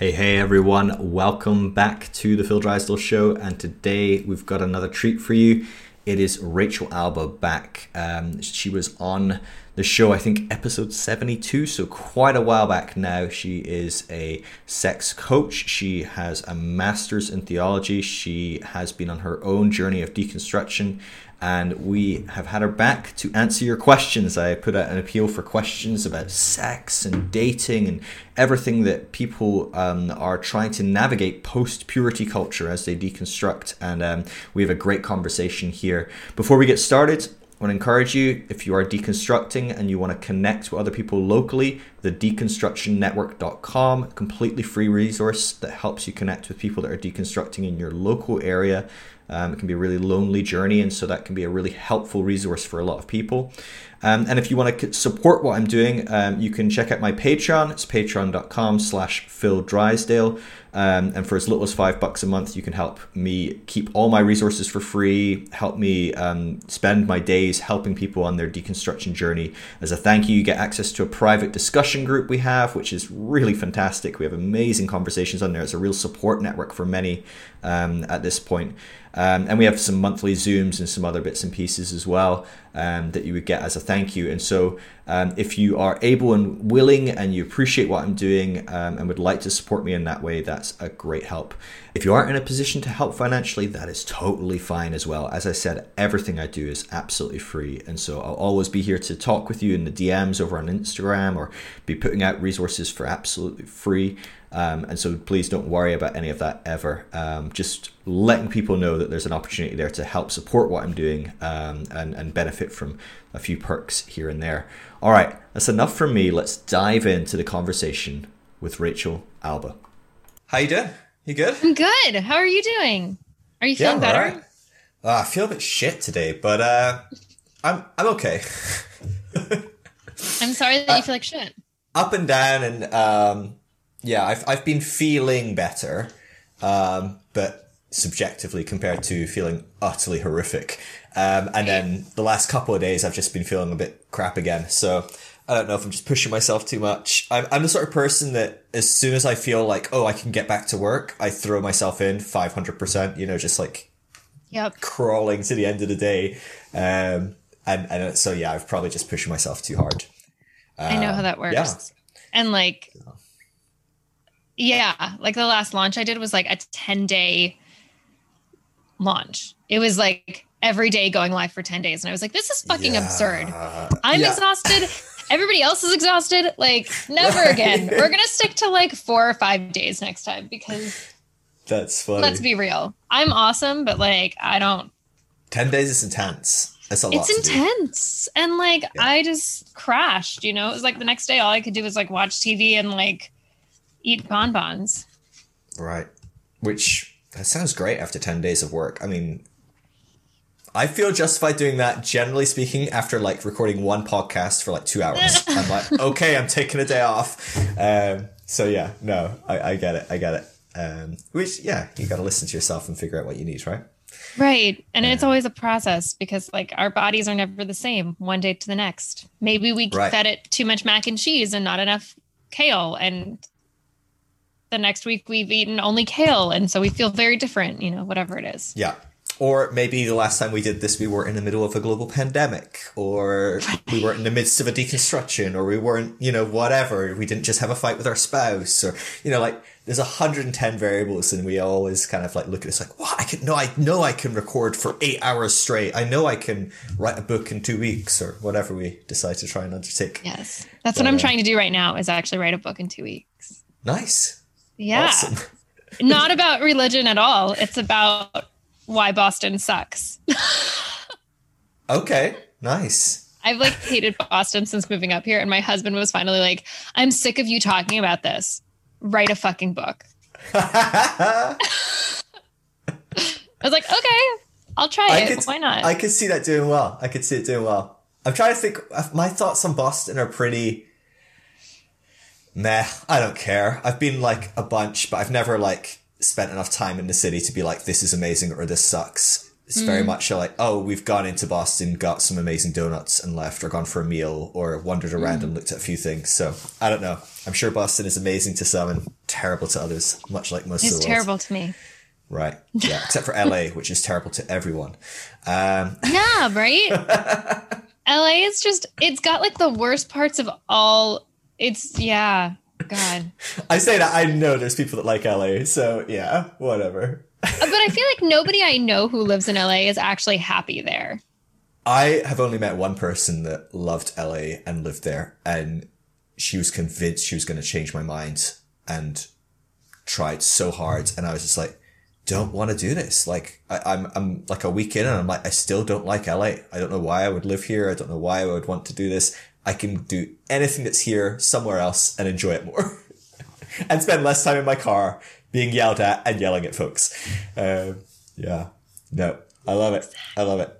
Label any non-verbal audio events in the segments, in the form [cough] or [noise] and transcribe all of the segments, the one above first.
Hey, hey, everyone. Welcome back to the Phil Drysdale Show. And today we've got another treat for you. It is Rachel Alba back. Um, she was on the show, I think, episode 72, so quite a while back now. She is a sex coach. She has a master's in theology. She has been on her own journey of deconstruction and we have had her back to answer your questions. I put out an appeal for questions about sex and dating and everything that people um, are trying to navigate post purity culture as they deconstruct. And um, we have a great conversation here. Before we get started, I want to encourage you if you are deconstructing and you want to connect with other people locally, the deconstructionnetwork.com, completely free resource that helps you connect with people that are deconstructing in your local area um, it can be a really lonely journey, and so that can be a really helpful resource for a lot of people. Um, and if you want to support what I'm doing, um, you can check out my Patreon. It's patreon.com slash Phil Drysdale. Um, and for as little as five bucks a month, you can help me keep all my resources for free, help me um, spend my days helping people on their deconstruction journey. As a thank you, you get access to a private discussion group we have, which is really fantastic. We have amazing conversations on there. It's a real support network for many um, at this point. Um, and we have some monthly Zooms and some other bits and pieces as well um, that you would get as a thank you. And so, um, if you are able and willing and you appreciate what I'm doing um, and would like to support me in that way, that's a great help. If you aren't in a position to help financially, that is totally fine as well. As I said, everything I do is absolutely free. And so, I'll always be here to talk with you in the DMs over on Instagram or be putting out resources for absolutely free. Um, and so please don't worry about any of that ever. Um, just letting people know that there's an opportunity there to help support what I'm doing um, and, and benefit from a few perks here and there. All right, that's enough from me. Let's dive into the conversation with Rachel Alba. How you doing? You good? I'm good. How are you doing? Are you feeling yeah, better? Right. Uh, I feel a bit shit today, but uh, I'm I'm okay. I'm sorry that uh, you feel like shit. Up and down, and um, yeah, I've I've been feeling better, um, but subjectively compared to feeling utterly horrific. Um, and then the last couple of days, I've just been feeling a bit crap again. So I don't know if I'm just pushing myself too much. I'm, I'm the sort of person that as soon as I feel like, oh, I can get back to work, I throw myself in 500%, you know, just like yep. crawling to the end of the day. Um, and, and so, yeah, I've probably just pushed myself too hard. I know how that um, works. Yeah. And like, yeah, like the last launch I did was like a 10 day launch. It was like every day going live for 10 days. And I was like, this is fucking yeah. absurd. I'm yeah. exhausted. Everybody else is exhausted. Like, never again. [laughs] We're going to stick to like four or five days next time because that's funny. Let's be real. I'm awesome, but like, I don't. 10 days is intense. It's a lot. It's intense. Do. And like, yeah. I just crashed, you know? It was like the next day, all I could do was like watch TV and like eat bonbons. Right. Which that sounds great after 10 days of work. I mean, I feel justified doing that, generally speaking, after like recording one podcast for like two hours. [laughs] I'm like, okay, I'm taking a day off. Um, so yeah, no, I, I, get it. I get it. Um, which, yeah, you got to listen to yourself and figure out what you need, right? Right. And it's always a process because like our bodies are never the same one day to the next. Maybe we right. fed it too much mac and cheese and not enough kale and the next week we've eaten only kale and so we feel very different you know whatever it is. Yeah. Or maybe the last time we did this we were in the middle of a global pandemic or we were in the midst of a deconstruction or we weren't you know whatever. We didn't just have a fight with our spouse or you know like there's 110 variables and we always kind of like look at this like well i can no i know i can record for eight hours straight. I know i can write a book in two weeks or whatever we decide to try and undertake. Yes. That's but, what i'm uh, trying to do right now is actually write a book in two weeks. Nice yeah. Awesome. [laughs] Not about religion at all. It's about why Boston sucks. [laughs] okay. Nice. I've like hated Boston since moving up here. And my husband was finally like, I'm sick of you talking about this. Write a fucking book. [laughs] I was like, okay, I'll try I it. Could, Why not? I could see that doing well. I could see it doing well. I'm trying to think. Uh, my thoughts on Boston are pretty meh, I don't care. I've been like a bunch, but I've never like spent enough time in the city to be like, this is amazing or this sucks. it's very much like, oh, we've gone into Boston, got some amazing donuts and left, or gone for a meal, or wandered around and looked at a few things. So I don't know. I'm sure Boston is amazing to some and terrible to others, much like most It's of the world. terrible to me. Right. [laughs] Yeah. Except for LA, which is terrible to everyone. Um, Yeah, right? [laughs] LA is just it's got like the worst parts of all it's yeah. God. [laughs] I say that I know there's people that like LA, so yeah, whatever. Uh, but I feel like nobody I know who lives in LA is actually happy there. I have only met one person that loved LA and lived there, and she was convinced she was going to change my mind and tried so hard. And I was just like, don't want to do this. Like, I, I'm, I'm like a week in and I'm like, I still don't like LA. I don't know why I would live here. I don't know why I would want to do this. I can do anything that's here somewhere else and enjoy it more [laughs] and spend less time in my car being yelled at and yelling at folks. Um, yeah, no, I love it. I love it.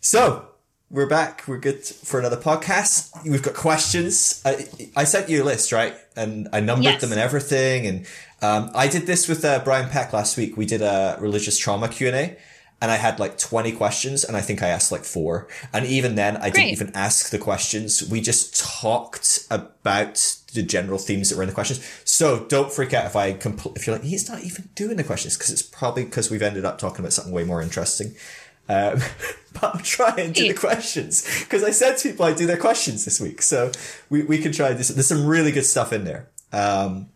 So we're back. We're good for another podcast. We've got questions. I, I sent you a list, right? And I numbered Yes. them and everything. And um, I did this with uh, Brian Peck last week. We did a religious trauma Q and A, and I had like twenty questions, and I think I asked like four. And even then, I didn't even ask the questions. We just talked about the general themes that were in the questions. So don't freak out if I compl- if you're like he's not even doing the questions because it's probably because we've ended up talking about something way more interesting. Um, [laughs] but I'll try and do the questions because I said to people I'd do their questions this week. So we, we can try this. There's some really good stuff in there. Um,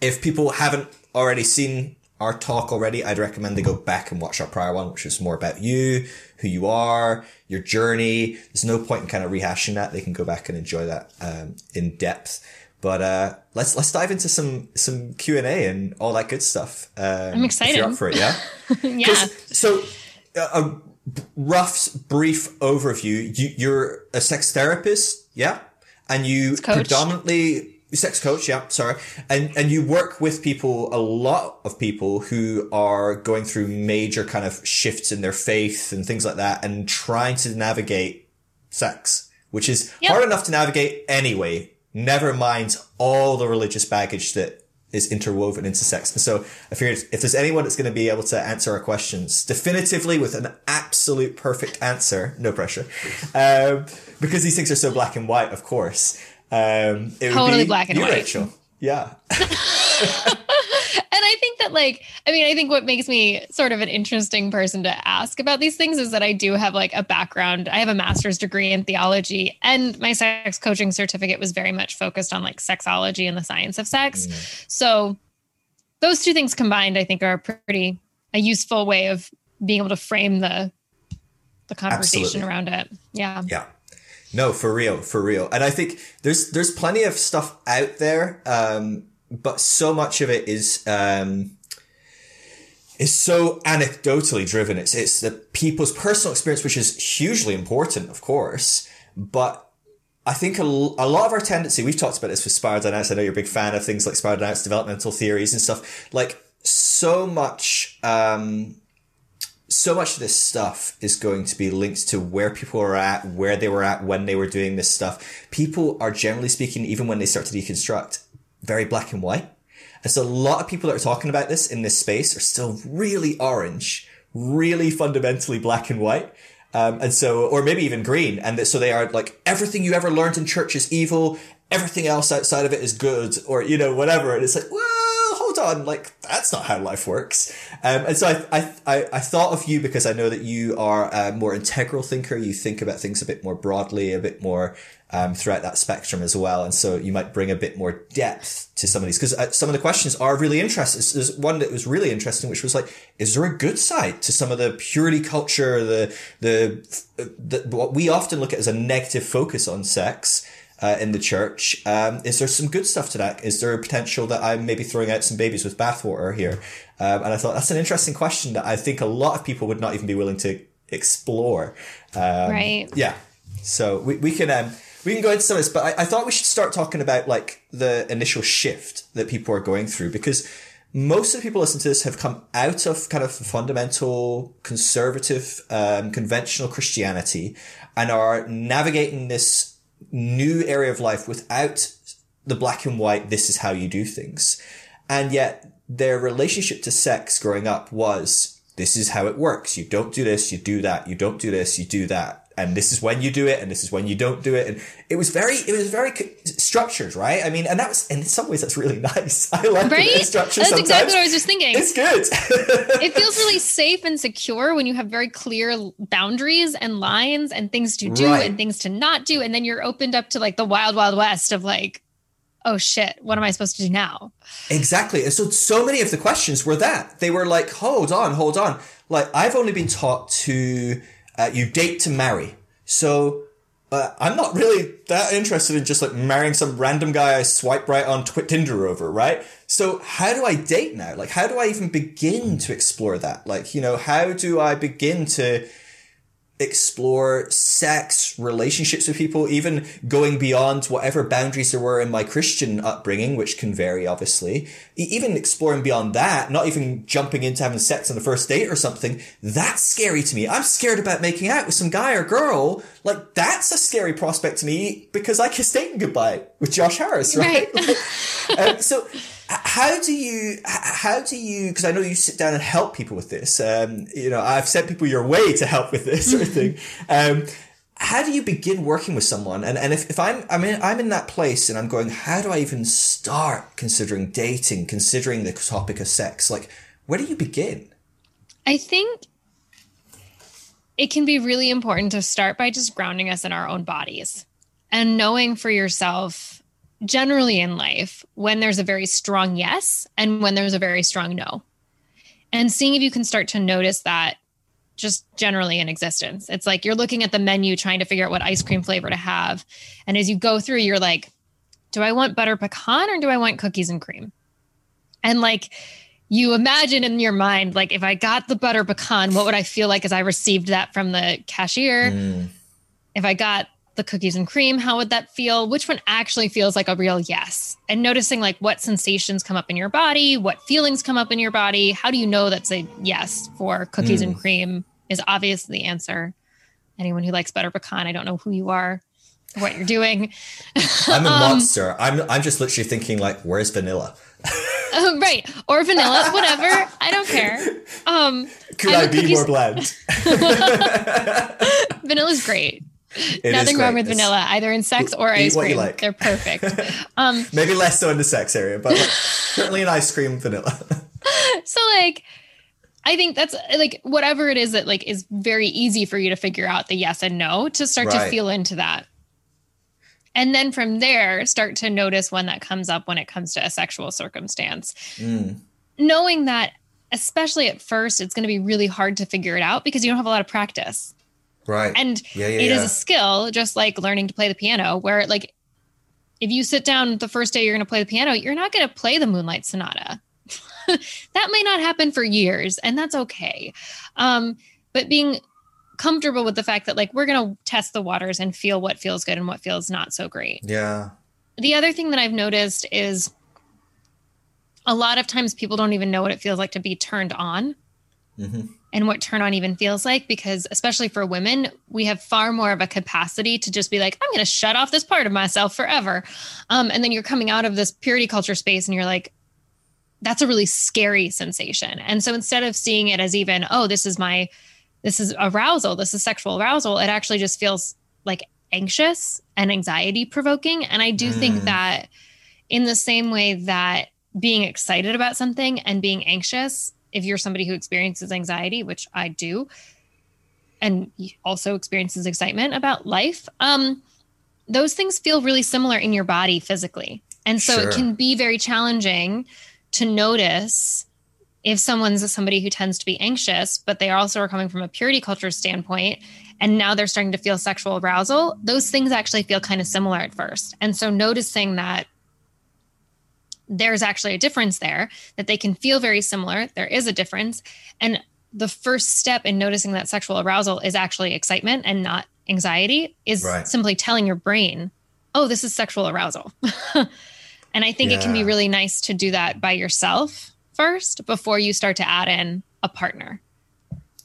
if people haven't already seen our talk already, I'd recommend they go back and watch our prior one, which was more about you, who you are, your journey. There's no point in kind of rehashing that. They can go back and enjoy that um, in depth. But uh, let's let's dive into some some Q and A and all that good stuff. Um, I'm If you're excited. up for it, yeah. [laughs] yeah. So, a a rough, brief overview. You, you're a sex therapist, yeah, and you predominantly sex coach, yeah. Sorry, and and you work with people, a lot of people who are going through major kind of shifts in their faith and things like that, and trying to navigate sex, which is Yep. hard enough to navigate anyway. Never mind all the religious baggage that is interwoven into sex. And so I figured if there's anyone that's going to be able to answer our questions definitively with an absolute perfect answer, no pressure, um, because these things are so black and white, of course. Um, it would Totally be black and you, white. Rachel. Yeah. [laughs] And I think that, like, I mean, I think what makes me sort of an interesting person to ask about these things is that I do have like a background. I have a master's degree in theology, and my sex coaching certificate was very much focused on like sexology and the science of sex. Mm. So, those two things combined, I think, are a pretty a useful way of being able to frame the the conversation Absolutely. around it. Yeah. Yeah. No, for real, for real. And I think there's there's plenty of stuff out there, um, but so much of it is um, is so anecdotally driven. It's it's the people's personal experience, which is hugely important, of course. But I think a, a lot of our tendency, we've talked about this with spiral dynamics. I know you're a big fan of things like spiral dynamics, developmental theories and stuff. Like so much, um, so much of this stuff is going to be linked to where people are at, where they were at when they were doing this stuff. People are generally speaking, even when they start to deconstruct, very black and white. And so a lot of people that are talking about this in this space are still really orange, really fundamentally black and white. Um, and so, or maybe even green. And so they are like, everything you ever learned in church is evil. Everything else outside of it is good or, you know, whatever. And it's like, hold on. Like, that's not how life works. Um, and so I, I, I, thought of you because I know that you are a more integral thinker. You think about things a bit more broadly, a bit more, um, throughout that spectrum as well. And so you might bring a bit more depth to some of these because uh, some of the questions are really interesting. There's one that was really interesting, which was like, is there a good side to some of the purity culture, the, the, the what we often look at as a negative focus on sex? Uh, in the church, um, is there some good stuff to that? Is there a potential that I'm maybe throwing out some babies with bathwater here? Um, and I thought that's an interesting question that I think a lot of people would not even be willing to explore. Um, Right. yeah. So we, we can um, we can go into some of this, but I, I thought we should start talking about like the initial shift that people are going through because most of the people listening to this have come out of kind of fundamental conservative, um, conventional Christianity and are navigating this new area of life without the black and white, this is how you do things. And yet their relationship to sex growing up was, this is how it works. You don't do this, you do that. You don't do this, you do that and this is when you do it and this is when you don't do it and it was very it was very structured right? I mean and that was in some ways that's really [laughs] nice. I like right? it structure that's sometimes. exactly what i was just thinking. It's good. It feels really safe and secure when you have very clear boundaries and lines and things to do right. and things to not do and then you're opened up to like the wild wild west of like oh shit what am i supposed to do now? Exactly. And so so many of the questions were that. They were like hold on hold on. Like i've only been taught to uh, you date to marry. So uh, I'm not really that interested in just like marrying some random guy I swipe right on Tw- Tinder over, right? So how do I date now? Like, how do I even begin to explore that? Like, you know, how do I begin to explore sex, relationships with people, even going beyond whatever boundaries there were in my Christian upbringing, which can vary, obviously. Even exploring beyond that, not even jumping into having sex on the first date or something, that's scary to me. I'm scared about making out with some guy or girl. Like, that's a scary prospect to me because I kissed Dating goodbye with Josh Harris, [laughs] right? right. um, so how do you how do you because i know you sit down and help people with this um, you know i've sent people your way to help with this sort of [laughs] thing. Um, how do you begin working with someone? And, and if, if i'm i mean i'm in that place and i'm going how do i even start considering dating considering the topic of sex? Like where do you begin? I think it can be really important to start by just grounding us in our own bodies and knowing for yourself generally in life when there's a very strong yes and when there's a very strong no. And seeing if you can start to notice that just generally in existence. It's like you're looking at the menu trying to figure out what ice cream flavor to have. And as you go through, you're like, do I want butter pecan or do I want cookies and cream? And like, you imagine in your mind, like, if I got the butter pecan, what would I feel like as I received that from the cashier? Mm. If I got the cookies and cream how would that feel? Which one actually feels like a real yes? And noticing like what sensations come up in your body what feelings come up in your body how do you know that's a yes for cookies mm. and cream is obviously the answer. Anyone who likes butter pecan i don't know who you are what you're doing. [laughs] I'm a [laughs] um, monster. I'm i'm just literally thinking like where's vanilla? Uh, [laughs] right. Or vanilla whatever. I don't care. Um could i be cookies- more bland? Vanilla's great [laughs] it Nothing wrong with vanilla, either in sex or ice cream. Like. They're perfect. [laughs] Um, Maybe less so in the sex area, but like, [laughs] certainly in ice cream, vanilla. so like, I think that's like whatever it is that like is very easy for you to figure out the yes and no to start right. to feel into that. And then from there, start to notice when that comes up when it comes to a sexual circumstance. Mm. Knowing that, especially at first, it's going to be really hard to figure it out because you don't have a lot of practice. Right. And yeah, yeah, it yeah. is a skill, just like learning to play the piano, where like if you sit down the first day you're going to play the piano, you're not going to play the Moonlight Sonata. [laughs] that may not happen for years, and that's okay. Um, but being comfortable with the fact that like we're going to test the waters and feel what feels good and what feels not so great. Yeah. The other thing that I've noticed is a lot of times people don't even know what it feels like to be turned on. Mm-hmm and what turn on even feels like because especially for women we have far more of a capacity to just be like i'm going to shut off this part of myself forever. Um, and then you're coming out of this purity culture space and you're like that's a really scary sensation. And so instead of seeing it as even oh this is my this is arousal this is sexual arousal it actually just feels like anxious and anxiety provoking. And i do mm. think that in the same way that being excited about something and being anxious if you're somebody who experiences anxiety, which I do, and also experiences excitement about life, um, those things feel really similar in your body physically. And so sure. it can be very challenging to notice if someone's somebody who tends to be anxious, but they also are coming from a purity culture standpoint, and now they're starting to feel sexual arousal, those things actually feel kind of similar at first. And so noticing that there's actually a difference there, that they can feel very similar. There is a difference. And the first step in noticing that sexual arousal is actually excitement and not anxiety, is right. simply telling your brain, oh, this is sexual arousal. [laughs] and I think yeah. it can be really nice to do that by yourself first before you start to add in a partner.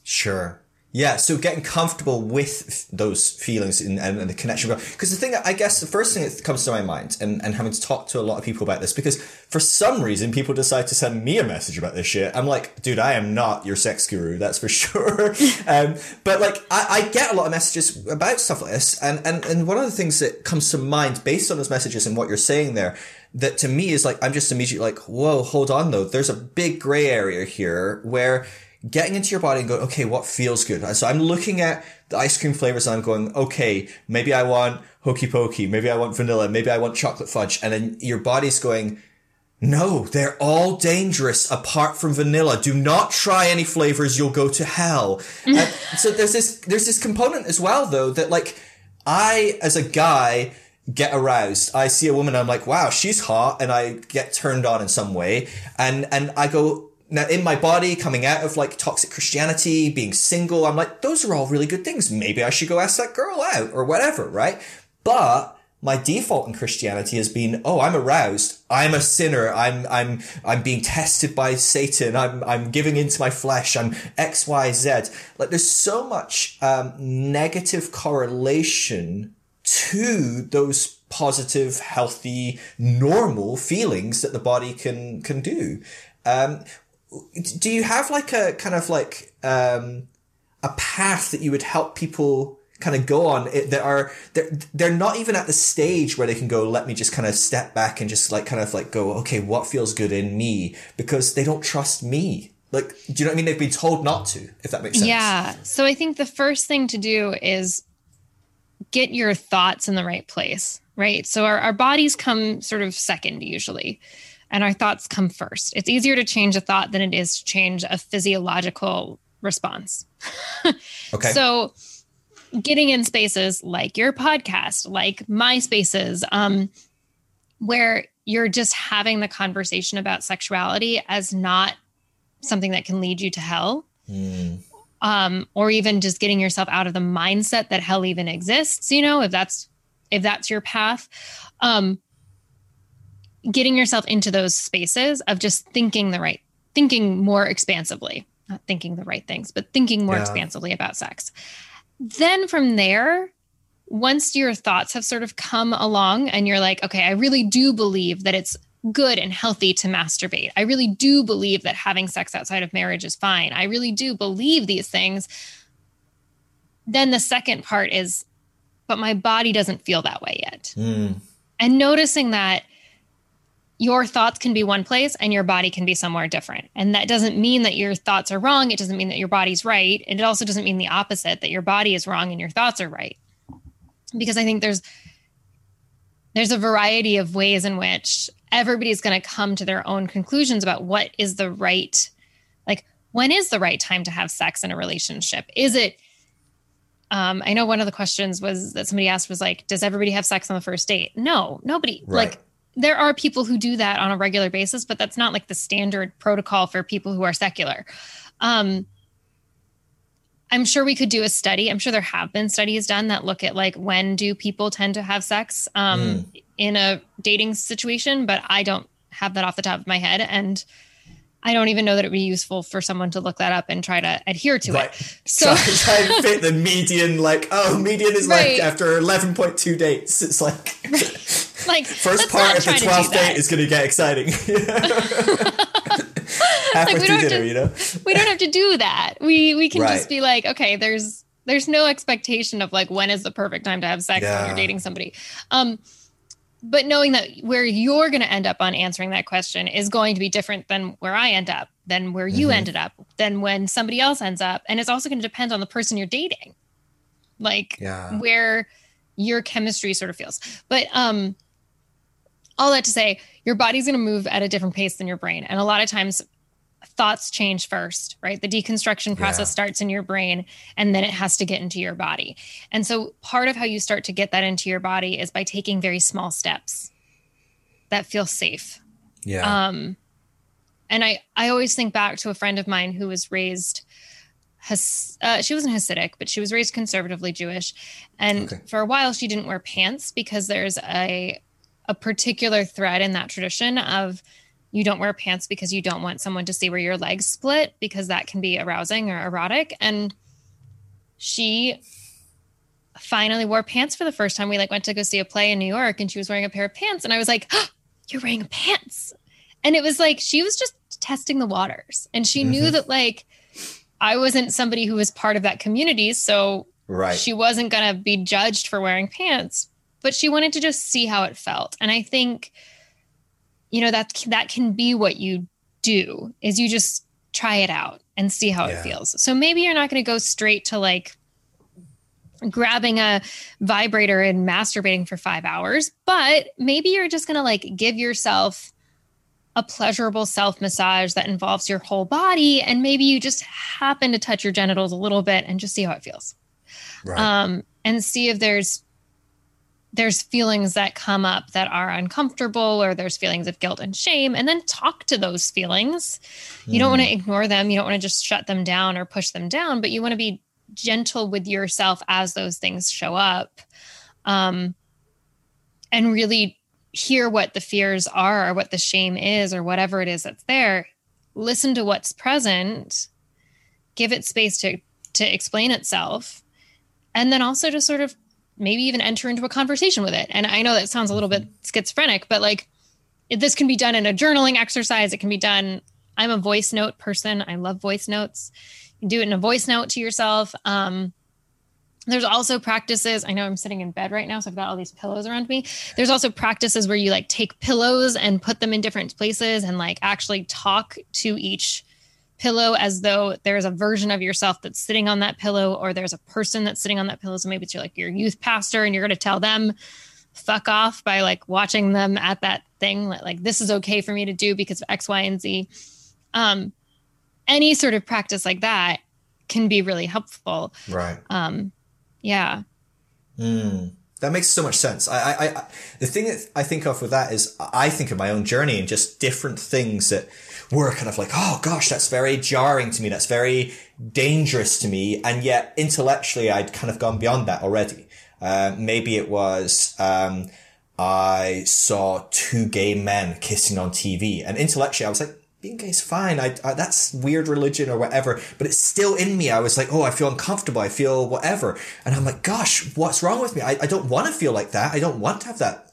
Sure. Yeah, so getting comfortable with those feelings and, and, the connection. Because the thing, I guess, the first thing that comes to my mind, and, and having to talk to a lot of people about this, because for some reason people decide to send me a message about this shit. I'm like, dude, I am not your sex guru, that's for [laughs] sure. um, but like, I, I get a lot of messages about stuff like this, and, and, and one of the things that comes to mind based on those messages and what you're saying there, that to me is like, I'm just immediately like, whoa, hold on though. There's a big gray area here where getting into your body and going, okay, what feels good? So I'm looking at the ice cream flavors and I'm going, okay, maybe I want hokey pokey, maybe I want vanilla, maybe I want chocolate fudge. And then your body's going, no, they're all dangerous apart from vanilla. Do not try any flavors. You'll go to hell. [laughs] so there's this, there's this component as well though that like I, as a guy, get aroused. I see a woman, I'm like, wow, she's hot, and I get turned on in some way. And and I go, now in my body coming out of like toxic christianity being single i'm like those are all really good things. Maybe i should go ask that girl out or whatever right? But my default in christianity has been oh i'm aroused. I'm a sinner. I'm i'm i'm being tested by satan. I'm i'm giving into my flesh. I'm xyz like there's so much um, negative correlation to those positive healthy normal feelings that the body can can do. Um, do you have like a kind of like um, a path that you would help people kind of go on? It, that are they're they're not even at the stage where they can go let me just kind of step back and just like kind of like go okay what feels good in me? Because they don't trust me. Like do you know what i mean? They've been told not to if that makes sense. Yeah. So i think the first thing to do is get your thoughts in the right place right? So our, our bodies come sort of second usually and our thoughts come first. It's easier to change a thought than it is to change a physiological response. [laughs] okay. So, getting in spaces like your podcast, like my spaces, um, where you're just having the conversation about sexuality as not something that can lead you to hell. Mm. Um, or even just getting yourself out of the mindset that hell even exists, you know, if that's if that's your path. Um, getting yourself into those spaces of just thinking the right thinking more expansively not thinking the right things but thinking more yeah. expansively about sex. Then from there once your thoughts have sort of come along and you're like okay i really do believe that it's good and healthy to masturbate. I really do believe that having sex outside of marriage is fine. I really do believe these things. Then the second part is but my body doesn't feel that way yet. Mm. and noticing that your thoughts can be one place and your body can be somewhere different. And that doesn't mean that your thoughts are wrong. It doesn't mean that your body's right. And it also doesn't mean the opposite that your body is wrong and your thoughts are right. Because I think there's there's a variety of ways in which everybody's going to come to their own conclusions about what is the right like when is the right time to have sex in a relationship? Is it um, I know one of the questions was that somebody asked was like, does everybody have sex on the first date? No, nobody. Right. Like there are people who do that on a regular basis, but that's not like the standard protocol for people who are secular. Um, I'm sure we could do a study. I'm sure there have been studies done that look at like when do people tend to have sex um, mm. in a dating situation, but I don't have that off the top of my head. And I don't even know that it would be useful for someone to look that up and try to adhere to right. it. So try, try and fit the median, like, oh, median is right. like after 11.2 dates. It's like [laughs] like [laughs] first part of the 12th date is going to get exciting. [laughs] Halfway like, through dinner, to, you know. we don't have to do that. We we can right. just be like, okay, there's there's no expectation of like when is the perfect time to have sex yeah. when you're dating somebody. Um, but knowing that where you're going to end up on answering that question is going to be different than where I end up, than where you mm-hmm. ended up, than when somebody else ends up, and it's also going to depend on the person you're dating, like yeah. where your chemistry sort of feels. But um, all that to say, your body's going to move at a different pace than your brain. And a lot of times, thoughts change first, right? The deconstruction process yeah. starts in your brain and then it has to get into your body. And so, part of how you start to get that into your body is by taking very small steps that feel safe. Yeah. Um, and I, I always think back to a friend of mine who was raised Has, uh, she wasn't Hasidic, but she was raised conservatively Jewish. And okay. for a while, she didn't wear pants because there's a a particular thread in that tradition of you don't wear pants because you don't want someone to see where your legs split because that can be arousing or erotic and she finally wore pants for the first time. We like went to go see a play in New York and she was wearing a pair of pants. And I was like, oh, You're wearing pants. And it was like she was just testing the waters. And she mm-hmm. knew that like I wasn't somebody who was part of that community. So right. she wasn't going to be judged for wearing pants, but she wanted to just see how it felt. And I think, you know, that, that can be what you do is you just try it out and see how yeah. it feels. So maybe you're not going to go straight to like grabbing a vibrator and masturbating for five hours, but maybe you're just going to like give yourself a pleasurable self massage that involves your whole body. And maybe you just happen to touch your genitals a little bit and just see how it feels. Right. Um, and see if there's there's feelings that come up that are uncomfortable or there's feelings of guilt and shame and then talk to those feelings you mm. don't want to hmm. ignore them you don't want to just shut them down or push them down but you want to be gentle with yourself as those things show up um, and really hear what the fears are or what the shame is or whatever it is that's there listen to what's present give it space to to explain itself and then also to sort of maybe even enter into a conversation with it and i know that sounds a little bit schizophrenic but like this can be done in a journaling exercise it can be done i'm a voice note person i love voice notes do it in a voice note to yourself. Um, there's also practices. I know I'm sitting in bed right now, so I've got all these pillows around me. There's also practices where you like take pillows and put them in different places and like actually talk to each pillow as though there's a version of yourself that's sitting on that pillow or there's a person that's sitting on that pillow. So maybe it's your like your youth pastor and you're going to tell them fuck off by like watching them at that thing like, like this is okay for me to do because of X, Y, and Z. Um, any sort of practice like that can be really helpful. Right. Um, yeah. Mm, that makes so much sense. I, I, I, the thing that I think of with that is I think of my own journey and just different things that were kind of like, oh gosh, that's very jarring to me. That's very dangerous to me. And yet intellectually, I'd kind of gone beyond that already. Uh, maybe it was, um, I saw two gay men kissing on TV and intellectually I was like, being gay is fine. I, I, that's weird religion or whatever, but it's still in me. I was like, oh, I feel uncomfortable. I feel whatever. And I'm like, gosh, what's wrong with me? I, I don't want to feel like that. I don't want to have that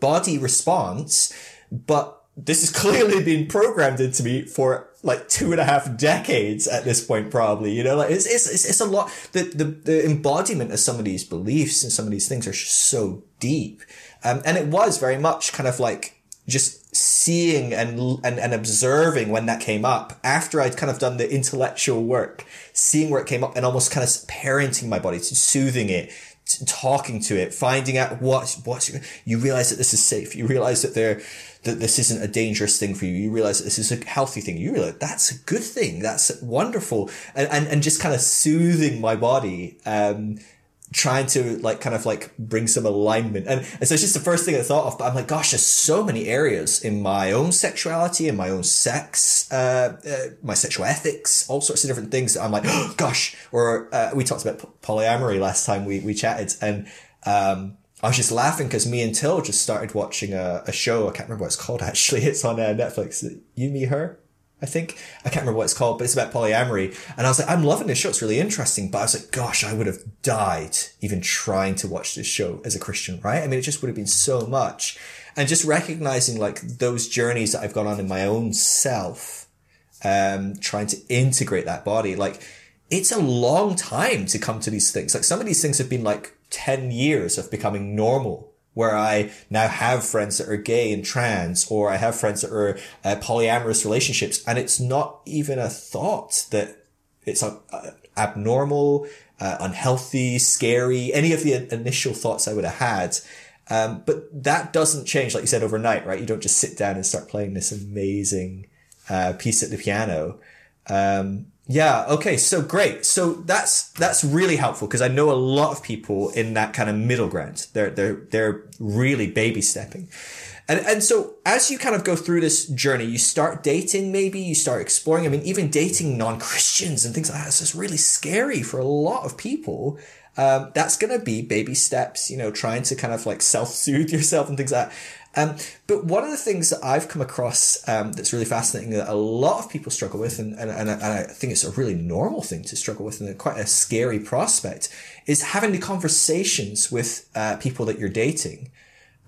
body response, but this has clearly been programmed into me for like two and a half decades at this point, probably, you know, like it's, it's, it's, it's a lot. The, the, the embodiment of some of these beliefs and some of these things are so deep. Um, and it was very much kind of like, just seeing and, and and observing when that came up after I'd kind of done the intellectual work, seeing where it came up and almost kind of parenting my body, soothing it, talking to it, finding out what what you realize that this is safe. You realize that there that this isn't a dangerous thing for you. You realize this is a healthy thing. You realize that's a good thing. That's wonderful. And and, and just kind of soothing my body. Um, trying to like kind of like bring some alignment. And, and so it's just the first thing I thought of, but I'm like, gosh, there's so many areas in my own sexuality and my own sex, uh, uh, my sexual ethics, all sorts of different things that I'm like, oh, [gasps] gosh, or, uh, we talked about polyamory last time we, we chatted and, um, I was just laughing because me and Till just started watching a, a show. I can't remember what it's called [laughs] actually. It's on uh, Netflix. You, me, her. I think. I can't remember what it's called, but it's about polyamory. And I was like, I'm loving this show. It's really interesting. But I was like, gosh, I would have died even trying to watch this show as a Christian, right? I mean, it just would have been so much. And just recognizing like those journeys that I've gone on in my own self, um, trying to integrate that body, like it's a long time to come to these things. Like some of these things have been like 10 years of becoming normal where I now have friends that are gay and trans, or I have friends that are uh, polyamorous relationships, and it's not even a thought that it's a, a abnormal, uh, unhealthy, scary, any of the initial thoughts I would have had. Um, but that doesn't change, like you said, overnight, right? You don't just sit down and start playing this amazing uh, piece at the piano. Um, yeah. Okay. So great. So that's that's really helpful because I know a lot of people in that kind of middle ground. They're they're they're really baby stepping. And, and so as you kind of go through this journey, you start dating, maybe you start exploring. I mean, even dating non-Christians and things like that is just really scary for a lot of people. Um, that's to be baby steps, you know, trying to kind of like self soothe yourself and things like that. Um, but one of the things that I've come across um, that's really fascinating that a lot of people struggle with, and, and, and, I think it's a really normal thing to struggle with and quite a scary prospect, is having the conversations with uh, people that you're dating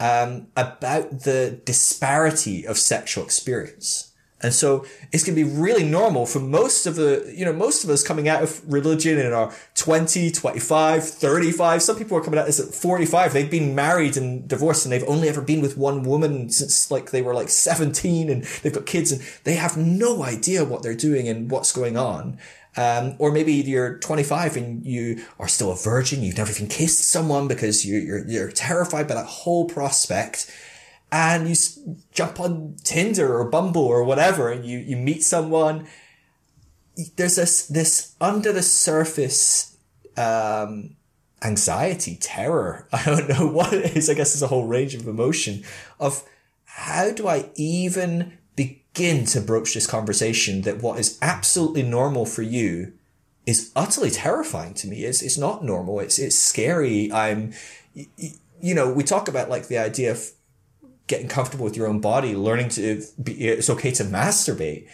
um, about the disparity of sexual experience. And so it's going to be really normal for most of the, you know, most of us coming out of religion in our 20, 25, 35. Some people are coming out as at 45. They've been married and divorced and they've only ever been with one woman since like they were like 17 and they've got kids and they have no idea what they're doing and what's going on. Um, or maybe you're 25 and you are still a virgin. You've never even kissed someone because you, you're, you're terrified by that whole prospect and you jump on Tinder or Bumble or whatever and you, you meet someone. There's this, this under the surface, um, anxiety, terror. [laughs] I don't know what it is. I guess there's a whole range of emotion of how do I even begin to broach this conversation that what is absolutely normal for you is utterly terrifying to me. It's, it's not normal. It's, it's scary. I'm, you know, we talk about like the idea of getting comfortable with your own body, learning to be, it's okay to masturbate.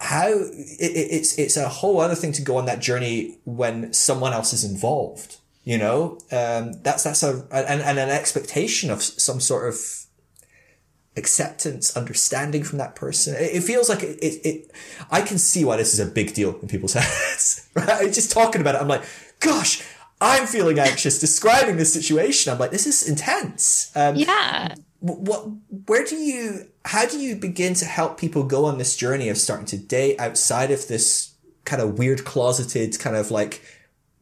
How it, it's it's a whole other thing to go on that journey when someone else is involved. You know, um, that's that's a and, and an expectation of some sort of acceptance, understanding from that person. It, it feels like it, it, it, I can see why this is a big deal in people's [laughs] heads, right? Just talking about it, I'm like, gosh, I'm feeling anxious describing this situation. I'm like, this is intense. Um, yeah what where do you how do you begin to help people go on this journey of starting to date outside of this kind of weird closeted kind of like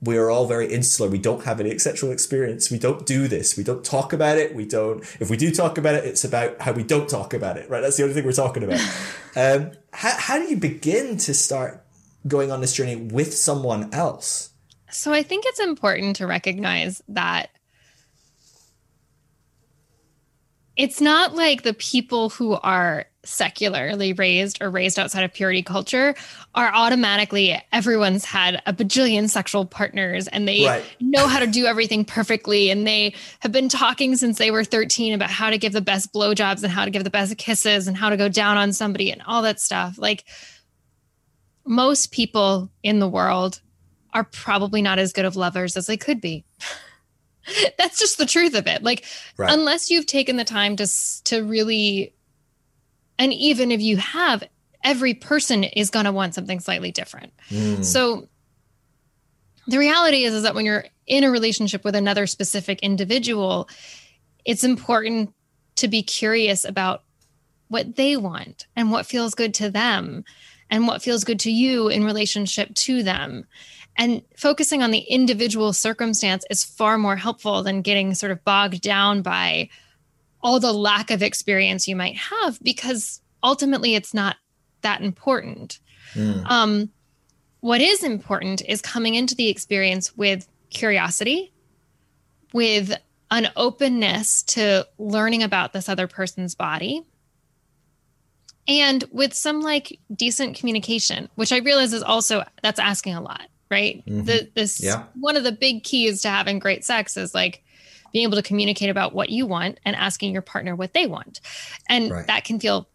we're all very insular we don't have any sexual experience we don't do this we don't talk about it we don't if we do talk about it it's about how we don't talk about it right? That's the only thing we're talking about. [laughs] Um, how, how do you begin to start going on this journey with someone else? So i think it's important to recognize that it's not like the people who are secularly raised or raised outside of purity culture are automatically everyone's had a bajillion sexual partners and they right. know how to do everything perfectly. And they have been talking since they were 13 about how to give the best blowjobs and how to give the best kisses and how to go down on somebody and all that stuff. Like most people in the world are probably not as good of lovers as they could be [laughs] [laughs] that's just the truth of it like right. unless you've taken the time to to really and even if you have every person is going to want something slightly different mm. so the reality is is that when you're in a relationship with another specific individual it's important to be curious about what they want and what feels good to them and what feels good to you in relationship to them and focusing on the individual circumstance is far more helpful than getting sort of bogged down by all the lack of experience you might have because ultimately it's not that important. Mm. Um, what is important is coming into the experience with curiosity, with an openness to learning about this other person's body, and with some like decent communication, which I realize is also that's asking a lot right? Mm-hmm. The this yeah. one of the big keys to having great sex is like being able to communicate about what you want and asking your partner what they want. And right. that can feel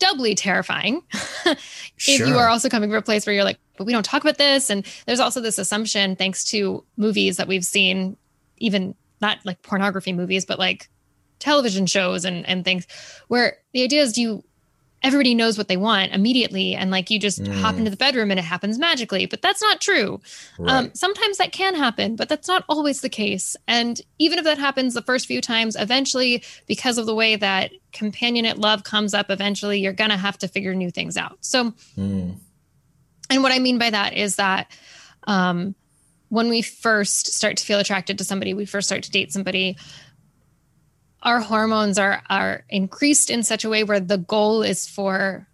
doubly terrifying [laughs] if sure. you are also coming from a place where you're like, but we don't talk about this. And there's also this assumption, thanks to movies that we've seen, even not like pornography movies, but like television shows and, and things, where the idea is do you everybody knows what they want immediately and like you just mm. hop into the bedroom and it happens magically but that's not true um, right. um, sometimes that can happen but that's not always the case and even if that happens the first few times eventually because of the way that companionate love comes up eventually you're gonna have to figure new things out so mm. and what i mean by that is that um, when we first start to feel attracted to somebody we first start to date somebody our hormones are are increased in such a way where the goal is for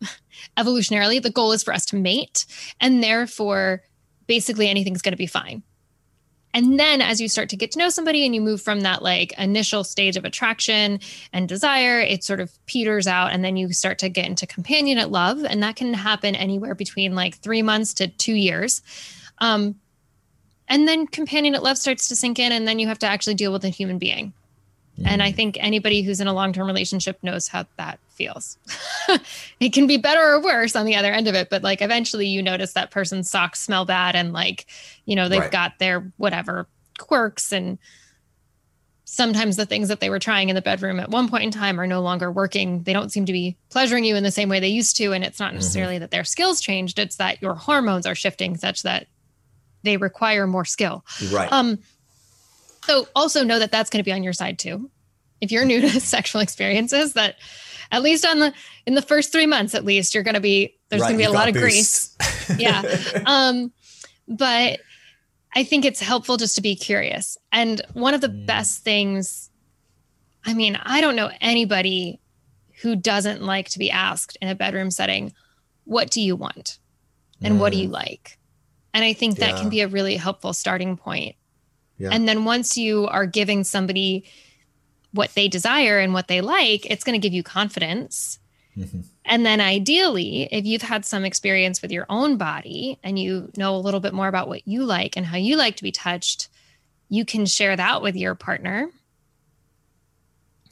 [laughs] evolutionarily the goal is for us to mate and therefore basically anything's going to be fine. And then as you start to get to know somebody and you move from that like initial stage of attraction and desire it sort of peters out and then you start to get into companionate love and that can happen anywhere between like 3 months to 2 years. Um, and then companionate love starts to sink in and then you have to actually deal with a human being mm. and i mm. think anybody who's in a long-term relationship knows how that feels [laughs] it can be better or worse on the other end of it but like eventually you notice that person's socks smell bad and like you know they've right. got their whatever quirks and sometimes the things that they were trying in the bedroom at one point in time are no longer working. They don't seem to be pleasuring you in the same way they used to. And it's not mm-hmm. necessarily mm-hmm. that their skills changed, it's that your hormones are shifting such that they require more skill. Right. Um, so also know that that's going to be on your side too. If you're new to [laughs] sexual experiences, that at least on the in the first three months, at least you're going to be there's right, going to be a lot of grease. [laughs] yeah. [laughs] Um, but I think it's helpful just to be curious. And one of the mm. best things, I mean, I don't know anybody who doesn't like to be asked in a bedroom setting, what do you want? And mm. what do you mm. like? And I think that yeah. can be a really helpful starting point. Yeah. And then once you are giving somebody what they desire and what they like, it's going to give you confidence. Mm-hmm. And then ideally, if you've had some experience with your own body and you know a little bit more about what you like and how you like to be touched, you can share that with your partner.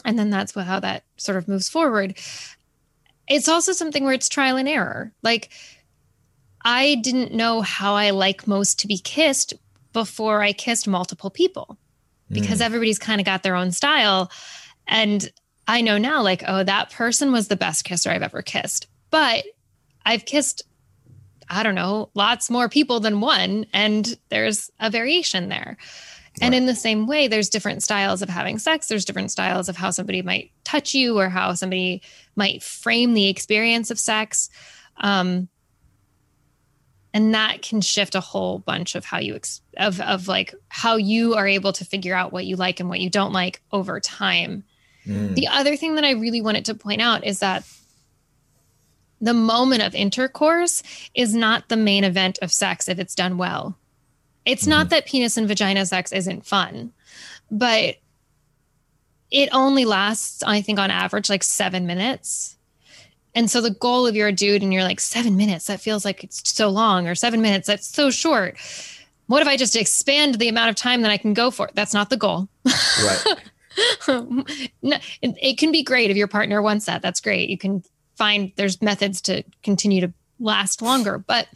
And then that's what, how that sort of moves forward. It's also something where it's trial and error. Like I didn't know how I like most to be kissed before I kissed multiple people because mm. everybody's kind of got their own style. And I know now, like, oh, that person was the best kisser I've ever kissed. But I've kissed, I don't know, lots more people than one, and there's a variation there. Right. And in the same way, there's different styles of having sex. There's different styles of how somebody might touch you or how somebody might frame the experience of sex. Um, and that can shift a whole bunch of how you ex- of of like how you are able to figure out what you like and what you don't like over time mm. the other thing that i really wanted to point out is that the moment of intercourse is not the main event of sex if it's done well it's mm-hmm. not that penis and vagina sex isn't fun but it only lasts i think on average like seven minutes and so the goal of your dude and you're like seven minutes that feels like it's so long or seven minutes that's so short. What if i just expand the amount of time that i can go for that's not the goal. Right. [laughs] No, it, it can be great if your partner wants that. That's great. You can find there's methods to continue to last longer. But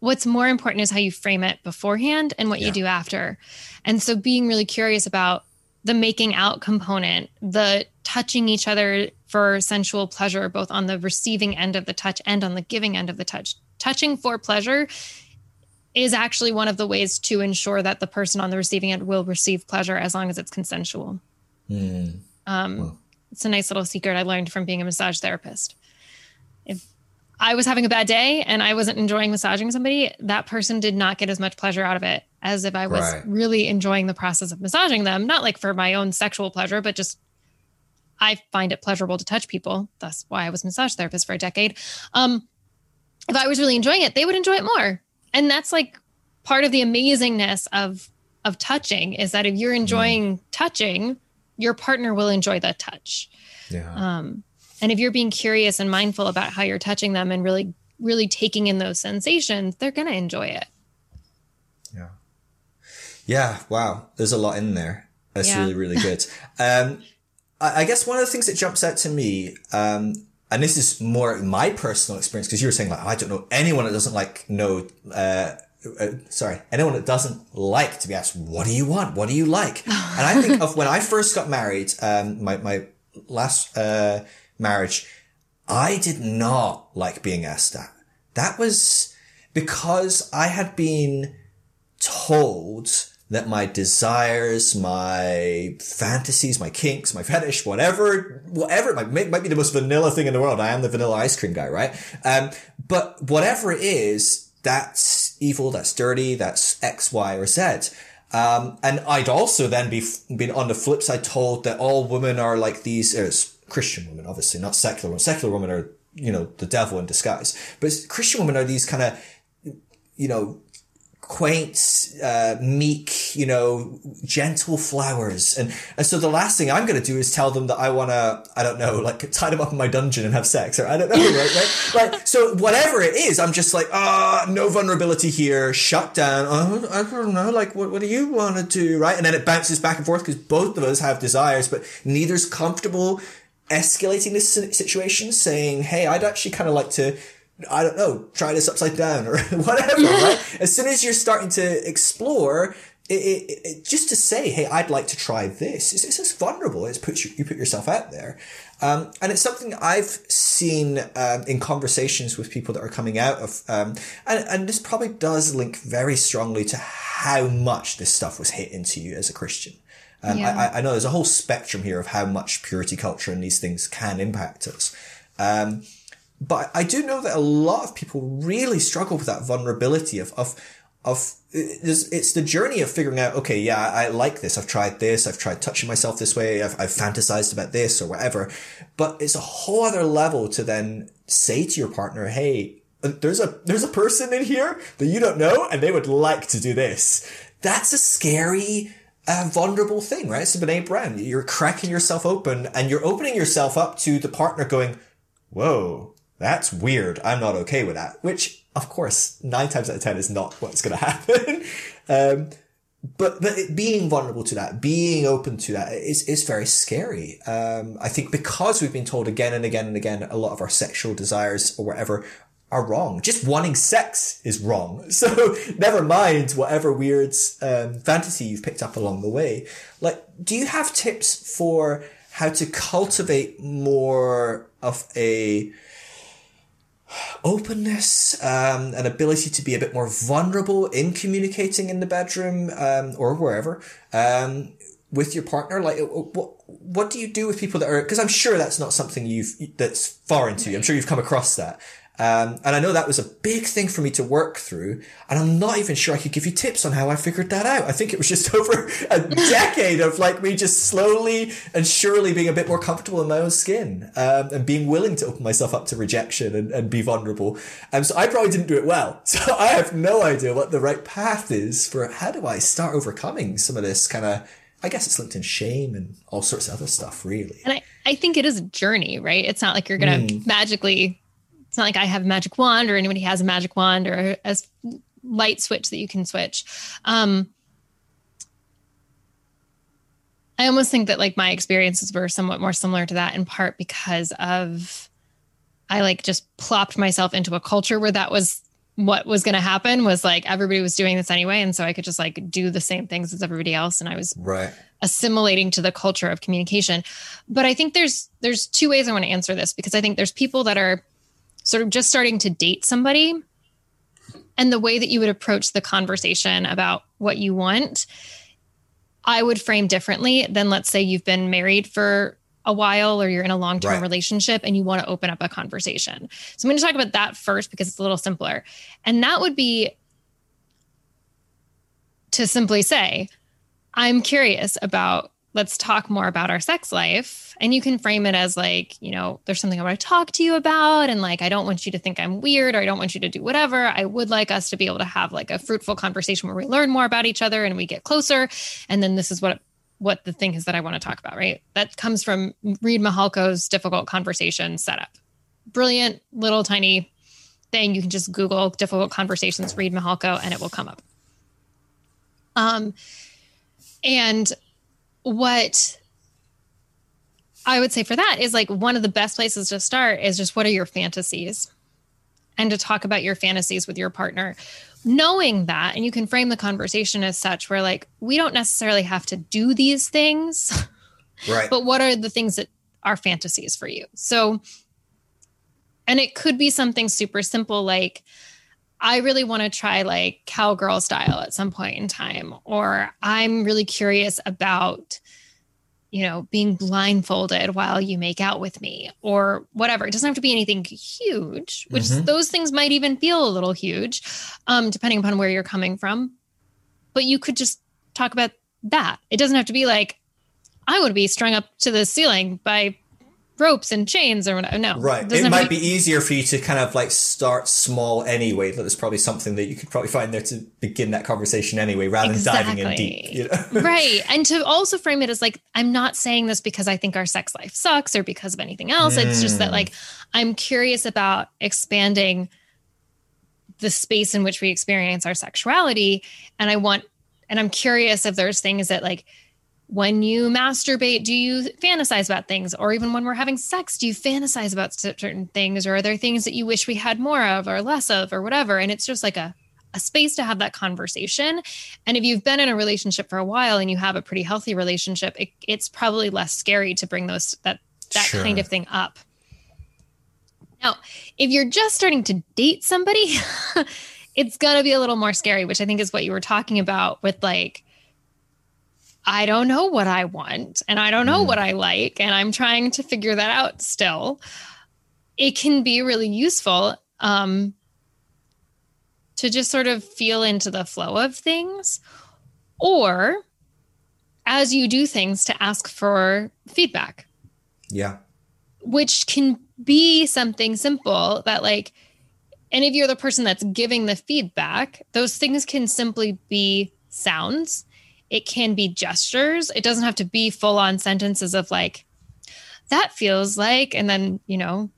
what's more important is how you frame it beforehand and what yeah. you do after. And so being really curious about the making out component the touching each other for sensual pleasure, both on the receiving end of the touch and on the giving end of the touch. Touching for pleasure is actually one of the ways to ensure that the person on the receiving end will receive pleasure as long as it's consensual. Mm. Um, It's a nice little secret I learned from being a massage therapist. If I was having a bad day and I wasn't enjoying massaging somebody, that person did not get as much pleasure out of it as if I was right. really enjoying the process of massaging them, not like for my own sexual pleasure, but just I find it pleasurable to touch people. That's why I was a massage therapist for a decade. Um, if I was really enjoying it, they would enjoy it more. And that's like part of the amazingness of of touching is that if you're mm. enjoying mm. touching, your partner will enjoy the touch. Yeah. Um, and if you're being curious and mindful about how you're touching them and really, really taking in those sensations, they're gonna enjoy it. Yeah. Yeah. Wow. There's a lot in there. That's yeah. really, really good. [laughs] Um, I guess one of the things that jumps out to me, um, and this is more my personal experience, because you were saying like, I don't know anyone that doesn't like know, uh, uh, sorry, anyone that doesn't like to be asked, what do you want? What do you like? [laughs] and I think of when I first got married, um, my, my last, uh, marriage, I did not like being asked that. That was because I had been told that my desires, my fantasies, my kinks, my fetish, whatever, whatever, it might, might be the most vanilla thing in the world. I am the vanilla ice cream guy, right? Um, but whatever it is, that's evil, that's dirty, that's X, Y, or Z. Um, and I'd also then be, been on the flip side told that all women are like these, uh, Christian women, obviously, not secular women. Secular women are, you know, the devil in disguise. But Christian women are these kind of, you know, quaint, uh, meek, you know, gentle flowers. And, and so the last thing I'm going to do is tell them that I want to, I don't know, like tie them up in my dungeon and have sex or I don't know, [laughs] right? right? Like, so whatever it is, I'm just like, ah, oh, no vulnerability here, shut down. Oh, I don't know, like, what, what do you want to do? Right. And then it bounces back and forth because both of us have desires, but neither's comfortable escalating this situation, saying, Hey, I'd actually kind of like to I don't know, try this upside down or [laughs] whatever, right? As soon as you're starting to explore, it, it, it, just to say, hey, I'd like to try this, it's, it's just vulnerable. It's put you, you put yourself out there. Um, and it's something I've seen um, in conversations with people that are coming out of, um, and, and this probably does link very strongly to how much this stuff was hit into you as a Christian. Um, yeah. I, I know there's a whole spectrum here of how much purity culture and these things can impact us. Um, but I do know that a lot of people really struggle with that vulnerability of, of, of, it's the journey of figuring out, okay, yeah, I like this. I've tried this. I've tried touching myself this way. I've, I've fantasized about this or whatever. But it's a whole other level to then say to your partner, Hey, there's a, there's a person in here that you don't know and they would like to do this. That's a scary, uh, vulnerable thing, right? It's Brene Brown. You're cracking yourself open and you're opening yourself up to the partner going, whoa, that's weird. I'm not okay with that. Which, of course, nine times out of ten is not what's going [laughs] to happen. um, but but being vulnerable to that, being open to that is is very scary. Um, I think because we've been told again and again and again, a lot of our sexual desires or whatever are wrong. Just wanting sex is wrong. [laughs] So never mind whatever weird um, fantasy you've picked up along the way. Like, do you have tips for how to cultivate more of a openness, um, an ability to be a bit more vulnerable in communicating in the bedroom um, or wherever um, with your partner. Like, what what do you do with people that are? Because I'm sure that's not something you've that's foreign to you. I'm sure you've come across that. Um, and I know that was a big thing for me to work through. And I'm not even sure I could give you tips on how I figured that out. I think it was just [laughs] over a decade of like me just slowly and surely being a bit more comfortable in my own skin, um, and being willing to open myself up to rejection and, and be vulnerable. And um, so I probably didn't do it well. [laughs] So I have no idea what the right path is for how do I start overcoming some of this kind of, I guess it's linked in shame and all sorts of other stuff, really. And I, I think it is a journey, right? It's not like you're going to mm. magically it's not like I have a magic wand or anybody has a magic wand or a light switch that you can switch. Um, I almost think that like my experiences were somewhat more similar to that in part because of I like just plopped myself into a culture where that was what was going to happen was like everybody was doing this anyway and so I could just like do the same things as everybody else and I was right assimilating to the culture of communication. But I think there's there's two ways I want to answer this because I think there's people that are sort of just starting to date somebody and the way that you would approach the conversation about what you want, I would frame differently than let's say you've been married for a while or you're in a long term right. relationship and you want to open up a conversation. So I'm going to talk about that first because it's a little simpler. And that would be to simply say, I'm curious about let's talk more about our sex life. And you can frame it as like, you know, there's something I want to talk to you about. And like, I don't want you to think I'm weird or I don't want you to do whatever. I would like us to be able to have like a fruitful conversation where we learn more about each other and we get closer. And then this is what what the thing is that I want to talk about, right? That comes from Reid Mihalko's difficult conversation setup. Brilliant little tiny thing. You can just Google difficult conversations, Reid Mihalko, and it will come up. Um, and what I would say for that is like one of the best places to start is just what are your fantasies? And to talk about your fantasies with your partner, knowing that, and you can frame the conversation as such where like we don't necessarily have to do these things. [laughs] Right. but what are the things that are fantasies for you? So, and it could be something super simple like, I really want to try like cowgirl style at some point in time, or I'm really curious about, you know, being blindfolded while you make out with me, or whatever. It doesn't have to be anything huge, which mm-hmm. those things might even feel a little huge, um, depending upon where you're coming from. But you could just talk about that. It doesn't have to be like, I want to be strung up to the ceiling by ropes and chains or whatever. No, right. It might be-, be easier for you to kind of like start small anyway. That is probably something that you could probably find there to begin that conversation anyway, rather exactly. than diving in deep. You know? [laughs] right, and to also frame it as like I'm not saying this because I think our sex life sucks or because of anything else. Mm. It's just that hmm. like I'm curious about expanding the space in which we experience our sexuality, and I want, and I'm curious if there's things that like when you masturbate, do you fantasize about things? Or even when we're having sex, do you fantasize about certain things? Or are there things that you wish we had more of or less of or whatever? And it's just like a, a space to have that conversation. And if you've been in a relationship for a while and you have a pretty healthy relationship, it, it's probably less scary to bring those that that sure. kind of thing up. Now, if you're just starting to date somebody, [laughs] it's gonna be a little more scary, which I think is what you were talking about with like I don't know what I want and I don't know mm. what I like, and I'm trying to figure that out still. It can be really useful um, to just sort of feel into the flow of things, or as you do things, to ask for feedback. Yeah. Which can be something simple that, like, and if you're the person that's giving the feedback, those things can simply be sounds it can be gestures. It doesn't have to be full on sentences of like, that feels like, and then, you know,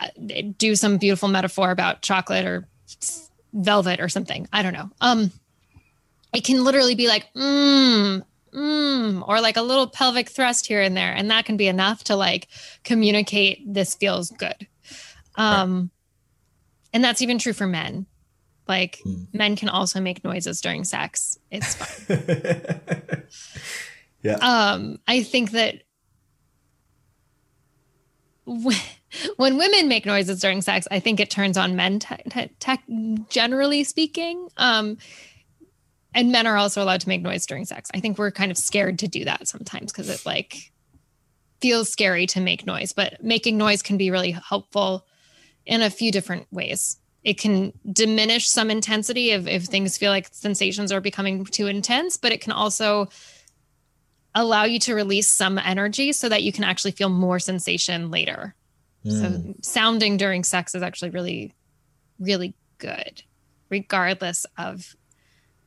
uh, do some beautiful metaphor about chocolate or velvet or something. I don't know. Um, it can literally be like, mmm, mmm, or like a little pelvic thrust here and there. And that can be enough to like communicate this feels good. Um, right. And that's even true for men. Like hmm. men can also make noises during sex. It's fine. [laughs] yeah. Um, I think that when, when women make noises during sex, I think it turns on men, te- te- te- generally speaking. Um, and men are also allowed to make noise during sex. I think we're kind of scared to do that sometimes because it like feels scary to make noise, but making noise can be really helpful in a few different ways it can diminish some intensity if, if things feel like sensations are becoming too intense, but it can also allow you to release some energy so that you can actually feel more sensation later. Mm. So hmm. sounding during sex is actually really, really good, regardless of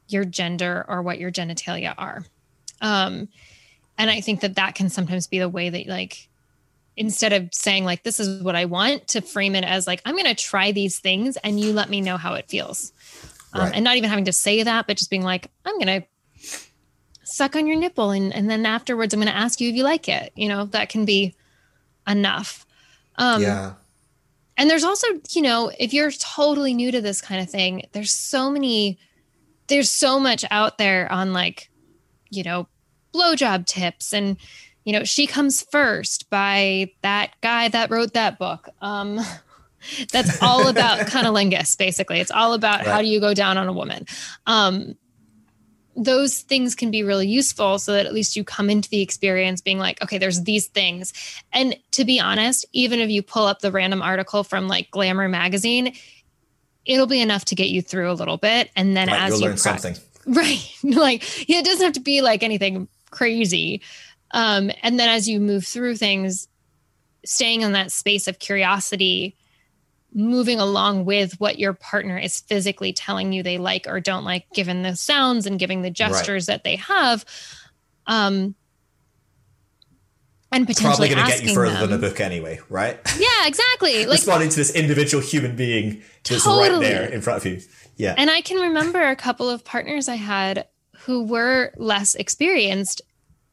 your gender or what your genitalia are. Um, and I think that that can sometimes be the way that like instead of saying like this is what i want to frame it as like i'm going to try these things and you let me know how it feels. Um, right. and not even having to say that but just being like i'm going to suck on your nipple and, and then afterwards i'm going to ask you if you like it. You know that can be enough. Um, yeah. and there's also you know if you're totally new to this kind of thing there's so many there's so much out there on like you know blowjob tips and you know, She Comes First by that guy that wrote that book. Um, [laughs] that's all about [laughs] cunnilingus, basically. It's all about right. how do you go down on a woman. Um, those things can be really useful so that at least you come into the experience being like, okay, there's these things. And to be honest, even if you pull up the random article from like Glamour magazine, it'll be enough to get you through a little bit. And then right, as you learn something. [laughs] Right. like yeah, it doesn't have to be like anything crazy. Um, and then as you move through things, staying in that space of curiosity, moving along with what your partner is physically telling you they like or don't like, given the sounds and giving the gestures right. that they have. Um, and potentially probably going to get you further them, than a book anyway, right? [laughs] Yeah, exactly. [laughs] Like responding to this individual human being that's totally. right there in front of you. Yeah. And I can remember a couple of partners I had who were less experienced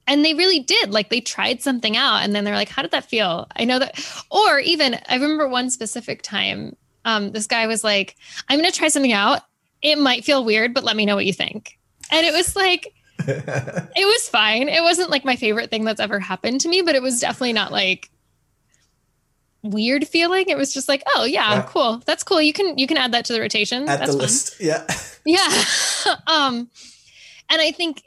and they really did like they tried something out and then they're like how did that feel? I know that or even i remember one specific time um, this guy was like i'm going to try something out. It might feel weird but let me know what you think. And it was like [laughs] it was fine. It wasn't like my favorite thing that's ever happened to me but it was definitely not like weird feeling. It was just like oh yeah, yeah. cool. That's cool. You can you can add that to the rotation. At that's the fun. list. Yeah. [laughs] Yeah. [laughs] Um and i think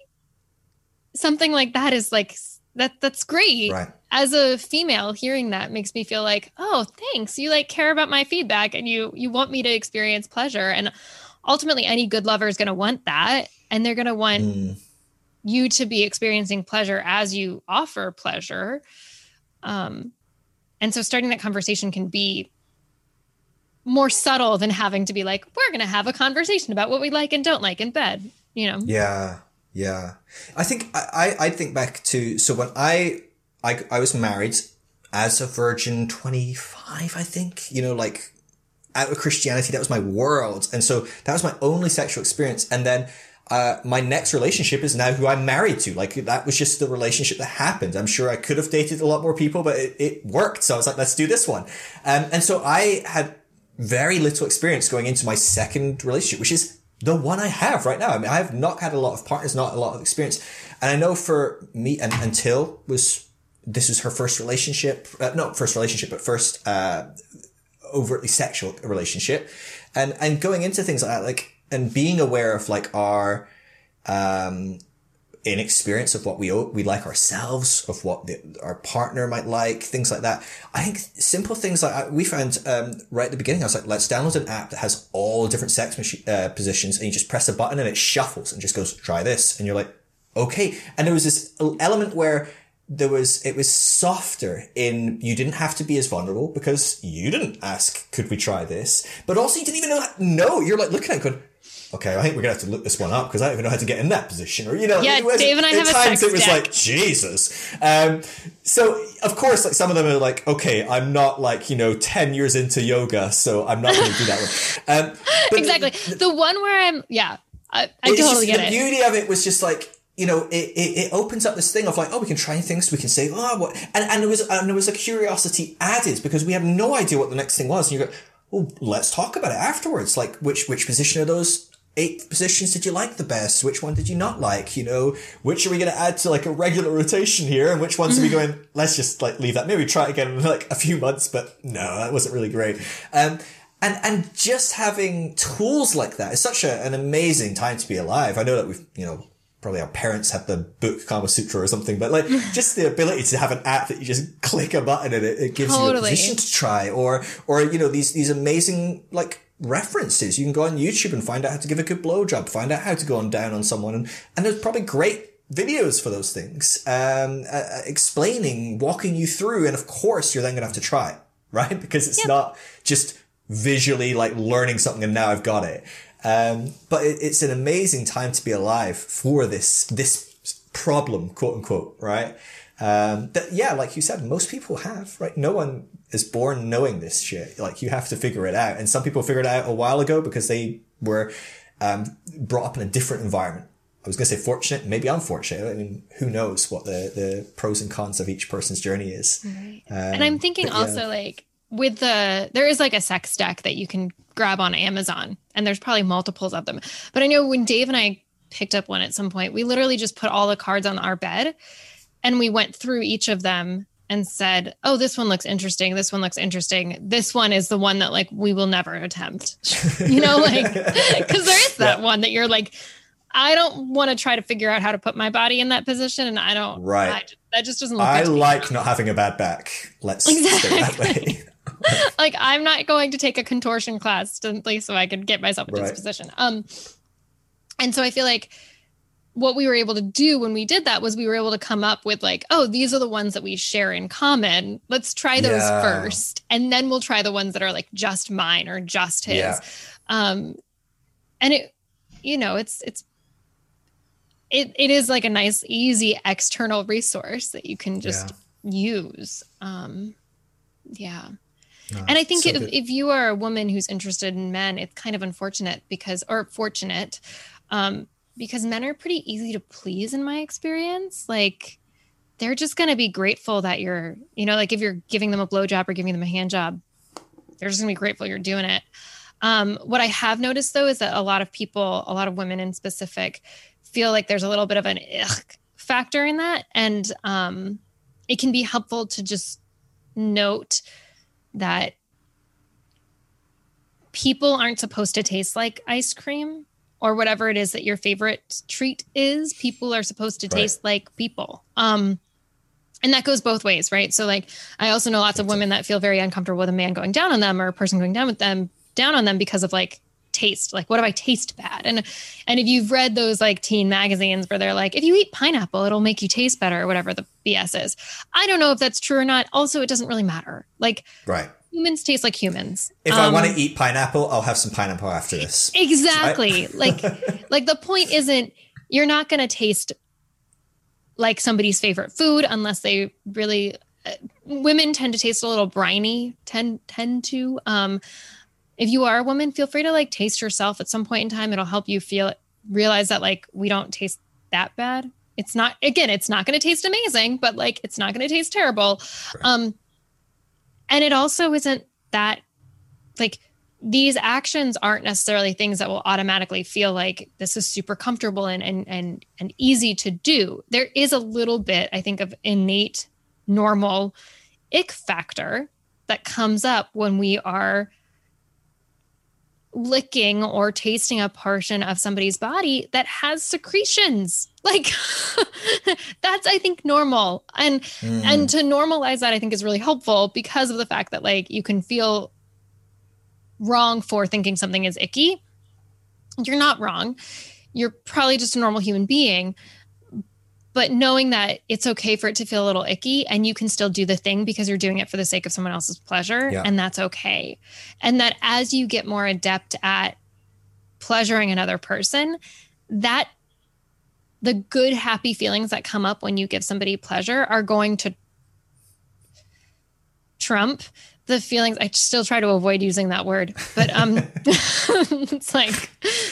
something like that is like that that's great. Right. As a female, hearing that makes me feel like, oh, thanks. You like care about my feedback and you you want me to experience pleasure. And ultimately any good lover is gonna want that. And they're gonna want mm. you to be experiencing pleasure as you offer pleasure. Um, and so starting that conversation can be more subtle than having to be like, we're going to have a conversation about what we like and don't like in bed, you know? Yeah. Yeah. I think I, I think back to, so when I, I, I was married as a virgin 25, I think, you know, like out of Christianity, that was my world. And so that was my only sexual experience. And then, uh, my next relationship is now who I'm married to. Like that was just the relationship that happened. I'm sure I could have dated a lot more people, but it, it worked. So I was like, let's do this one. Um, and so I had very little experience going into my second relationship, which is the one I have right now. I mean, I have not had a lot of partners, not a lot of experience. And I know for me, and until was, this was her first relationship, uh, not first relationship, but first, uh, overtly sexual relationship. And, and going into things like that, like, and being aware of like our, um, inexperience of what we we like ourselves, of what the, our partner might like, things like that. I think simple things like we found um, right at the beginning. I was like, let's download an app that has all different sex machine, uh, positions, and you just press a button and it shuffles and just goes, try this, and you're like, okay. And there was this element where there was it was softer in you didn't have to be as vulnerable because you didn't ask could we try this but also you didn't even know no you're like looking at it going okay, I think we're gonna have to look this one up because I don't even know how to get in that position. Or you know, yeah, was, Dave and I have a times it was deck. like Jesus. Um, so of course, like some of them are like, okay, I'm not like you know ten years into yoga, so I'm not going to do that one. [laughs] Um, exactly, the, the, one where I'm, yeah, I, I totally just, get the it. The beauty of it was just like you know, it, it, it, opens up this thing of like, oh, we can try things. We can say, oh, what? And, and there was, and there was a curiosity added because we had no idea what the next thing was. And you go, well, let's talk about it afterwards. Like, which, which position are those eight positions did you like the best? Which one did you not like? You know, which are we going to add to like a regular rotation here? And which ones are we going, let's just like leave that. Maybe try it again in like a few months, but no, that wasn't really great. Um, and, and just having tools like that is such a, an amazing time to be alive. I know that we've, you know, probably our parents had the book Kama Sutra or something, but like [laughs] just the ability to have an app that you just click a button and it, it gives totally. you a position to try or, or, you know, these, these amazing like references. You can go on YouTube and find out how to give a good blowjob, find out how to go on down on someone. And, and there's probably great videos for those things, um, uh, uh explaining, walking you through. And of course, you're then going to have to try, [laughs] right? Because it's yep. not just visually like learning something and now I've got it. Um, but it, it's an amazing time to be alive for this, this problem, quote unquote, right? Um, that, yeah, like you said, most people have, right? No one is born knowing this shit. Like you have to figure it out. And some people figured it out a while ago because they were, um, brought up in a different environment. I was going to say fortunate, maybe unfortunate. I mean, who knows what the, the pros and cons of each person's journey is. Right. Um, and I'm thinking but, yeah. also like with the, there is like a sex deck that you can grab on Amazon and there's probably multiples of them. But I know when Dave and I picked up one at some point, we literally just put all the cards on our bed and we went through each of them and said, "Oh, this one looks interesting. This one looks interesting. This one is the one that like we will never attempt." [laughs] you know, like [laughs] cuz there is that yeah. one that you're like I don't want to try to figure out how to put my body in that position and I don't Right. I, that just doesn't look I like not having a bad back. Let's exactly. that way. [laughs] like I'm not going to take a contortion class simply so I can get myself into right. this position. Um and so I feel like what we were able to do when we did that was we were able to come up with like, oh, these are the ones that we share in common. Let's try those yeah. first. And then we'll try the ones that are like just mine or just his. Yeah. Um and it you know, it's it's it it is like a nice easy external resource that you can just yeah. use. Um yeah. No, and I think so if, if you are a woman who's interested in men, it's kind of unfortunate because, or fortunate, um, because men are pretty easy to please in my experience. Like they're just going to be grateful that you're, you know, like if you're giving them a blowjob or giving them a hand job, they're just going to be grateful you're doing it. Um, what I have noticed though is that a lot of people, a lot of women in specific, feel like there's a little bit of an factor in that, and um, it can be helpful to just note that people aren't supposed to taste like ice cream or whatever it is that your favorite treat is people are supposed to right. taste like people um and that goes both ways right so like i also know lots of women that feel very uncomfortable with a man going down on them or a person going down with them down on them because of like taste? Like, what if I taste bad? And and if you've read those like teen magazines where they're like, if you eat pineapple, it'll make you taste better, or whatever the BS is. I don't know if that's true or not. Also, it doesn't really matter. Like, right. Humans taste like humans. If um, I want to eat pineapple, I'll have some pineapple after this. Exactly. Right? like, [laughs] like the point isn't you're not going to taste like somebody's favorite food unless they really uh, women tend to taste a little briny tend tend to um if you are a woman feel free to like taste yourself at some point in time it'll help you feel realize that like we don't taste that bad it's not again it's not going to taste amazing but like it's not going to taste terrible um and it also isn't that like these actions aren't necessarily things that will automatically feel like this is super comfortable and and and and easy to do. There is a little bit, I think, of innate normal ick factor that comes up when we are licking or tasting a portion of somebody's body that has secretions like [laughs] that's i think normal and mm. and to normalize that i think is really helpful because of the fact that like you can feel wrong for thinking something is icky. You're not wrong. You're probably just a normal human being. But knowing that it's okay for it to feel a little icky and you can still do the thing because you're doing it for the sake of someone else's pleasure, yeah. and that's okay. And that as you get more adept at pleasuring another person, that the good, happy feelings that come up when you give somebody pleasure are going to trump the feelings. I still try to avoid using that word but um [laughs] it's like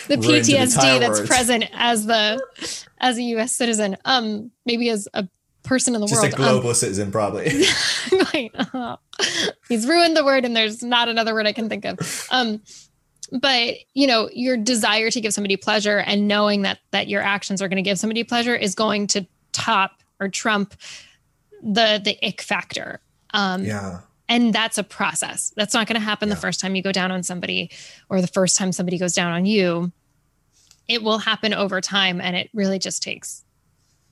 the ptsd that's words. present as the as a us citizen um maybe as a person in the Just world a global um, citizen probably. [laughs] [laughs] He's ruined the word and there's not another word i can think of. Um but you know your desire to give somebody pleasure and knowing that that your actions are going to give somebody pleasure is going to top or trump the the ick factor. Um yeah. and that's a process. That's not going to happen yeah. the first time you go down on somebody or the first time somebody goes down on you. It will happen over time and it really just takes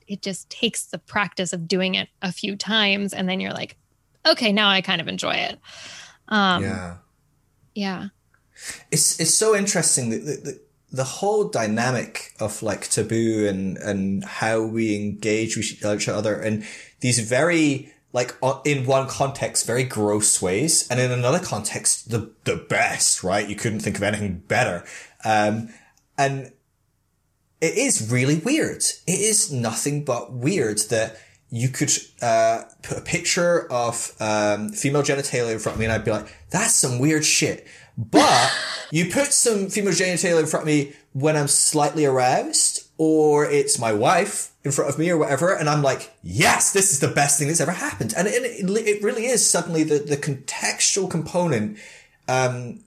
it just takes the practice of doing it a few times and then you're like okay now i kind of enjoy it. Um yeah. yeah it's it's so interesting that the, the, whole dynamic of like taboo and and how we engage with each other and these very like in one context very gross ways and in another context the the best right? You couldn't think of anything better. Um, and it is really weird. It is nothing but weird that you could uh, put a picture of um, female genitalia in front of me and I'd be like that's some weird shit but you put some female genitalia in front of me when I'm slightly aroused or it's my wife in front of me or whatever. And I'm like, yes, this is the best thing that's ever happened. And it, it really is suddenly the, the contextual component. Um,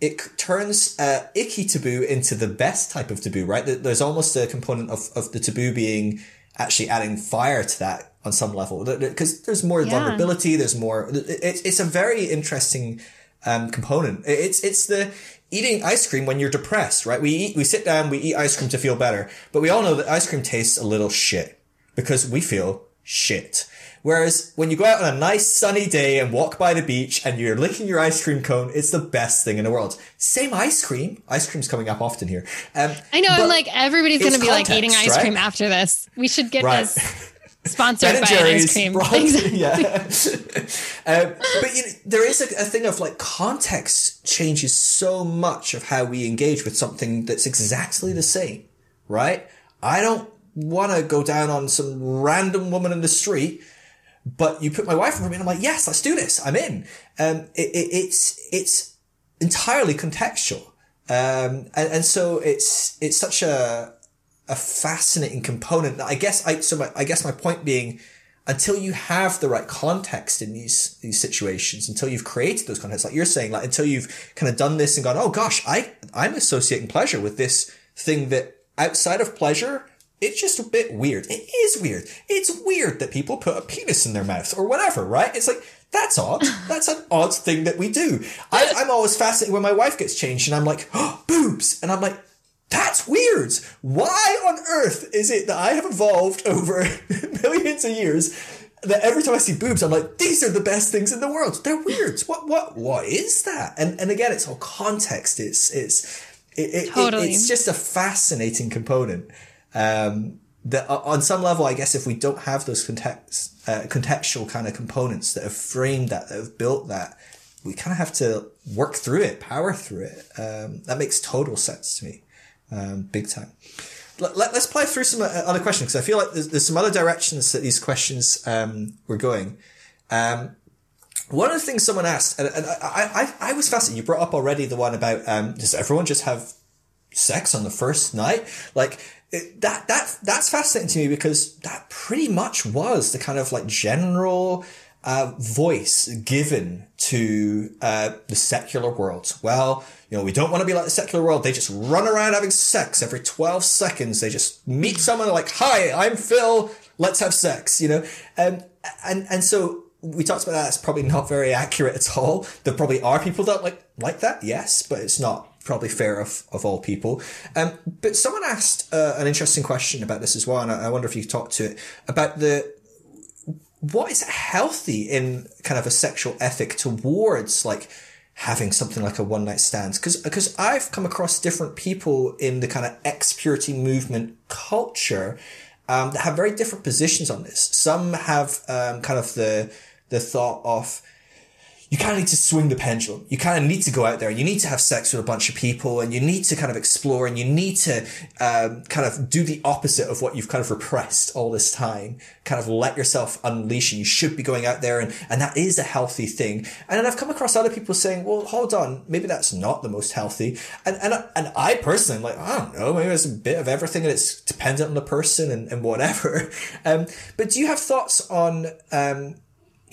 it turns uh, icky taboo into the best type of taboo, right? There's almost a component of, of the taboo being actually adding fire to that on some level because there's more yeah. vulnerability. There's more, it's, it's a very interesting, um, component. It's, it's the, eating ice cream when you're depressed, right? We eat, we sit down, we eat ice cream to feel better, but we all know that ice cream tastes a little shit because we feel shit. Whereas when you go out on a nice sunny day and walk by the beach and you're licking your ice cream cone, it's the best thing in the world. Same ice cream. Ice cream's coming up often here. Um, I know. I'm like, everybody's going to be context, like eating ice right? cream after this. We should get right. this [laughs] Sponsored by Jerry's, ice cream. [laughs] Exactly. [laughs] Yeah. um, but you know, there is a, a, thing of like context changes so much of how we engage with something that's exactly the same, right? I don't want to go down on some random woman in the street, but you put my wife in front of me and I'm like, yes, let's do this. I'm in. Um, it, it, it's, it's entirely contextual. Um, and, and so it's, it's such a, a fascinating component. I guess I so my, I guess my point being, until you have the right context in these these situations, until you've created those contexts, like you're saying, like until you've kind of done this and gone, oh gosh, I I'm associating pleasure with this thing that outside of pleasure. It's just a bit weird. It is weird. It's weird that people put a penis in their mouth or whatever, right? It's like, that's odd. [laughs] That's an odd thing that we do. I, I'm always fascinated when my wife gets changed and I'm like, oh, boobs. And I'm like, that's weird. Why on earth is it that I have evolved over [laughs] millions of years that every time I see boobs, I'm like, these are the best things in the world. They're weird. What what what is that? And and again, it's all context. It's it's It, totally. It, it's just a fascinating component. Um, that on some level, I guess if we don't have those context, uh, contextual kind of components that have framed that, that have built that, we kind of have to work through it, power through it. Um, that makes total sense to me, um, big time. Let, us let, play through some uh, other questions because I feel like there's, there's, some other directions that these questions um, were going. Um, one of the things someone asked, and, and I, I, I, was fascinated. You brought up already the one about um, does everyone just have sex on the first night? Like it, that that that's fascinating to me because that pretty much was the kind of like general uh, voice given to uh, the secular world. Well, you know, we don't want to be like the secular world. They just run around having sex every 12 seconds. They just meet someone like, hi, I'm Phil. Let's have sex, you know? Um, and, and so we talked about that. It's probably not very accurate at all. There probably are people that like, like that. Yes, but it's not probably fair of, of all people. Um, but someone asked uh, an interesting question about this as well. And I, I wonder if you could talk to it about the, what is healthy in kind of a sexual ethic towards like having something like a one night stand? Because because I've come across different people in the kind of ex purity movement culture um, that have very different positions on this. Some have um, kind of the the thought of you kind of need to swing the pendulum. You kind of need to go out there and you need to have sex with a bunch of people and you need to kind of explore and you need to um, kind of do the opposite of what you've kind of repressed all this time. Kind of let yourself unleash and you should be going out there and, and that is a healthy thing. And then I've come across other people saying, well, hold on, maybe that's not the most healthy. And, and, and I personally, like, I don't know, maybe it's a bit of everything and it's dependent on the person and, and whatever. [laughs] Um, but do you have thoughts on, um,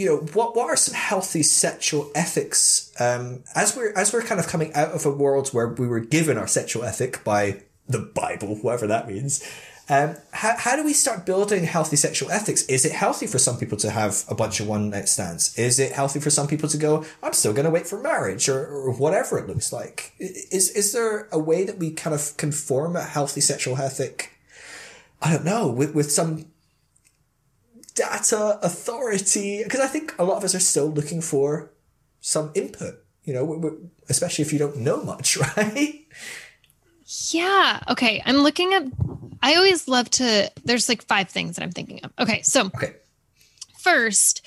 you know what what are some healthy sexual ethics um, as we're as we're kind of coming out of a world where we were given our sexual ethic by the Bible, whatever that means. Um, how, how do we start building healthy sexual ethics? Is it healthy for some people to have a bunch of one night stands? Is it healthy for some people to go, I'm still going to wait for marriage or, or whatever it looks like? Is, is there a way that we kind of conform a healthy sexual ethic? I don't know, with, with some data authority because I think a lot of us are still looking for some input. You know, especially if you don't know much, [laughs] right? Yeah. Okay. I'm looking at. I always love to. There's like five things that I'm thinking of. Okay. So. Okay. First,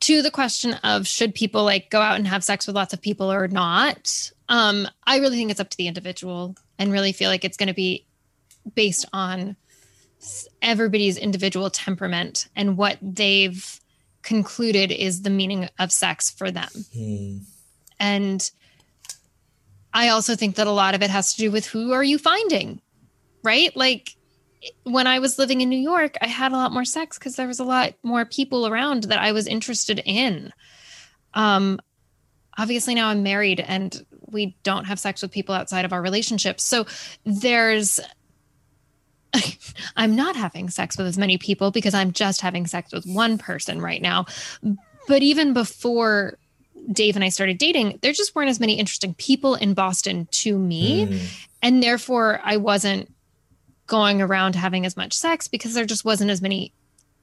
to the question of should people like go out and have sex with lots of people or not, um, I really think it's up to the individual and really feel like it's going to be based on everybody's individual temperament and what they've concluded is the meaning of sex for them. Mm. And I also think that a lot of it has to do with who are you finding, right? Like when I was living in New York, I had a lot more sex because there was a lot more people around that I was interested in. Um, obviously now I'm married and we don't have sex with people outside of our relationship. So there's [laughs] I'm not having sex with as many people because I'm just having sex with one person right now. But even before Dave and I started dating, there just weren't as many interesting people in Boston to me. Mm. And therefore, I wasn't going around having as much sex because there just wasn't as many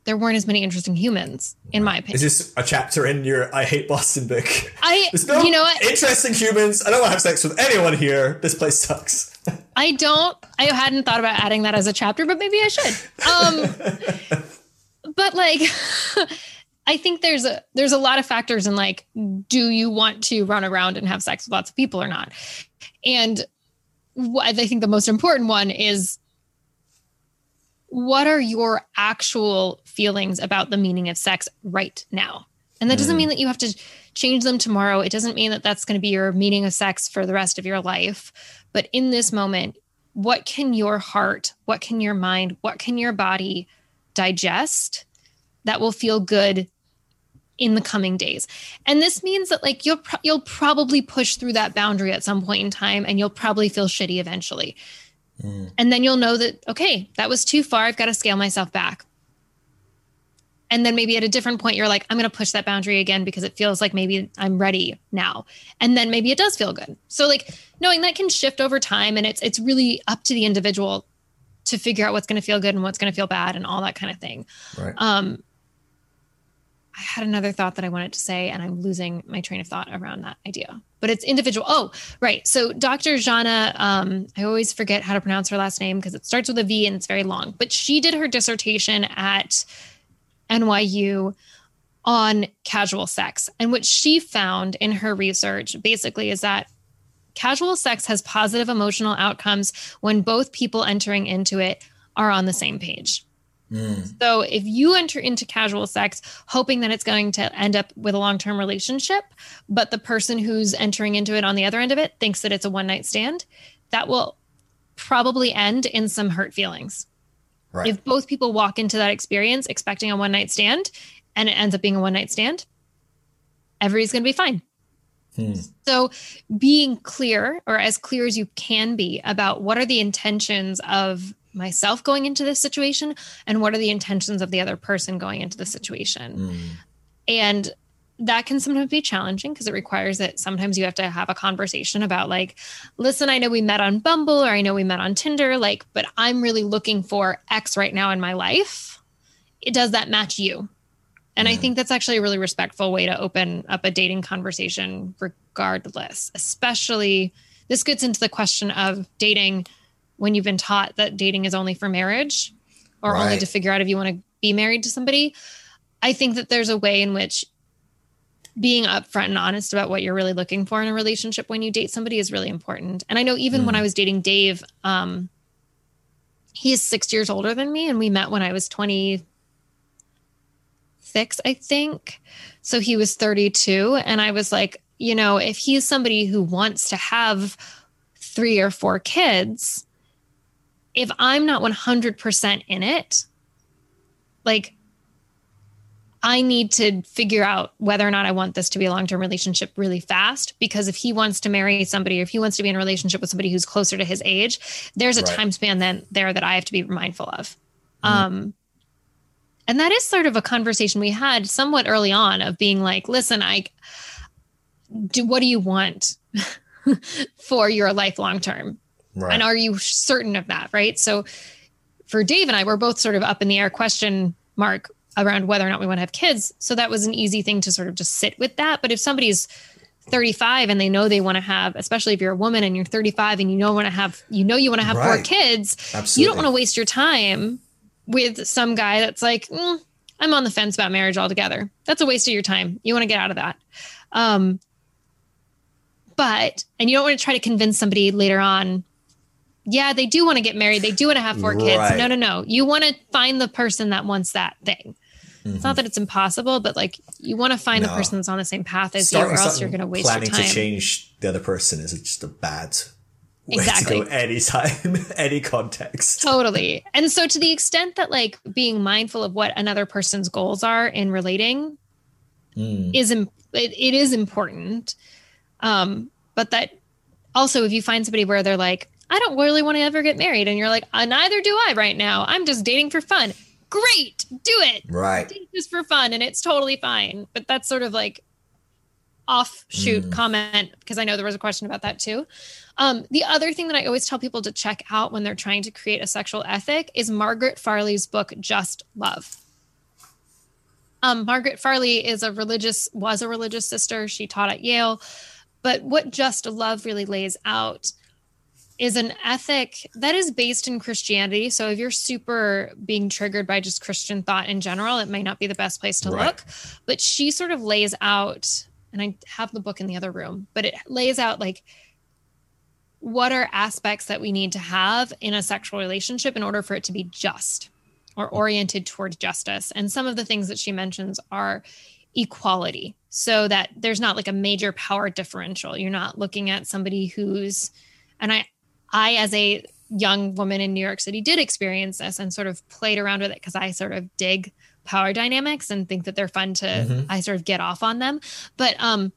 there weren't as many interesting humans, in my opinion. Is this a chapter in your I Hate Boston book? I, [laughs] There's no you know what? interesting humans. I don't want to have sex with anyone here. This place sucks. [laughs] I don't. I hadn't thought about adding that as a chapter, but maybe I should. Um, [laughs] but like, I think there's a there's a lot of factors in like, do you want to run around and have sex with lots of people or not? And I think the most important one is what are your actual feelings about the meaning of sex right now? And that doesn't mm. mean that you have to change them tomorrow. It doesn't mean that that's going to be your meaning of sex for the rest of your life. But in this moment, what can your heart, what can your mind, what can your body digest that will feel good in the coming days? And this means that like you'll pro- you'll probably push through that boundary at some point in time and you'll probably feel shitty eventually. Mm. And then you'll know that, okay, that was too far. I've got to scale myself back. And then maybe at a different point, you're like, I'm going to push that boundary again because it feels like maybe I'm ready now. And then maybe it does feel good. So like knowing that can shift over time and it's it's really up to the individual to figure out what's going to feel good and what's going to feel bad and all that kind of thing. Right. Um, I had another thought that I wanted to say, and I'm losing my train of thought around that idea. But it's individual. Oh, right. So Dr. Zhana, um, I always forget how to pronounce her last name because it starts with a V and it's very long. But she did her dissertation at NYU on casual sex. And what she found in her research basically is that casual sex has positive emotional outcomes when both people entering into it are on the same page. Mm. So if you enter into casual sex hoping that it's going to end up with a long-term relationship, but the person who's entering into it on the other end of it thinks that it's a one-night stand, that will probably end in some hurt feelings. Right. If both people walk into that experience expecting a one-night stand and it ends up being a one-night stand, everybody's going to be fine. Hmm. So, being clear or as clear as you can be about what are the intentions of myself going into this situation and what are the intentions of the other person going into the situation. Mm. And that can sometimes be challenging because it requires that sometimes you have to have a conversation about like listen i know we met on bumble or i know we met on tinder like but i'm really looking for x right now in my life it does that match you and i think that's actually a really respectful way to open up a dating conversation regardless especially this gets into the question of dating when you've been taught that dating is only for marriage or right. only to figure out if you want to be married to somebody. I think that there's a way in which being upfront and honest about what you're really looking for in a relationship when you date somebody is really important. And I know even mm. when I was dating Dave, um, he is six years older than me, and we met when I was 26, I think. So he was 32. And I was like, you know, if he's somebody who wants to have three or four kids, if I'm not 100% in it, like I need to figure out whether or not I want this to be a long term relationship really fast. Because if he wants to marry somebody or if he wants to be in a relationship with somebody who's closer to his age, there's a right. time span then there that I have to be mindful of. Mm. Um, and that is sort of a conversation we had somewhat early on of being like, listen, I do what do you want [laughs] for your life long term? Right. And are you certain of that? Right. So for Dave and I, we're both sort of up in the air question mark around whether or not we want to have kids. So that was an easy thing to sort of just sit with that. But if somebody's 35 and they know they want to have, especially if you're a woman and you're 35 and you know want to have, you know you want to have right. four kids, Absolutely. you don't want to waste your time with some guy that's like, mm, I'm on the fence about marriage altogether. That's a waste of your time. You want to get out of that. Um, but and you don't want to try to convince somebody later on yeah, they do want to get married. They do want to have four kids. Right. No, no, no. You want to find the person that wants that thing. Mm-hmm. It's not mm-hmm. that it's impossible, but like you want to find no. the person that's on the same path as Starting you, or else you're going to waste your time. Planning to change the other person is just a bad way exactly. to go anytime, [laughs] any context. Totally. And so, to the extent that like being mindful of what another person's goals are in relating mm. is it, it is important. Um, but that also, if you find somebody where they're like, I don't really want to ever get married. And you're like, uh, neither do I right now. I'm just dating for fun. Great. Do it. Right. Date just for fun. And it's totally fine. But that's sort of like offshoot mm. comment because I know there was a question about that too. Um, the other thing that I always tell people to check out when they're trying to create a sexual ethic is Margaret Farley's book, Just Love. Um, Margaret Farley is a religious, was a religious sister. She taught at Yale. But what Just Love really lays out is an ethic that is based in Christianity. So if you're super being triggered by just Christian thought in general, it might not be the best place to right. look. But she sort of lays out, and I have the book in the other room, but it lays out like what are aspects that we need to have in a sexual relationship in order for it to be just or hmm. oriented towards justice. And some of the things that she mentions are equality so that there's not like a major power differential. You're not looking at somebody who's and I I, as a young woman in New York City, did experience this and sort of played around with it because I sort of dig power dynamics and think that they're fun to, mm-hmm. I sort of get off on them. But, um,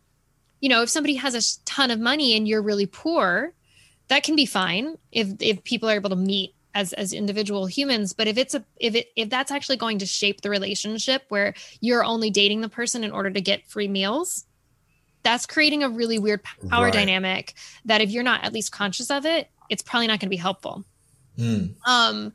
you know, if somebody has a ton of money and you're really poor, that can be fine if if people are able to meet as as individual humans but if it's a if it if that's actually going to shape the relationship where you're only dating the person in order to get free meals that's creating a really weird power right. dynamic that if you're not at least conscious of it it's probably not going to be helpful. Mm. Um,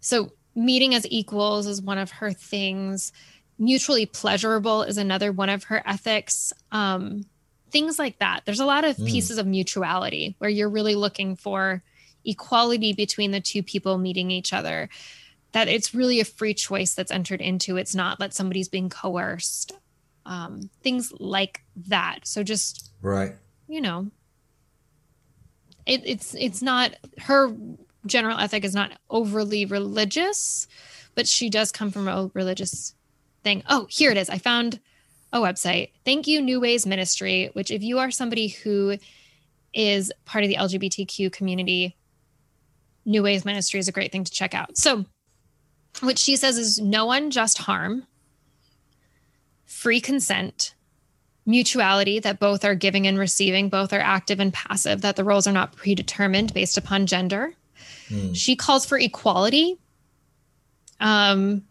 so meeting as equals is one of her things. mutually pleasurable is another one of her ethics. Um, things like that. There's a lot of mm. pieces of mutuality where you're really looking for equality between the two people meeting each other. That it's really a free choice that's entered into. It's not that somebody's being coerced. Um, things like that. So just right, you know, it, it's it's not her general ethic is not overly religious, but she does come from a religious thing. Oh, here it is. I found a website. Thank you, New Ways Ministry, which, if you are somebody who is part of the LGBTQ community, New Ways Ministry is a great thing to check out. So, what she says is no unjust harm, free consent, mutuality that both are giving and receiving, both are active and passive, that the roles are not predetermined based upon gender. Mm. She calls for equality. Um,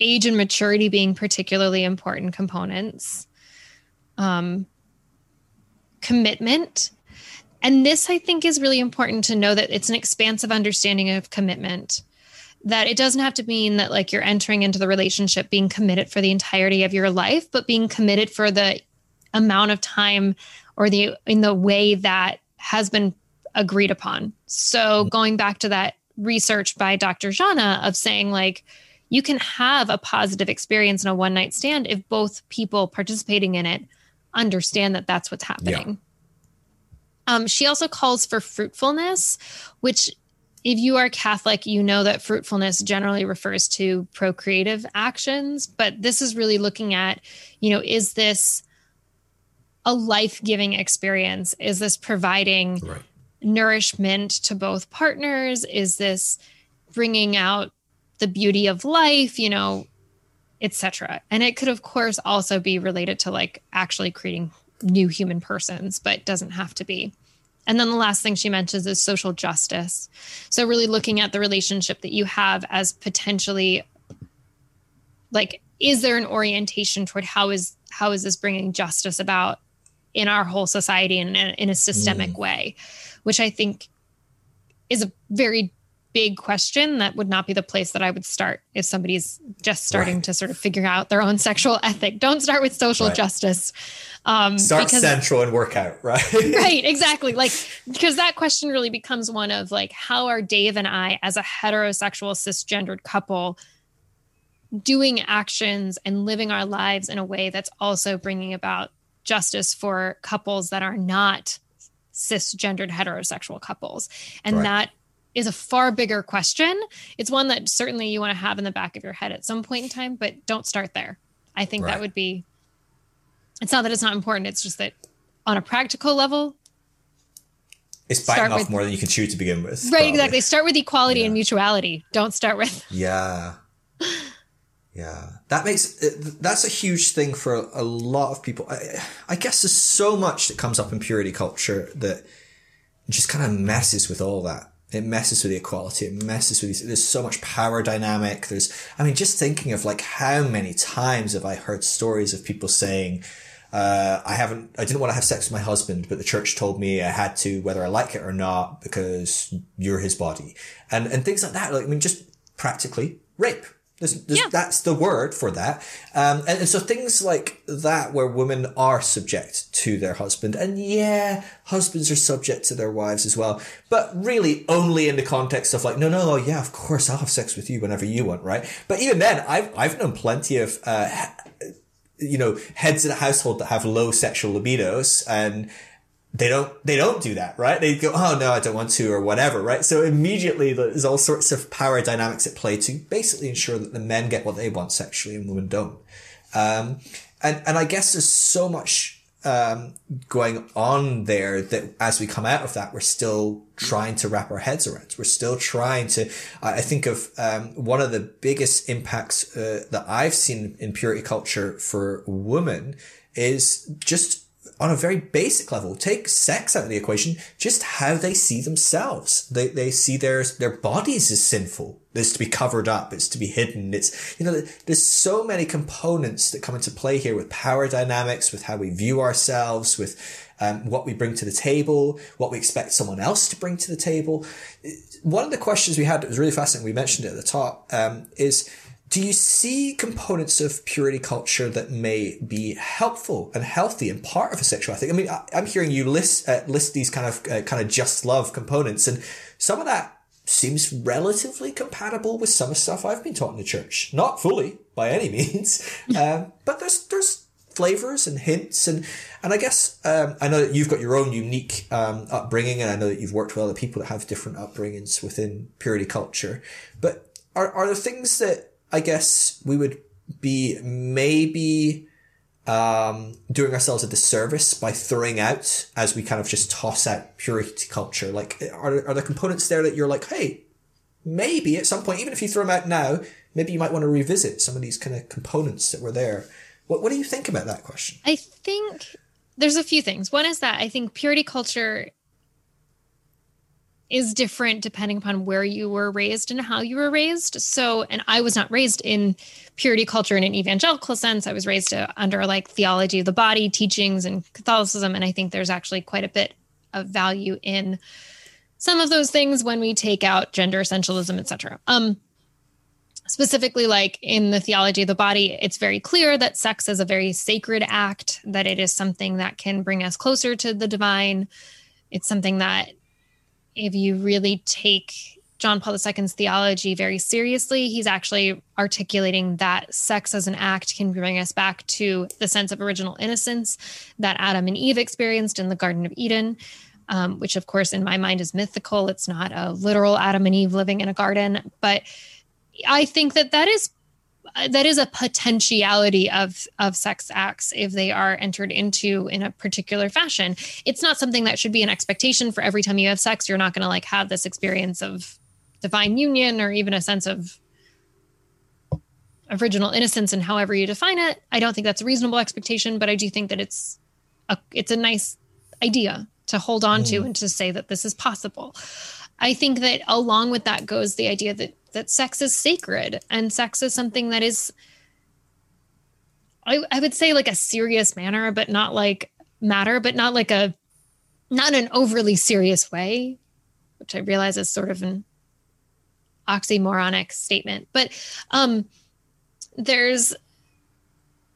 age and maturity being particularly important components. Um, commitment. And this, I think, is really important to know that it's an expansive understanding of commitment. That it doesn't have to mean that, like, you're entering into the relationship being committed for the entirety of your life, but being committed for the amount of time or the in the way that has been agreed upon. So, going back to that research by Dr. Zhana of saying, like, you can have a positive experience in a one night stand if both people participating in it understand that that's what's happening. Yeah. Um, she also calls for fruitfulness, which, if you are Catholic, you know that fruitfulness generally refers to procreative actions. But this is really looking at, you know, is this a life giving experience? Is this providing right. nourishment to both partners? Is this bringing out the beauty of life, you know, etc. And it could of course also be related to like actually creating new human persons, but doesn't have to be. And then the last thing she mentions is social justice. So really looking at the relationship that you have as potentially like is there an orientation toward how is how is this bringing justice about in our whole society in, in a systemic mm. way, which I think is a very big question that would not be the place that I would start if somebody's just starting right. to sort of figure out their own [laughs] sexual ethic. Don't start with social right. justice. Um, start because, central and work out, right? [laughs] right, [laughs] exactly. Like, because that question really becomes one of like, how are Dave and I, as a heterosexual cisgendered couple, doing actions and living our lives in a way that's also bringing about justice for couples that are not cisgendered heterosexual couples? And right. that is a far bigger question. It's one that certainly you want to have in the back of your head at some point in time, but don't start there. I think right. that would be it's not that it's not important, it's just that on a practical level, it's biting off with, more than you can chew to begin with. Right, probably. exactly. Start with equality yeah. and mutuality. Don't start with Yeah. Yeah. That makes that's a huge thing for a, a lot of people. I, I guess there's so much that comes up in purity culture that just kind of messes with all that it messes with the equality. It messes with these. There's so much power dynamic. There's, I mean, just thinking of like how many times have I heard stories of people saying, uh, I haven't, I didn't want to have sex with my husband, but the church told me I had to, whether I like it or not, because you're his body. And, and things like that. Like, I mean, just practically rape. There's, there's, yeah. That's the word for that. Um, and, and, so things like that, where women are subject to their husband, and yeah, husbands are subject to their wives as well, but really only in the context of like, no, no, no, yeah, of course I'll have sex with you whenever you want, right? But even then, I've, I've known plenty of, uh, you know, heads of the household that have low sexual libidos and, they don't they don't do that right? They go oh no i don't want to or whatever right? So immediately there's all sorts of power dynamics at play to basically ensure that the men get what they want sexually and women don't. Um, and and i guess there's so much um, going on there that as we come out of that we're still trying to wrap our heads around. We're still trying to i think of um, one of the biggest impacts uh, that i've seen in purity culture for women is just on a very basic level, take sex out of the equation, just how they see themselves. They, they see their, their bodies as sinful. It's to be covered up. It's to be hidden. It's, you know, there's so many components that come into play here with power dynamics, with how we view ourselves, with um, what we bring to the table, what we expect someone else to bring to the table. One of the questions we had that was really fascinating, we mentioned it at the top, um, is do you see components of purity culture that may be helpful and healthy and part of a sexual ethic? I mean, I, am hearing you list uh, list these kind of uh, kind of just love components, and some of that seems relatively compatible with some of the stuff I've been taught in the church. Not fully by any means, [laughs] um, but there's there's flavors and hints and and I guess um, I know that you've got your own unique um, upbringing, and I know that you've worked with other people that have different upbringings within purity culture. But are are there things that I guess we would be maybe um, doing ourselves a disservice by throwing out as we kind of just toss out purity culture? Like, are, are there components there that you're like, hey, maybe at some point, even if you throw them out now, maybe you might want to revisit some of these kind of components that were there. What, what do you think about that question? I think there's a few things. One is that I think purity culture is different depending upon where you were raised and how you were raised. So, and I was not raised in purity culture in an evangelical sense. I was raised uh, under like theology of the body teachings and Catholicism. And I think there's actually quite a bit of value in some of those things when we take out gender essentialism, etc. Um, specifically like in the theology of the body it's very clear that sex is a very sacred act that it is something that can bring us closer to the divine it's something that if you really take John Paul II's theology very seriously, he's actually articulating that sex as an act can bring us back to the sense of original innocence that Adam and Eve experienced in the Garden of Eden, um, which, of course, in my mind is mythical. It's not a literal Adam and Eve living in a garden, but I think that that is that is a potentiality of of sex acts if they are entered into in a particular fashion. It's not something that should be an expectation for every time you have sex you're not going to like have this experience of divine union or even a sense of original innocence and however you define it. I don't think that's a reasonable expectation but i do think that it's a it's a nice idea to hold on mm. to and to say that this is possible i think that along with that goes the idea that that sex is sacred and sex is something that is I, I would say like a serious manner but not like matter but not like a not an overly serious way which i realize is sort of an oxymoronic statement. But um there's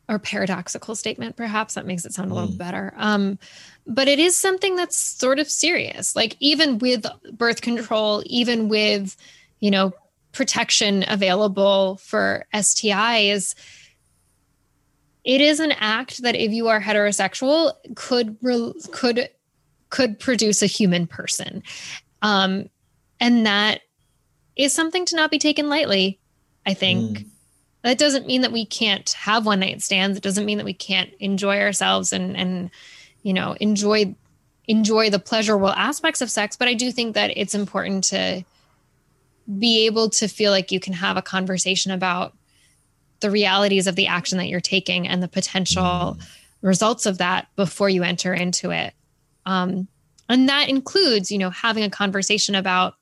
or paradoxical statement perhaps. That makes it sound a little mm. better. Um but it is something that's sort of serious like even with birth control even with you know protection available for STIs, it is an act that if you are heterosexual could could could produce a human person. Um, and that is something to not be taken lightly, I think. Mm. That doesn't mean that we can't have one night stands. It doesn't mean that we can't enjoy ourselves and and you know enjoy enjoy the pleasurable aspects of sex. But I do think that it's important to be able to feel like you can have a conversation about the realities of the action that you're taking and the potential mm. results of that before you enter into it. Um, and that includes, you know, having a conversation about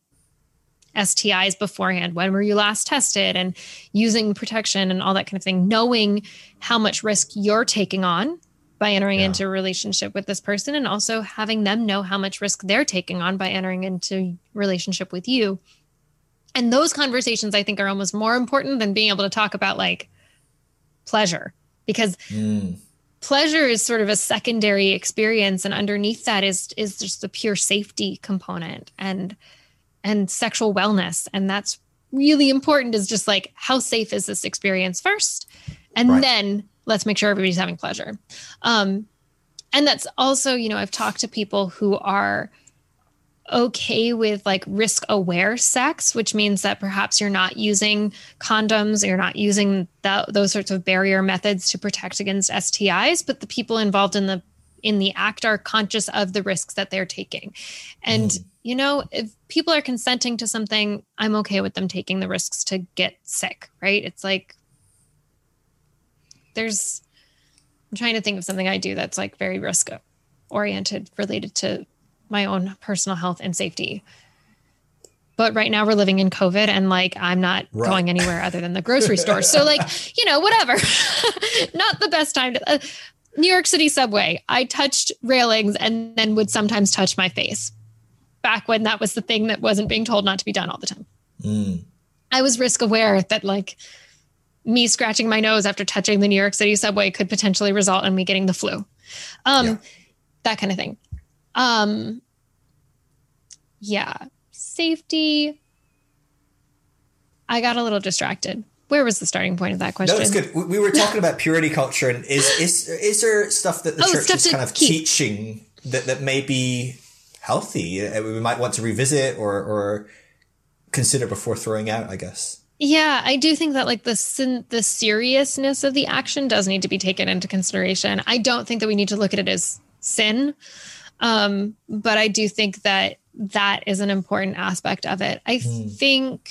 STIs beforehand. When were you last tested? And using protection and all that kind of thing, knowing how much risk you're taking on by entering yeah. into a relationship with this person, and also having them know how much risk they're taking on by entering into relationship with you and those conversations i think are almost more important than being able to talk about like pleasure because mm. pleasure is sort of a secondary experience and underneath that is is just the pure safety component and and sexual wellness and that's really important is just like how safe is this experience first and right. then let's make sure everybody's having pleasure um and that's also you know i've talked to people who are okay with like risk aware sex, which means that perhaps you're not using condoms, you're not using that, those sorts of barrier methods to protect against STIs, but the people involved in the in the act are conscious of the risks that they're taking. And mm. you know, if people are consenting to something, I'm okay with them taking the risks to get sick, right? It's like there's I'm trying to think of something I do that's like very risk oriented related to my own personal health and safety. But right now we're living in COVID and like I'm not right. going anywhere other than the grocery store. So [laughs] like, you know, whatever. [laughs] not the best time to uh, New York City subway. I touched railings and then would sometimes touch my face. Back when that was the thing that wasn't being told not to be done all the time. Mm. I was risk aware that like me scratching my nose after touching the New York City subway could potentially result in me getting the flu. Um, yeah. That kind of thing. Um, yeah. Safety. I got a little distracted. Where was the starting point of that question? No, it's good. We were talking about purity culture, and is is is there stuff that the oh, church is kind of keep. teaching that that may be healthy? Uh, we might want to revisit or or consider before throwing out. I guess. Yeah, I do think that like the sin- the seriousness of the action does need to be taken into consideration. I don't think that we need to look at it as sin, um, but I do think that that is an important aspect of it. I mm. think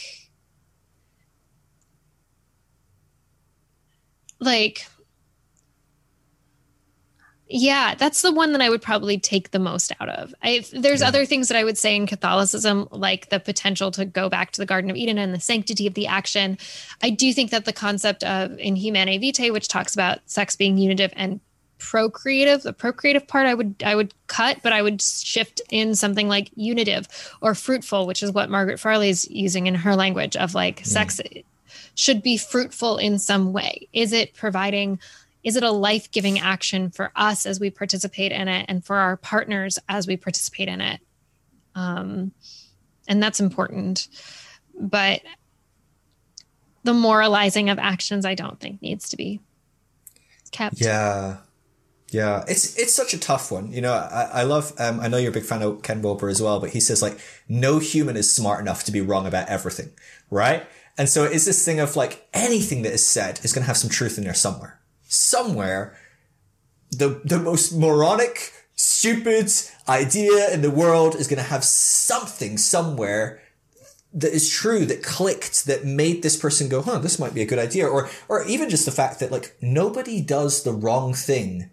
like yeah, that's the one that I would probably take the most out of. I, there's yeah. other things that I would say in Catholicism, like the potential to go back to the Garden of Eden and the sanctity of the action. I do think that the concept of in Humanae Vitae, which talks about sex being unitive and procreative, the procreative part I would I would cut, but I would shift in something like unitive or fruitful, which is what Margaret Farley is using in her language of like mm. sex should be fruitful in some way. Is it providing is it a life-giving action for us as we participate in it and for our partners as we participate in it? Um, and that's important. But the moralizing of actions i don't think needs to be kept. Yeah. Yeah. It's it's such a tough one. You know i, I love um, i know you're a big fan of ken wilber as well but he says like no human is smart enough to be wrong about everything right? And so it's this thing of like anything that is said is going to have some truth in there somewhere somewhere, the, the most moronic, stupid idea in the world is going to have something somewhere that is true that clicked that made this person go huh this might be a good idea. Or or even just the fact that like nobody does the wrong thing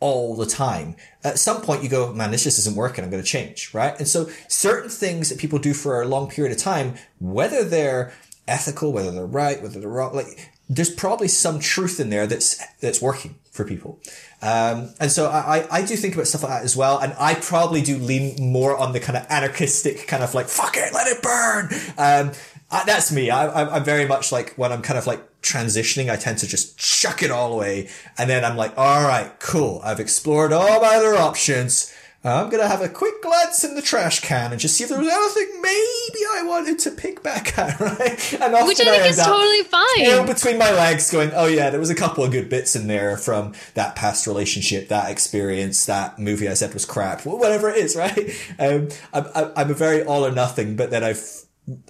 all the time. At some point you go man this just isn't working. I'm going to change right? And so certain things that people do for a long period of time whether they're ethical whether they're right whether they're wrong like there's probably some truth in there that's that's working for people. Um, and so I, I do think about stuff like that as well. And I probably do lean more on the kind of anarchistic kind of like, fuck it, let it burn. Um, I, that's me. I, I'm very much like when I'm kind of like transitioning, I tend to just chuck it all away. And then I'm like, all right, cool. I've explored all my other options. I'm gonna have a quick glance in the trash can and just see if there was anything maybe I wanted to pick back [laughs] at, right? And often Which I think I is totally fine. You know, between my legs, going, "Oh yeah, there was a couple of good bits in there from that past relationship, that experience, that movie I said was crap, whatever it is, [laughs] right?" Um, I'm, I'm a very all or nothing, but then I've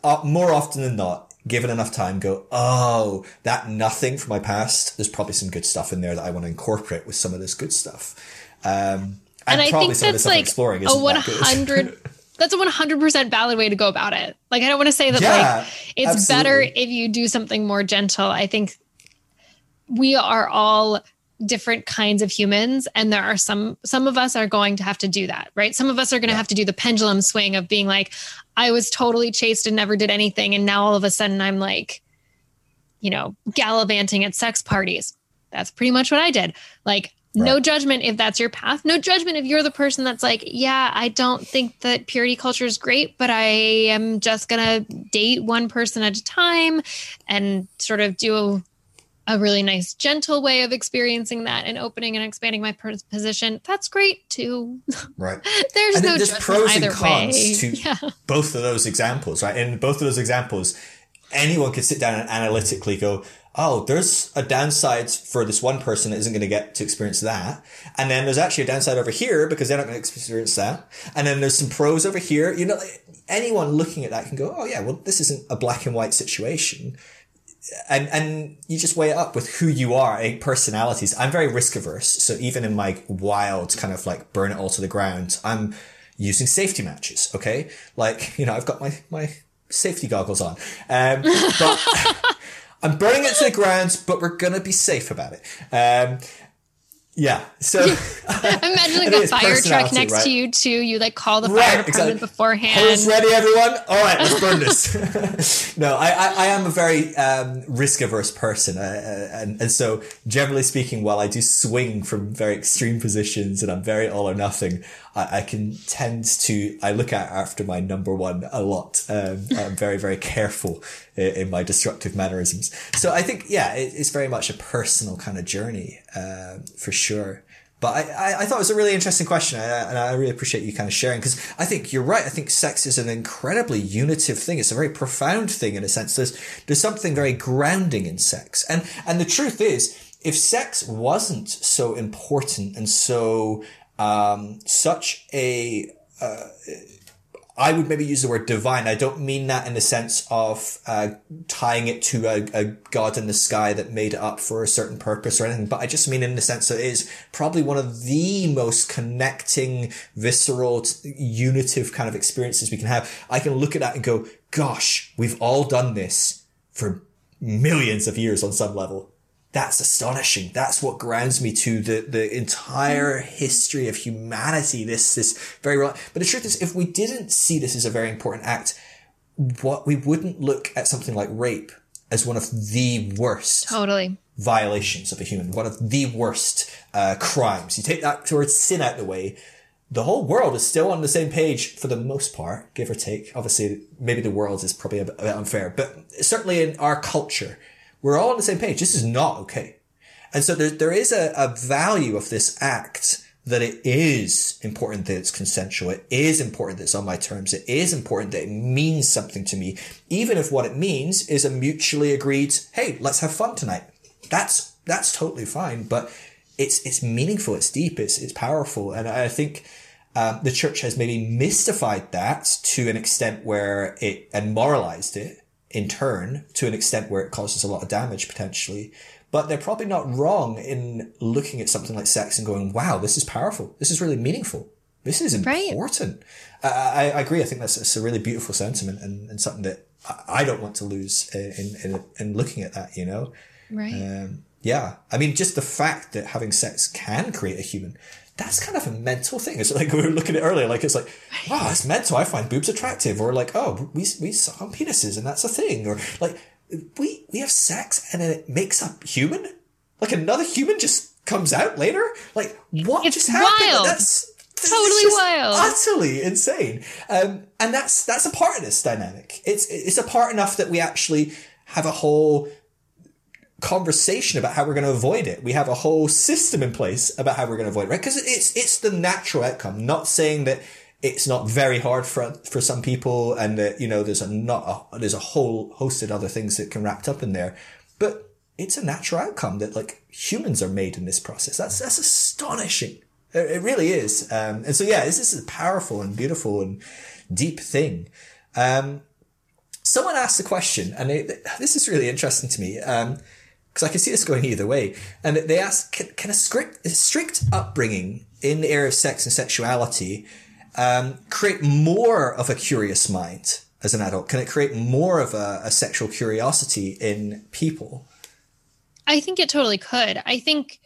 uh, more often than not given enough time, go, "Oh, that nothing from my past. There's probably some good stuff in there that I want to incorporate with some of this good stuff." Um, and, I think that's like exploring a 100 [laughs] that's a 100% valid way to go about it. Like I don't want to say that yeah, like it's absolutely. better if you do something more gentle. I think we are all different kinds of humans and there are some some of us are going to have to do that right some of us are going to yeah. have to do the pendulum swing of being like i was totally chaste and never did anything and now all of a sudden i'm like you know gallivanting at sex parties that's pretty much what i did like Right. No judgment if that's your path. No judgment if you're the person that's like, yeah, I don't think that purity culture is great, but I am just going to date one person at a time and sort of do a, a, really nice, gentle way of experiencing that and opening and expanding my position. That's great too. [laughs] Right. there's and no there's pros and cons way. to [laughs] yeah. both of those examples, right? In both of those examples, anyone could sit down and analytically go, oh, there's a downside for this one person that isn't going to get to experience that. And then there's actually a downside over here because they're not going to experience that. And then there's some pros over here. You know, anyone looking at that can go, oh yeah, well, this isn't a black and white situation. And, and you just weigh it up with who you are, eh, personalities. I'm very risk averse. So even in my wild kind of like burn it all to the ground, I'm using safety matches. Okay. Like, you know, I've got my, my safety goggles on. Um, but [laughs] I'm burning it to the ground, but we're gonna be safe about it. Um, Yeah. So [laughs] [laughs] imagine like a fire truck next right? to you too. You like call the fire right, department exactly. beforehand. Hose ready, everyone. All right, let's burn this. [laughs] no, I, I, I, am a very um, risk averse person, uh, uh, and and so generally speaking, while I do swing from very extreme positions and I'm very all or nothing, I, I can tend to I look at after my number one a lot. Um, [laughs] I'm very very careful in, in, my destructive mannerisms. So I think yeah, it, it's very much a personal kind of journey uh, for sure. But I, I, I, thought it was a really interesting question, and I really appreciate you kind of sharing because I think you're right. I think sex is an incredibly unitive thing. It's a very profound thing in a sense. There's there's something very grounding in sex, and and the truth is, if sex wasn't so important and so um, such a uh, I would maybe use the word divine. I don't mean that in the sense of uh, tying it to a, a, god in the sky that made it up for a certain purpose or anything, but I just mean in the sense that it is probably one of the most connecting, visceral, unitive kind of experiences we can have. I can look at that and go, gosh, we've all done this for millions of years on some level that's astonishing. That's what grounds me to the, the entire history of humanity. This, this very, real. but the truth is, if we didn't see this as a very important act, what we wouldn't look at something like rape as one of the worst totally violations of a human, one of the worst uh, crimes. You take that towards sin out the way, the whole world is still on the same page for the most part, give or take. Obviously, maybe the world is probably a bit unfair, but certainly in our culture, we're all on the same page. This is not okay. And so there, there is a, a value of this act that it is important that it's consensual. It is important that it's on my terms. It is important that it means something to me, even if what it means is a mutually agreed, hey, let's have fun tonight. That's, that's totally fine. But it's, it's meaningful. It's deep. It's, it's powerful. And I think, um, the church has maybe mystified that to an extent where it and moralized it in turn to an extent where it causes a lot of damage potentially. But they're probably not wrong in looking at something like sex and going, wow, this is powerful. This is really meaningful. This is important. Right. I, I, agree. I think that's, that's, a really beautiful sentiment and, and something that I don't want to lose in, in, in looking at that, you know? Right. Um, yeah. I mean, just the fact that having sex can create a human that's kind of a mental thing. It's like we were looking at earlier, like it's like, wow, it's mental. I find boobs attractive, or like, oh, we we suck on penises and that's a thing, or like we we have sex and then it makes up human. Like another human just comes out later. Like what it's just happened? Wild. That's totally wild, utterly insane. Um, and that's that's a part of this dynamic. It's it's a part enough that we actually have a whole conversation about how we're going to avoid it. We have a whole system in place about how we're going to avoid it, right? Because it's it's the natural outcome. Not saying that it's not very hard for for some people, and that you know there's a not a, there's a whole host of other things that can wrapped up in there, but it's a natural outcome that like humans are made in this process. That's that's astonishing. It, it really is. Um, and so yeah, this is a powerful and beautiful and deep thing. Um, someone asked a question, and it, this is really interesting to me. Um, because I can see this going either way. And they ask, can, can a, strict, a strict upbringing in the area of sex and sexuality um, create more of a curious mind as an adult? Can it create more of a, a sexual curiosity in people? I think it totally could. I think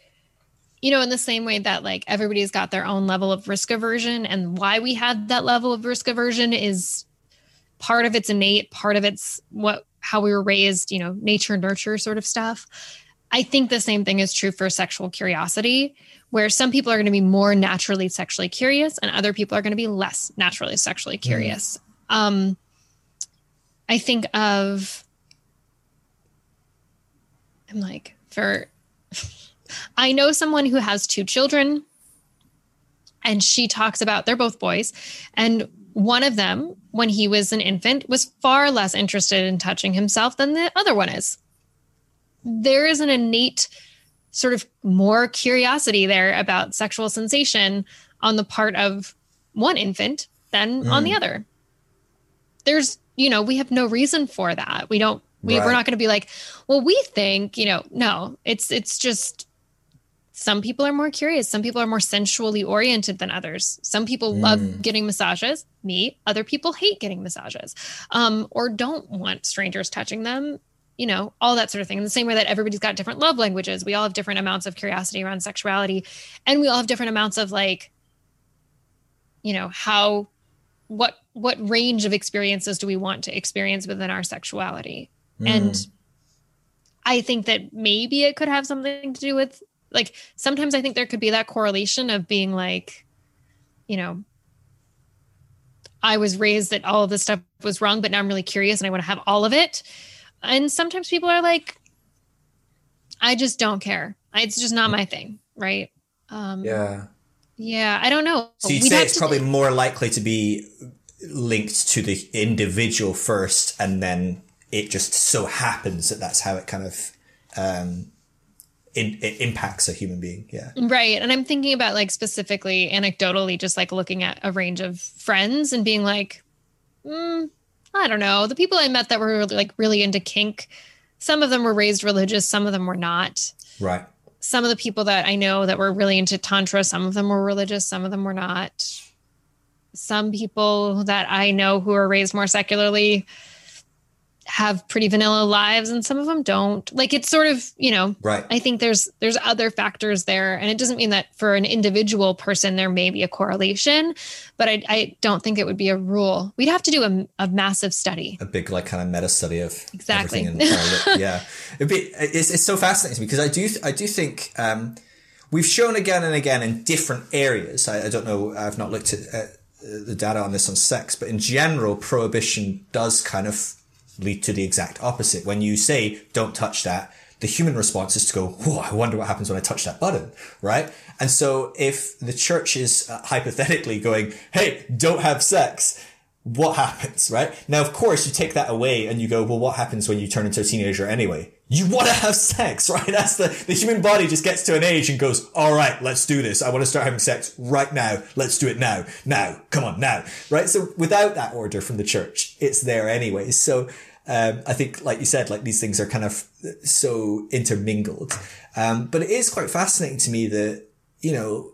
you know, in the same way that like everybody's got their own level of risk aversion, and why we had that level of risk aversion is part of it's innate, part of it's what how we were raised, you know, nature nurture sort of stuff. I think the same thing is true for sexual curiosity, where some people are going to be more naturally sexually curious and other people are going to be less naturally sexually mm. curious. Mm. Um, I think of, I'm like, for, I know someone who has two children and she talks about, they're both boys. And one of them, when he was an infant, was far less interested in touching himself than the other one is. There is an innate sort of more curiosity there about sexual sensation on the part of one infant than mm. on the mm. other. There's, you know, we have no reason for that. We don't we, right. we're not going to be like, well, we think, you know, no, it's it's just some people are more curious some people are more sensually oriented than others some people mm. love getting massages me other people hate getting massages um, or don't want strangers touching them you know, all that sort of thing. In the same way that everybody's got different love languages, we all have different amounts of curiosity around sexuality, and we all have different amounts of like, you know, how, what, what range of experiences do we want to experience within our sexuality? Mm. And I think that maybe it could have something to do with like sometimes I think there could be that correlation of being like, you know, I was raised that all of this stuff was wrong, but now I'm really curious and I want to have all of it. And sometimes people are like, I just don't care. It's just not my thing, right? Um, yeah. Yeah, I don't know. So you'd We'd say it's probably more likely to be linked to the individual first, and then it just so happens that that's how it kind of um, in, it impacts a human being. Yeah. Right. And I'm thinking about like specifically anecdotally, just like looking at a range of friends and being like, mm, I don't know. The people I met that were like really into kink, some of them were raised religious, some of them were not. Right. Some of the people that I know that were really into Tantra, some of them were religious, some of them were not. Some people that I know who are raised more secularly have pretty vanilla lives and some of them don't. Like it's sort of you know right. I think there's there's other factors there. And it doesn't mean that for an individual person there may be a correlation but i, I don't think it would be a rule. We'd have to do a, a massive study. A big like kind of meta study of exactly. and, [laughs] yeah. It'd be it's, it's so fascinating because i do i do think um we've shown again and again in different areas. I, I don't know i've not looked at uh, the data on this on sex but in general prohibition does kind of lead to the exact opposite. When you say, don't touch that, the human response is to go, oh, I wonder what happens when I touch that button, right? And so if the church is uh, hypothetically going, hey, don't have sex, what happens, right? Now, of course, you take that away and you go, well, what happens when you turn into a teenager anyway? You want to have sex, [laughs] right? That's the, the human body just gets to an age and goes, all right, let's do this. I want to start having sex right now. Let's do it now. Now. Come on, now. Right? So without that order from the church, it's there anyway. So, um, I think, like you said, like these things are kind of so intermingled. Um, but it is quite fascinating to me that, you know,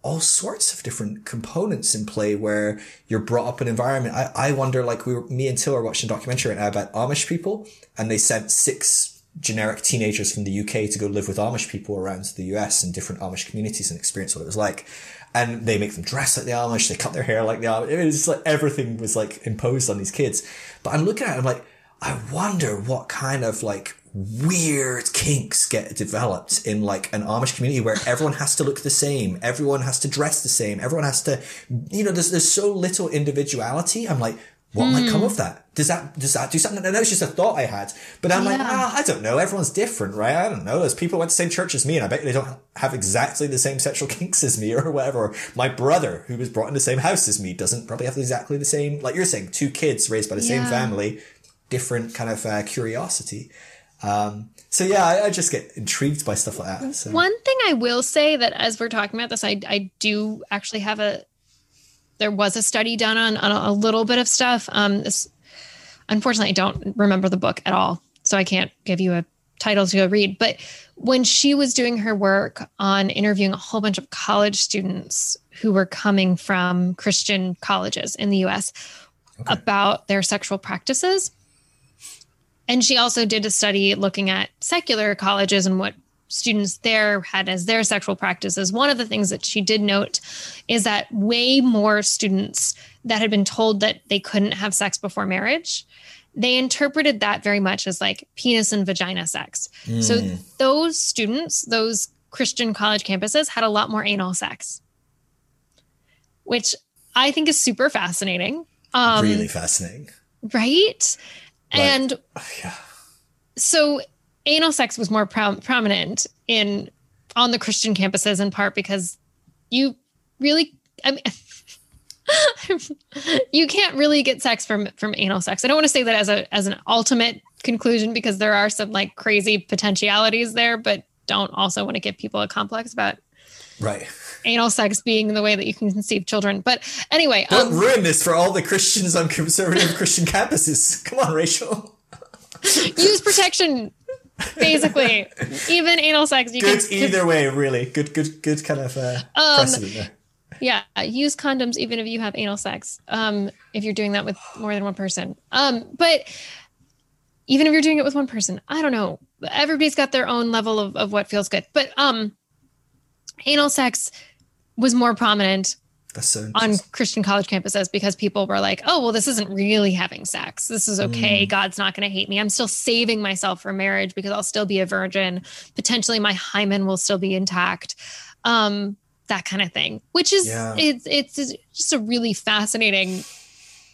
all sorts of different components in play where you're brought up in an environment. I, I wonder, like we were, me and Till are watching a documentary right now about Amish people and they sent six generic teenagers from the UK to go live with Amish people around the US and different Amish communities and experience what it was like. And they make them dress like the Amish, they cut their hair like the Amish. It was just like everything was like imposed on these kids. But I'm looking at it, I'm like, I wonder what kind of like weird kinks get developed in like an Amish community where everyone has to look the same, everyone has to dress the same, everyone has to, you know, there's there's so little individuality. I'm like, what mm. might come of hmm. that? Does that does that do something? And that was just a thought I had. But I'm yeah. like, ah, I don't know. Everyone's different, right? I don't know. There's people who went to the same church as me, and I bet they don't have exactly the same sexual [laughs] kinks as me, or whatever. My brother, who was brought in the same house as me, doesn't probably have exactly the same. Like you're saying, two kids raised by the yeah. same family, different kind of uh, curiosity. Um, so yeah, I, I, just get intrigued by stuff like that. So. One thing I will say that as we're talking about this, I, I do actually have a, there was a study done on, on a, little bit of stuff. Um, this, unfortunately, I don't remember the book at all. So I can't give you a title to go read, but when she was doing her work on interviewing a whole bunch of college students who were coming from Christian colleges in the US okay. about their sexual practices, and she also did a study looking at secular colleges and what students there had as their sexual practices. One of the things that she did note is that way more students that had been told that they couldn't have sex before marriage, they interpreted that very much as like penis and vagina sex. Mm. So hmm. those students, those Christian college campuses had a lot more anal sex, which I think is super fascinating. Um, really fascinating. Right? and yeah. so anal sex was more prominent in on the Christian campuses in part because you really I mean [laughs] you can't really get sex from from anal sex. I don't want to say that as a as an ultimate conclusion because there are some like crazy potentialities there, but don't also want to give people a complex about right anal sex being the way that you can conceive children. But anyway, don't um, ruin this for all the Christians on conservative Christian campuses. Come on, Rachel. use protection. Basically, even anal sex. You good can, either way, really. Good, good, good kind of uh, um, precedent there. Yeah, use condoms even if you have anal sex. Um, if you're doing that with more than one person. Um, but even if you're doing it with one person, I don't know. Everybody's got their own level of, of what feels good. But um anal sex was more prominent so on Christian college campuses because people were like, oh, well, this isn't really having sex. This is okay. Mm. God's not going to hate me. I'm still saving myself for marriage because I'll still be a virgin. Potentially my hymen will still be intact. Um, that kind of thing, which is, yeah. it's, it's just a really fascinating,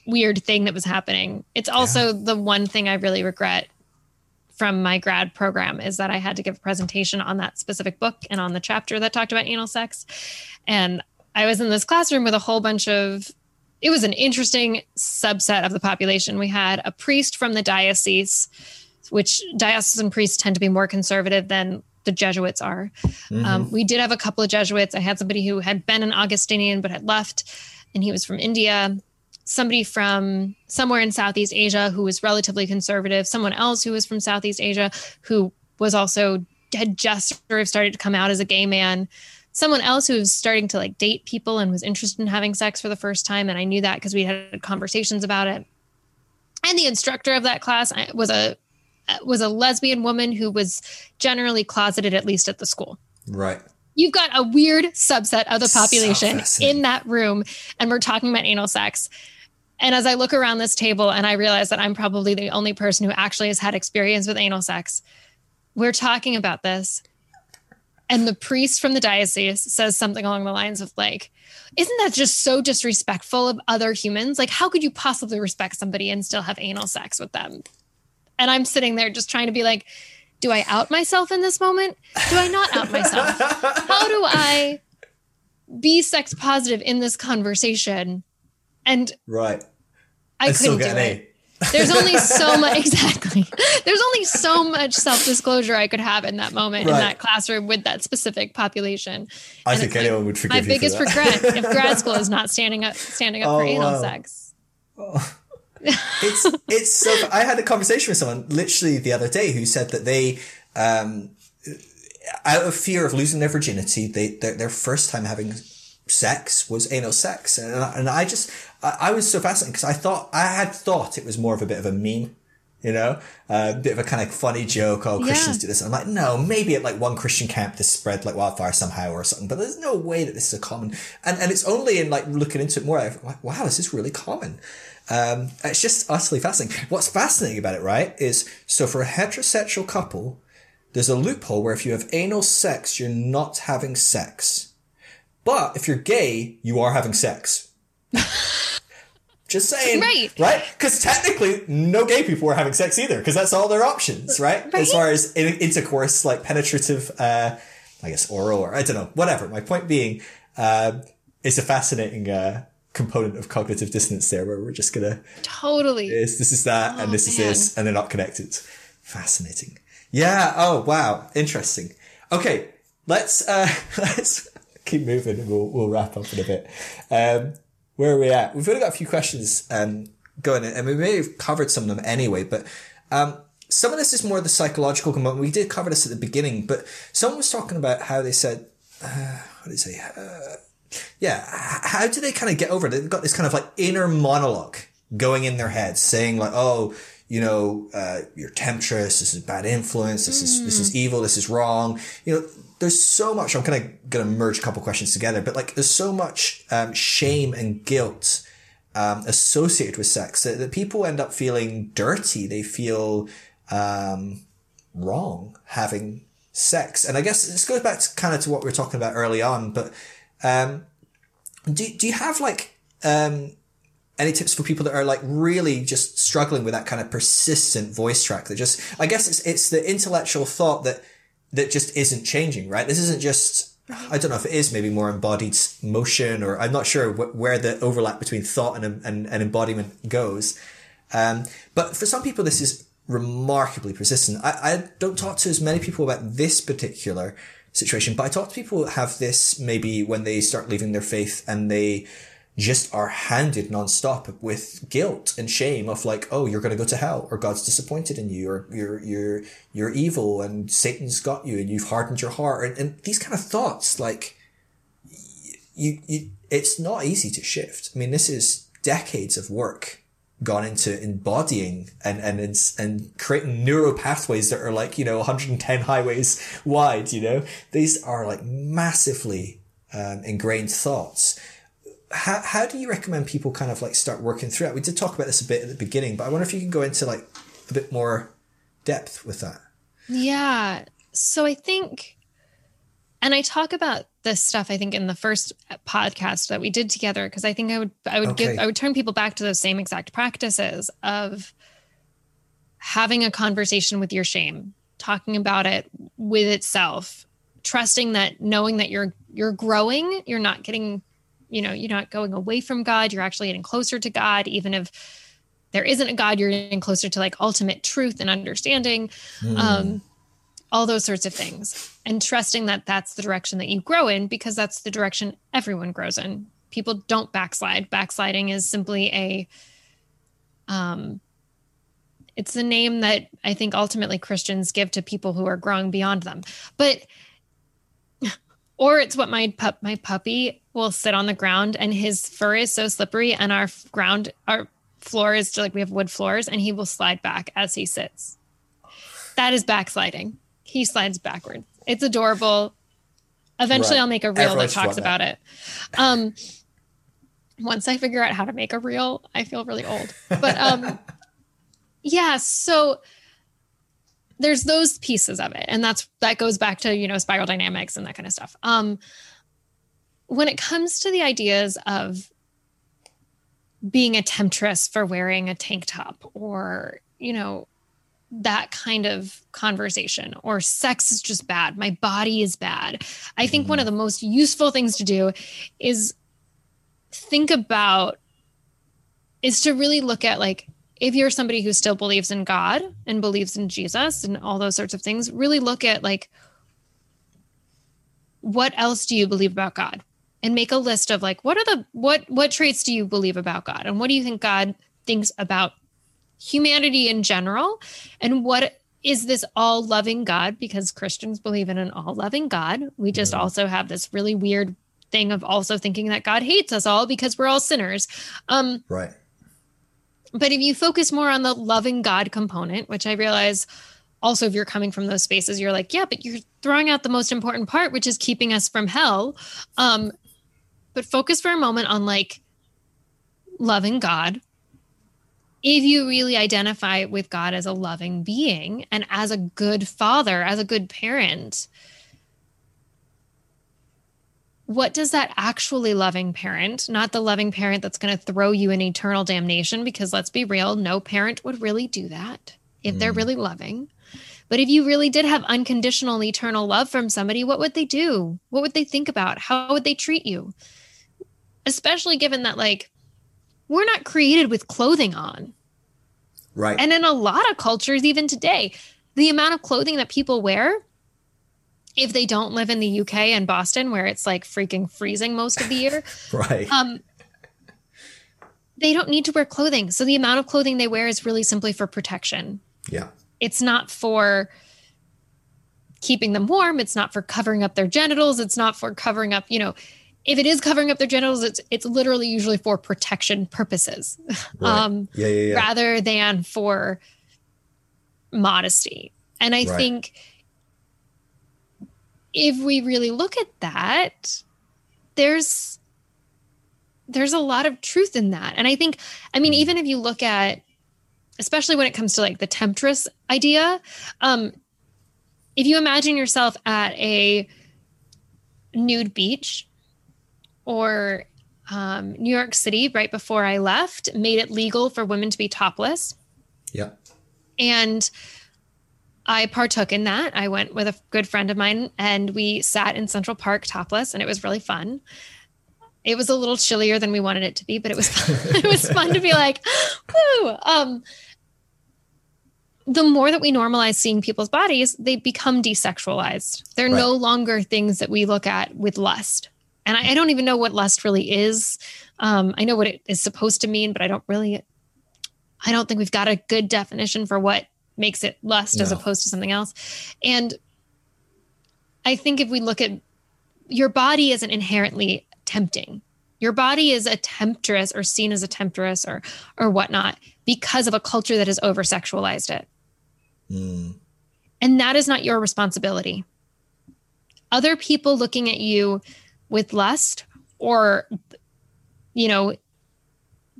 weird thing that was happening. It's also yeah. the one thing I really regret from my grad program is that I had to give a presentation on that specific book and on the chapter that talked about anal sex. And I was in this classroom with a whole bunch of it was an interesting subset of the population. We had a priest from the diocese, which diocesan priests tend to be more conservative than the Jesuits are. Mm-hmm. Um, we did have a couple of Jesuits. I had somebody who had been an Augustinian but had left, and he was from India. Somebody from somewhere in Southeast Asia who was relatively conservative. Someone else who was from Southeast Asia who was also had just sort of started to come out as a gay man someone else who was starting to like date people and was interested in having sex for the first time and i knew that because we had conversations about it. And the instructor of that class was a was a lesbian woman who was generally closeted at least at the school. Right. You've got a weird subset of the population so in that room and we're talking about anal sex. And as i look around this table and i realize that i'm probably the only person who actually has had experience with anal sex we're talking about this and the priest from the diocese says something along the lines of like isn't that just so disrespectful of other humans? Like how could you possibly respect somebody and still have anal sex with them? And i'm sitting there just trying to be like do i out myself in this moment? Do i not out myself? How do i be sex positive in this conversation? And right. I couldn't do it there's only [laughs] so much exactly. There's only so much self-disclosure I could have in that moment right. in that classroom with that specific population. I and think anyone like, would forgive my biggest regret if [laughs] grad school is not standing up standing up oh, for anal wow. sex. Oh. it's it's so I had a conversation with someone literally the other day who said that they um out of fear of losing their virginity, they their, their first time having sex was anal sex. And, and I just, I, I was so fascinated because I thought, I had thought it was more of a bit of a meme. You know, a bit of a kind of funny joke. Oh, Christians yeah. do this. I'm like, no, maybe at like one Christian camp this spread like wildfire somehow or something, but there's no way that this is a common. And and it's only in like looking into it more, I'm like, wow, this is really common. Um, it's just utterly fascinating. What's fascinating about it, right, is so for a heterosexual couple, there's a loophole where if you have anal sex, you're not having sex. But if you're gay, you are having sex. [laughs] Just saying. Right. Right? Because technically, no gay people are having sex either, because that's all their options, right? right? As far as intercourse, like penetrative, uh, I guess oral, or I don't know, whatever. My point being, uh, it's a fascinating, uh, component of cognitive dissonance there where we're just gonna totally this, this is that oh, and this man. is this and they're not connected fascinating yeah oh wow interesting okay let's uh [laughs] let's keep moving and we'll, we'll wrap up in a bit. Um, where are we at? We've only got a few questions um, going in, and we may have covered some of them anyway, but um, some of this is more the psychological component. We did cover this at the beginning, but someone was talking about how they said, uh, what did they say? Uh, yeah, how do they kind of get over it? They've got this kind of like inner monologue going in their heads saying like, oh, you know, uh, you're temptress. This is bad influence. This is, this is mm. evil. This is wrong. You know, there's so much. I'm kind of going to merge a couple questions together, but like there's so much um, shame and guilt um, associated with sex that, that, people end up feeling dirty. They feel um, wrong having sex, and I guess this goes back to kind of to what we were talking about early on. But um, do do you have like um, any tips for people that are like really just struggling with that kind of persistent voice track that just I guess it's it's the intellectual thought that that just isn't changing, right? This isn't just, I don't know if it is maybe more embodied motion or I'm not sure wh- where the overlap between thought and, and, and embodiment goes. Um, but for some people, this is remarkably persistent. I, I don't talk to as many people about this particular situation, but I talk to people who have this maybe when they start leaving their faith and they, just are handed nonstop with guilt and shame of like, oh, you're going to go to hell or God's disappointed in you or you're, you're, you're evil and Satan's got you and you've hardened your heart. And, and these kind of thoughts, like you, you, it's not easy to shift. I mean, this is decades of work gone into embodying and and it's, and creating neural pathways that are like you know 110 highways wide. You know, these are like massively um, ingrained thoughts. How, how do you recommend people kind of like start working through it? We did talk about this a bit at the beginning, but I wonder if you can go into like a bit more depth with that. Yeah. So I think, and I talk about this stuff, I think in the first podcast that we did together, because I think I would, I would okay. give, I would turn people back to those same exact practices of having a conversation with your shame, talking about it with itself, trusting that knowing that you're, you're growing, you're not getting, you know, you're not going away from God, you're actually getting closer to God, even if there isn't a God, you're getting closer to like ultimate truth and understanding, mm. um, all those sorts of things, and trusting that that's the direction that you grow in because that's the direction everyone grows in. People don't backslide. Backsliding is simply a, um, it's the name that I think ultimately Christians give to people who are growing beyond them, but or it's what my pup my puppy will sit on the ground and his fur is so slippery and our ground our floor is like we have wood floors and he will slide back as he sits. That is backsliding. He slides backward. It's adorable. Eventually right. I'll make a reel Everyone's that talks about it. Um once I figure out how to make a reel, I feel really old. But um [laughs] yeah, so there's those pieces of it and that's that goes back to, you know, spiral dynamics and that kind of stuff. Um when it comes to the ideas of being a temptress for wearing a tank top or, you know, that kind of conversation or sex is just bad. My body is bad. I think one of the most useful things to do is think about is to really look at like if you're somebody who still believes in God and believes in Jesus and all those sorts of things, really look at like what else do you believe about God? and make a list of like what are the what what traits do you believe about God and what do you think God thinks about humanity in general and what is this all loving God because Christians believe in an all loving God. We just mm-hmm. also have this really weird thing of also thinking that God hates us all because we're all sinners. Um Right. But if you focus more on the loving God component, which I realize also if you're coming from those spaces you're like yeah but you're throwing out the most important part which is keeping us from hell um but focus for a moment on like loving God. If you really identify with God as a loving being and as a good father, as a good parent, what does that actually loving parent, not the loving parent that's going to throw you in eternal damnation? Because let's be real, no parent would really do that if mm. they're really loving. But if you really did have unconditional eternal love from somebody, what would they do? What would they think about? How would they treat you? especially given that like we're not created with clothing on. Right. And in a lot of cultures, even today, the amount of clothing that people wear, if they don't live in the UK and Boston, where it's like freaking freezing most of the year, [laughs] right? Um, they don't need to wear clothing. So the amount of clothing they wear is really simply for protection. Yeah. It's not for keeping them warm. It's not for covering up their genitals. It's not for covering up, you know, if it is covering up their genitals, it's it's literally usually for protection purposes, right. um, yeah, yeah, yeah. rather than for modesty. And I right. think if we really look at that, there's there's a lot of truth in that. And I think, I mean, mm-hmm. even if you look at, especially when it comes to like the temptress idea, um, if you imagine yourself at a nude beach or um, New York City, right before I left, made it legal for women to be topless. Yeah. And I partook in that. I went with a good friend of mine and we sat in Central Park topless and it was really fun. It was a little chillier than we wanted it to be, but it was fun. [laughs] it was fun to be like, woo. Um, the more that we normalize seeing people's bodies, they become desexualized. They're right. no longer things that we look at with lust and I, I, don't even know what lust really is. Um, I know what it is supposed to mean, but I don't really. I don't think we've got a good definition for what makes it lust no. as opposed to something else. And I think if we look at your body isn't inherently tempting. Your body is a temptress or seen as a temptress or or whatnot because of a culture that has over sexualized it. Mm. And that is not your responsibility. Other people looking at you with lust or, you know,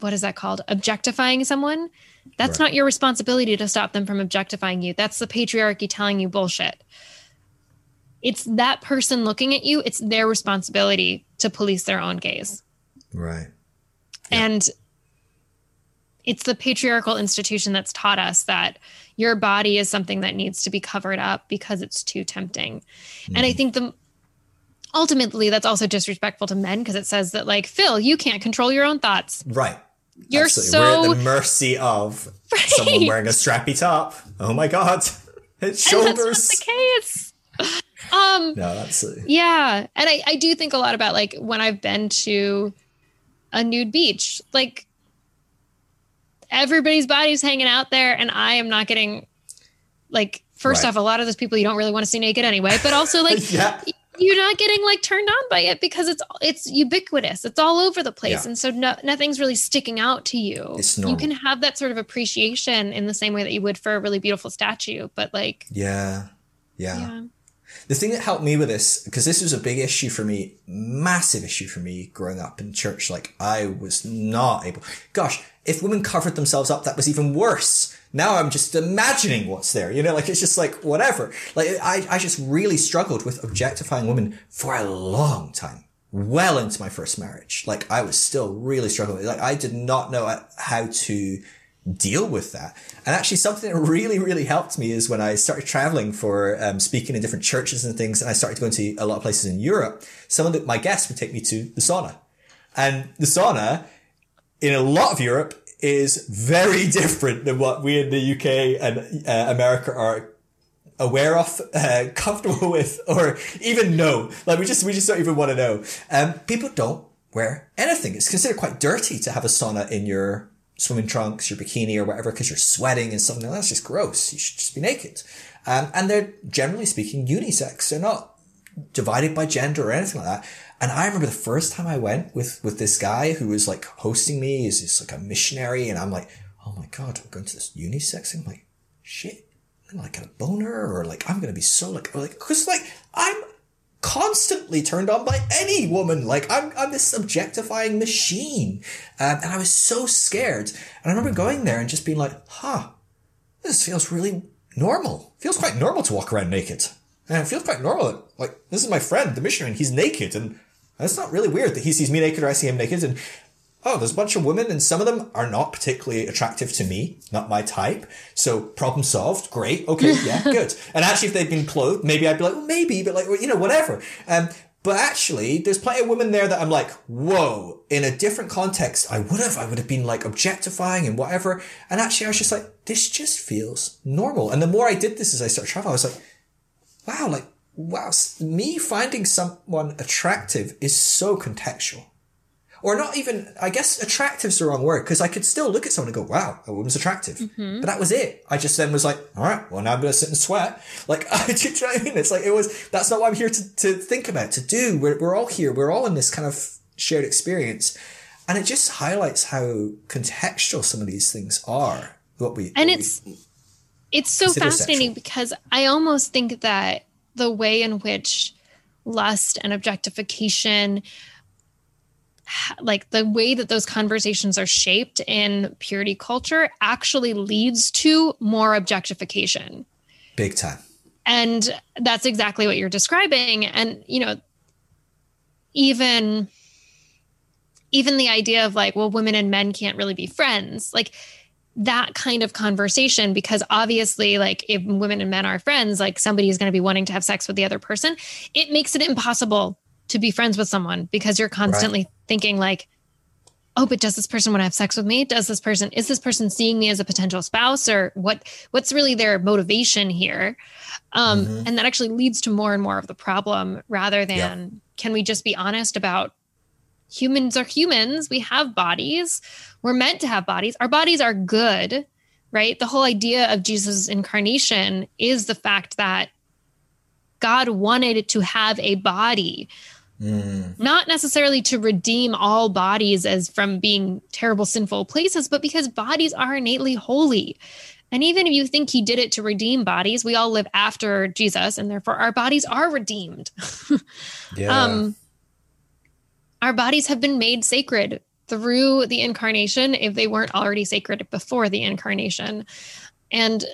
what is that called? Objectifying someone. That's right. not your responsibility to stop them from objectifying you. That's the patriarchy telling you bullshit. It's that person looking at you, it's their responsibility to police their own gaze. Right. Yeah. And it's the patriarchal institution that's taught us that your body is something that needs to be covered up because it's too tempting. Mm-hmm. And I mm-hmm. think the ultimately that's also disrespectful to men because it says that like Phil, you can't control your own thoughts. Right. You're Absolutely. so we're at the mercy of [laughs] right. someone wearing a strappy top. Oh my god. [laughs] His shoulders. And that's not the case. Um [laughs] No, that's Yeah. And I, I do think a lot about like when I've been to a nude beach, like everybody's body's hanging out there and I am not getting like first right. off a lot of those people you don't really want to see naked anyway but also like yeah. You're not getting like turned on by it because it's it's ubiquitous it's all over the place yeah. and so no, nothing's really sticking out to you you can have that sort of appreciation in the same way that you would for a really beautiful statue but like yeah, yeah. yeah. The thing that helped me with this, because this was a big issue for me, massive issue for me growing up in church. Like I was not able, gosh, if women covered themselves up, that was even worse. Now I'm just imagining what's there, you know, like it's just like whatever. Like I, I just really struggled with objectifying women for a long time, well into my first marriage. Like I was still really struggling. Like I did not know how to deal with that. And actually something that really, really helped me is when I started traveling for um, speaking in different churches and things, and I started going to a lot of places in Europe, some of the, my guests would take me to the sauna. And the sauna in a lot of Europe is very [laughs] different than what we in the UK and uh, America are aware of, uh, [laughs] comfortable with, or even know. Like we just, we just don't even want to know. Um, people don't wear anything. It's considered quite dirty to have a sauna in your swimming trunks, your bikini or whatever, because you're sweating and something like that's just gross. You should just be naked. Um, and they're generally speaking unisex. They're not divided by gender or anything like that. And I remember the first time I went with, with this guy who was like hosting me, is just like a missionary. And I'm like, oh my God, I'm going to this unisex thing. I'm like, shit, I'm like a boner or like, I'm going to be so like, like, cause like, I'm constantly turned on by any woman. Like I'm, I'm this objectifying machine. Um, and I was so scared. And I remember going there and just being like, huh, this feels really normal. Feels quite normal to walk around naked. And it feels quite normal. Like, this is my friend, the missionary, and he's naked. And it's not really weird that he sees me naked or I see him naked. And oh, there's a bunch of women and some of them are not particularly attractive to me, not my type. So problem solved. Great. Okay. [laughs] Yeah, good. And actually, if they'd been clothed, maybe I'd be like, well, maybe, but like, you know, whatever. Um, but actually, there's plenty of women there that I'm like, whoa, in a different context, I would have, I would have been like objectifying and whatever. And actually, I was just like, this just feels normal. And the more I did this as I started traveling, I was like, wow, like, wow, me finding someone attractive is so contextual or not even, I guess attractive is the wrong word because I could still look at someone and go, wow, a woman's attractive. Mm-hmm. But that was it. I just then was like, all right, well, now I'm going to sit and sweat. [laughs] Like, [laughs] do you know what I mean? It's like, it was, that's not what I'm here to, to think about, to do. We're, we're all here. We're all in this kind of shared experience. And it just highlights how contextual some of these things are. What we, and what it's, we it's so fascinating sexual. because I almost think that the way in which lust and objectification like the way that those conversations are shaped in purity culture actually leads to more objectification. Big time. And that's exactly what you're describing. And, you know, even even the idea of like, well, women and men can't really be friends, like that kind of conversation, because obviously, like, if women and men are friends, like somebody is going to be wanting to have sex with the other person, it makes it impossible to be friends with someone because you're constantly right. thinking like oh but does this person want to have sex with me? Does this person is this person seeing me as a potential spouse or what what's really their motivation here? Um, mm-hmm. and that actually leads to more and more of the problem rather than yep. can we just be honest about humans are humans. We have bodies. We're meant to have bodies. Our bodies are good right? The whole idea of jesus incarnation is the fact that god wanted to have a body Mm. Not necessarily to redeem all bodies as from being terrible, sinful places, but because bodies are innately holy. And even if you think he did it to redeem bodies, we all live after Jesus, and therefore our bodies are redeemed. [laughs] yeah. Um, our bodies have been made sacred through the incarnation if they weren't already sacred before the incarnation. And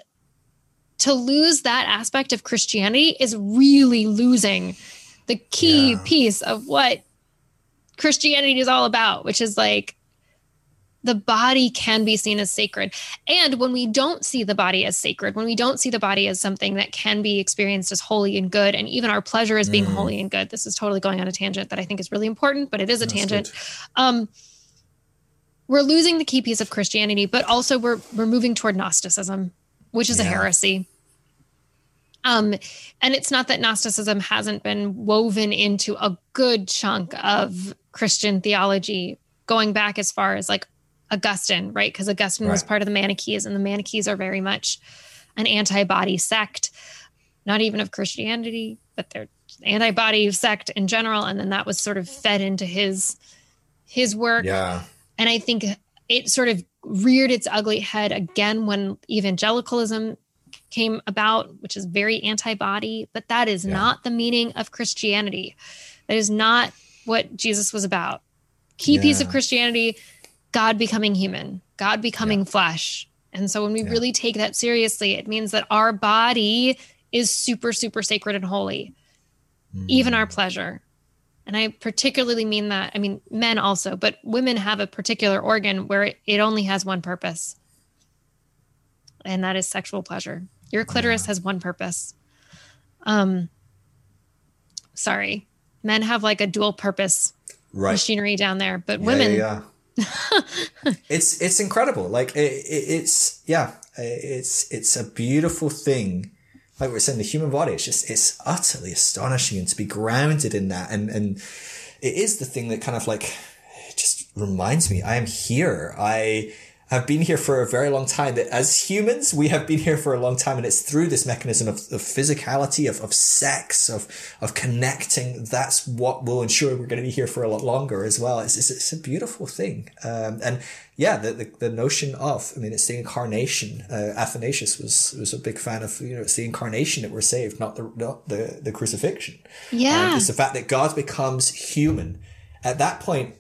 to lose that aspect of Christianity is really losing the key yeah. piece of what Christianity is all about, which is like the body can be seen as sacred. And when we don't see the body as sacred, when we don't see the body as something that can be experienced as holy and good, and even our pleasure as being mm. holy and good, this is totally going on a tangent that I think is really important, but it is a That's tangent. Um, we're losing the key piece of Christianity, but also we're we're moving toward Gnosticism, which is yeah. a heresy. Um, and it's not that Gnosticism hasn't been woven into a good chunk of Christian theology, going back as far as like Augustine, right? Because Augustine right. was part of the Manichees, and the Manichees are very much an anti-body sect, not even of Christianity, but they're anti-body sect in general. And then that was sort of fed into his his work. Yeah. And I think it sort of reared its ugly head again when evangelicalism came about, which is very anti-body, but that is yeah. not the meaning of Christianity. That is not what Jesus was about. Key yeah. piece of Christianity God becoming human, God becoming yeah. flesh. And so when we really take that seriously, it means that our body is super, super sacred and holy, mm. even our pleasure. And I particularly mean that, I mean, men also, but women have a particular organ where it, it only has one purpose, and that is sexual pleasure. Your clitoris yeah. has one purpose. Um, sorry, men have like a dual purpose right. machinery down there, but yeah, women, yeah, [laughs] it's it's incredible. Like it, it, it's yeah, it's it's a beautiful thing. Like we are saying, the human body. It's just it's utterly astonishing, and to be grounded in that, and and it is the thing that kind of like just reminds me, I am here. I have been here for a very long time. That as humans, we have been here for a long time, and it's through this mechanism of, of physicality, of, of sex, of of connecting. That's what will ensure we're going to be here for a lot longer as well. It's it's, it's a beautiful thing, um, and yeah, the, the, the notion of I mean, it's the incarnation. Uh, Athanasius was was a big fan of you know it's the incarnation that we're saved, not the not the the crucifixion. Yeah, um, it's the fact that God becomes human. At that point,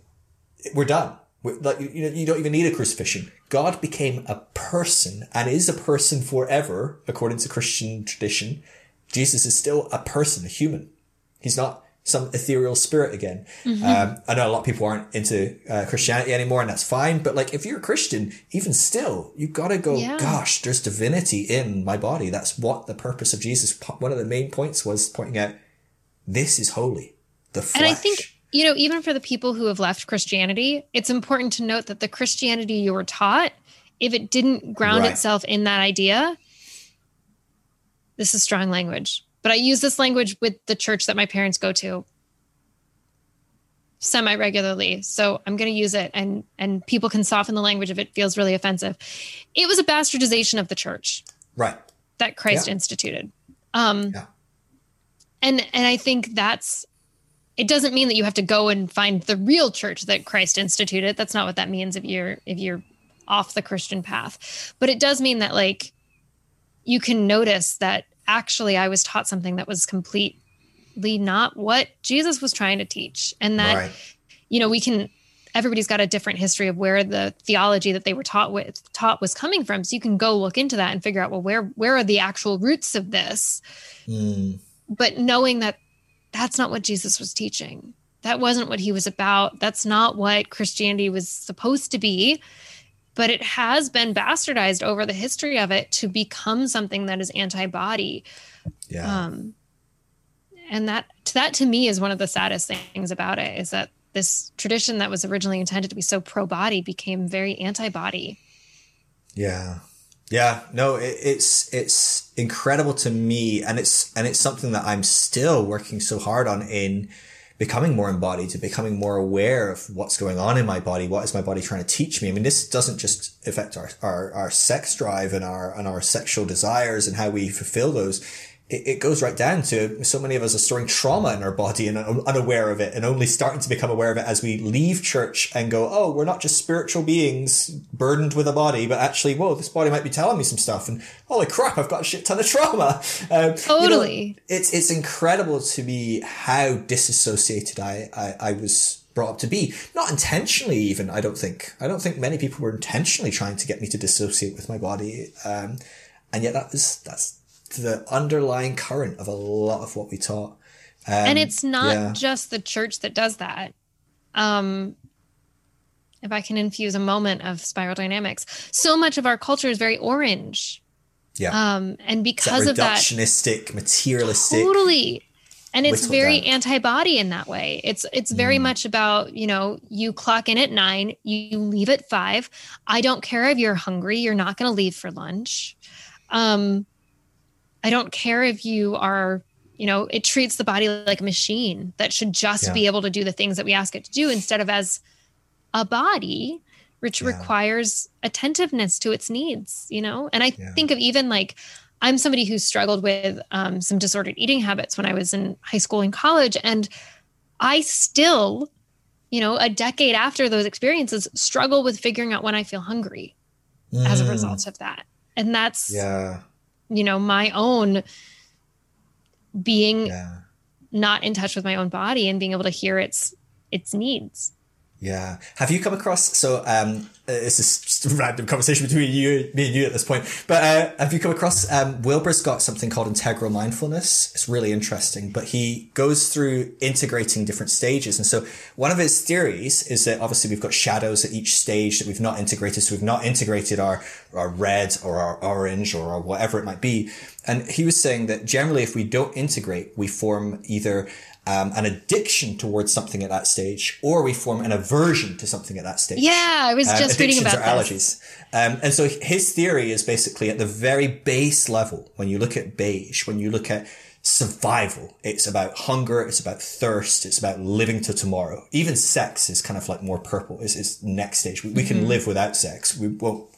we're done like you, you don't even need a crucifixion. God became a person and is a person forever, according to Christian tradition. Jesus is still a person, a human. He's not some ethereal spirit again. Mm-hmm. Um, I know a lot of people aren't into uh, Christianity anymore, and that's fine. But like, if you're a Christian, even still, you gotta go. Yeah. Gosh, there's divinity in my body. That's what the purpose of Jesus. One of the main points was pointing out this is holy. The flesh. And I think you know, even for the people who have left Christianity, it's important to note that the Christianity you were taught, if it didn't ground right. itself in that idea, this is strong language. But I use this language with the church that my parents go to semi regularly. So I'm going to use it and and people can soften the language if it feels really offensive. It was a bastardization of the church. Right. That Christ yeah. instituted. Um yeah. and and I think that's it doesn't mean that you have to go and find the real church that Christ instituted. That's not what that means if you're if you're off the Christian path. But it does mean that like you can notice that actually I was taught something that was completely not what Jesus was trying to teach. And that right. you know, we can everybody's got a different history of where the theology that they were taught with taught was coming from. So you can go look into that and figure out well where where are the actual roots of this. Mm. But knowing that that's not what Jesus was teaching. That wasn't what he was about. That's not what Christianity was supposed to be. But it has been bastardized over the history of it to become something that is anti-body. Yeah. Um, and that that to me is one of the saddest things about it is that this tradition that was originally intended to be so pro-body became very anti-body. Yeah. Yeah, no, it, it's it's incredible to me, and it's and it's something that I'm still working so hard on in becoming more embodied, to becoming more aware of what's going on in my body. What is my body trying to teach me? I mean, this doesn't just affect our our, our sex drive and our and our sexual desires and how we fulfill those. It, it goes right down to so many of us are storing trauma in our body and unaware of it and only starting to become aware of it as we leave church and go, oh, we're not just spiritual beings burdened with a body, but actually, whoa, this body might be telling me some stuff. And holy crap, I've got a shit ton of trauma. [laughs] Um, totally. You know, it's, it's incredible to me how disassociated I, I, I was brought up to be. Not intentionally, even, I don't think. I don't think many people were intentionally trying to get me to dissociate with my body. Um, and yet that was, that's the underlying current of a lot of what we taught. Um, and it's not yeah. just the church that does that. Um, if I can infuse a moment of spiral dynamics, so much of our culture is very orange. Yeah. Um, and because that of that, reductionistic, materialistic, totally. And it's very down. antibody in that way. It's it's very mm. much about you know you clock in at nine, you leave at five. I don't care if you're hungry. You're not going to leave for lunch. Um, I don't care if you are, you know, it treats the body like a machine that should just yeah. be able to do the things that we ask it to do instead of as a body, which yeah. requires attentiveness to its needs, you know? And I yeah. think of even like, I'm somebody who struggled with um, some disordered eating habits when I was in high school and college. And I still, you know, a decade after those experiences, struggle with figuring out when I feel hungry mm. as a mm. result of that. And that's, yeah you know my own being yeah. not in touch with my own body and being able to hear its its needs yeah. Have you come across, so, um, uh, this is just a random conversation between you, me and you at this point, but, uh, have you come across, um, Wilber's got something called integral mindfulness. It's really interesting, but he goes through integrating different stages. And so one of his theories is that obviously we've got shadows at each stage that we've not integrated. So we've not integrated our, our red or our orange or our whatever it might be. And he was saying that generally if we don't integrate, we form either um, an addiction towards something at that stage, or we form an aversion to something at that stage. Yeah, I was um, just about are allergies. Um, and so his theory is basically at the very base level, when you look at beige, when you look at survival, it's about hunger, it's about thirst, it's about living to tomorrow. Even sex is kind of like more purple, it's, is next stage. We, we mm-hmm. can live without sex. We won't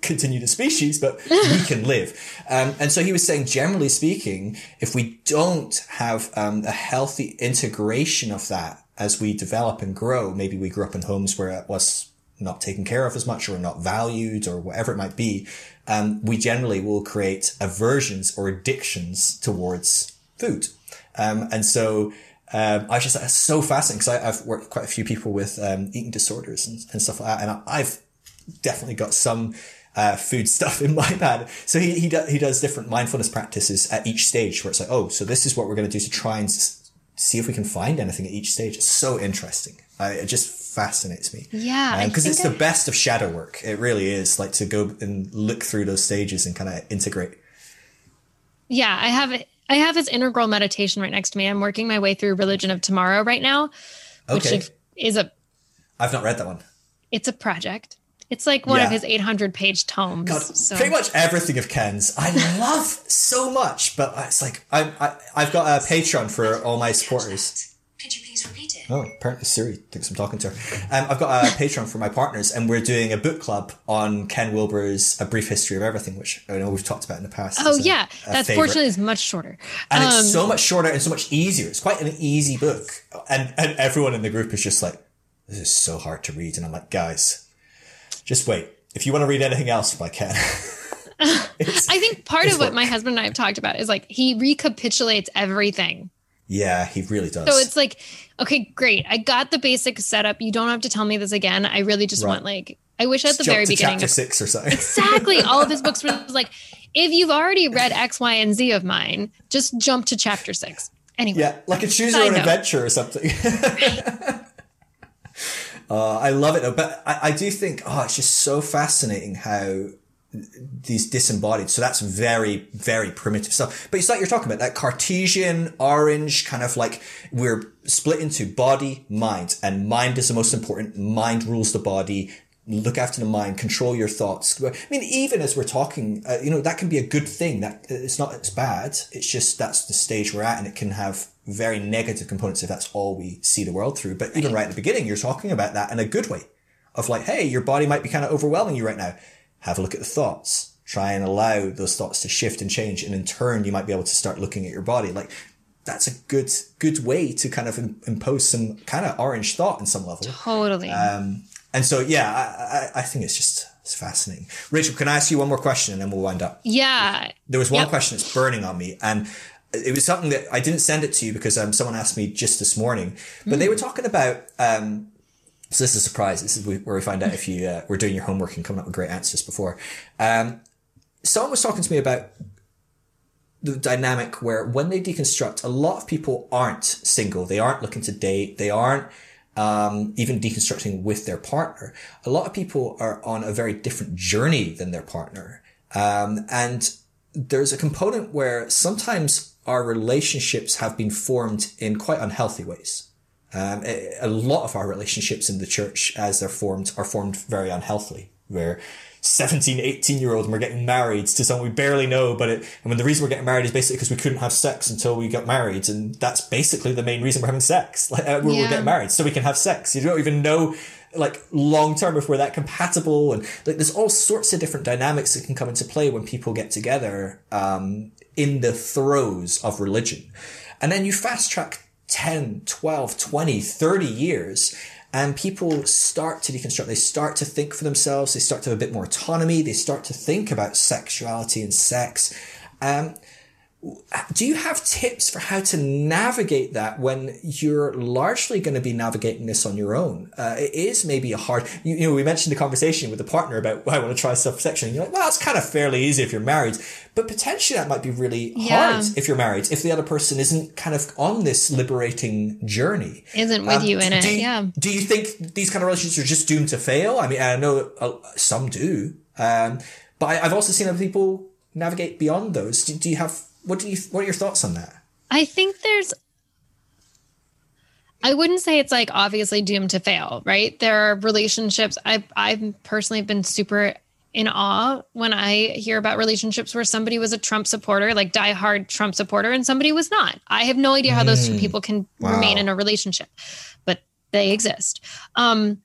continue the species, but [laughs] we can live. Um, and so he was saying, generally speaking, if we don't have um, a healthy integration of that as we develop and grow, maybe we grew up in homes where it was not taken care of as much or not valued or whatever it might be, um, we generally will create aversions or addictions towards food. Um, and so um, I just, it's so fascinating because I've worked with quite a few people with um, eating disorders and, and stuff like that. And I've definitely got some uh, food [laughs] stuff in my bag. So he he, do, he does different mindfulness practices at each stage where it's like, oh, so this is what we're going to do to try and see if we can find anything at each stage. It's so interesting. It just fascinates me. Yeah, because um, it's I... the best of shadow work. It really is like to go and look through those stages and kind of integrate. Yeah, I have it. I have his integral meditation right next to me. I'm working my way through Religion of Tomorrow right now, which okay. is a. I've not read that one. It's a project. It's like one yeah. of his 800 page tomes. God, so. Pretty much everything of Ken's I love so much, but it's like I, I, I've got a Patreon for all my supporters. Could please repeat it? Oh, apparently Siri thinks I'm talking to her. Um, I've got a [laughs] Patreon for my partners, and we're doing a book club on Ken Wilber's A Brief History of Everything, which I know we've talked about in the past. Oh, yeah. A That's favorite. fortunately is much shorter. And um, it's so much shorter and so much easier. It's quite an easy book. And, and everyone in the group is just like, this is so hard to read. And I'm like, guys, just wait. If you want to read anything else I Ken. [laughs] [laughs] I think part of what work. my husband and I have talked about is like he recapitulates everything. Yeah, he really does. So it's like, okay, great. I got the basic setup. You don't have to tell me this again. I really just right. want like I wish at the very beginning chapter six or something. exactly. [laughs] All of his books were like, if you've already read X, Y, and Z of mine, just jump to chapter six. Anyway. Yeah, like a choose your own adventure or something. [laughs] Uh, I love it, though, but I, I do think, oh, it's just so fascinating how these disembodied. So that's very, very primitive stuff. But it's like you're talking about that Cartesian orange kind of like we're split into body, mind, and mind is the most important. Mind rules the body. Look after the mind, control your thoughts. I mean, even as we're talking, uh, you know, that can be a good thing. That it's not, it's bad. It's just that's the stage we're at and it can have very negative components if that's all we see the world through. But even right at the beginning, you're talking about that in a good way of like, hey, your body might be kind of overwhelming you right now. Have a look at the thoughts. try and allow those thoughts to shift and change. And in turn, you might be able to start looking at your body. Like that's a good, good way to kind of impose some kind of orange thought in some level. Totally. Um, and so, yeah, I, I, I think it's just, it's fascinating. Rachel, can I ask you one more question and then we'll wind up? Yeah. There was one yep. question that's burning on me and it was something that I didn't send it to you because um, someone asked me just this morning, but mm. they were talking about, um, so this is a surprise. This is where we find out if you uh, were doing your homework and coming up with great answers before. Um, someone was talking to me about the dynamic where when they deconstruct, a lot of people aren't single. They aren't looking to date. They aren't um, even deconstructing with their partner. A lot of people are on a very different journey than their partner. Um, and there's a component where sometimes our relationships have been formed in quite unhealthy ways. Um, a, a lot of our relationships in the church, as they're formed, are formed very unhealthily, where 17, 18 year old and we're getting married to someone we barely know. But it, I mean, the reason we're getting married is basically because we couldn't have sex until we got married. And that's basically the main reason we're having sex. [laughs] Like, uh, we're, yeah. we're getting married so we can have sex. You don't even know like long term if we're that compatible. And like, there's all sorts of different dynamics that can come into play when people get together, um, in the throes of religion. And then you fast track 10, 12, 20, 30 years and people start to deconstruct. They start to think for themselves. They start to have a bit more autonomy. They start to think about sexuality and sex. Um, do you have tips for how to navigate that when you're largely going to be navigating this on your own? Uh, it is maybe a hard, you, you, know, we mentioned the conversation with the partner about, well, I want to try self-protection. You're like, well, it's kind of fairly easy if you're married, but potentially that might be really yeah. hard if you're married, if the other person isn't kind of on this liberating journey. Isn't with um, you in it. You, yeah. Do you think these kind of relationships are just doomed to fail? I mean, I know uh, some do. Um, but I, have also seen other people navigate beyond those. Do, do you have what do you what are your thoughts on that? I think there's I wouldn't say it's like obviously doomed to fail, right? There are relationships I've I've personally been super in awe when I hear about relationships where somebody was a Trump supporter, like diehard Trump supporter, and somebody was not. I have no idea how those two mm. people can wow. remain in a relationship, but they exist. Um,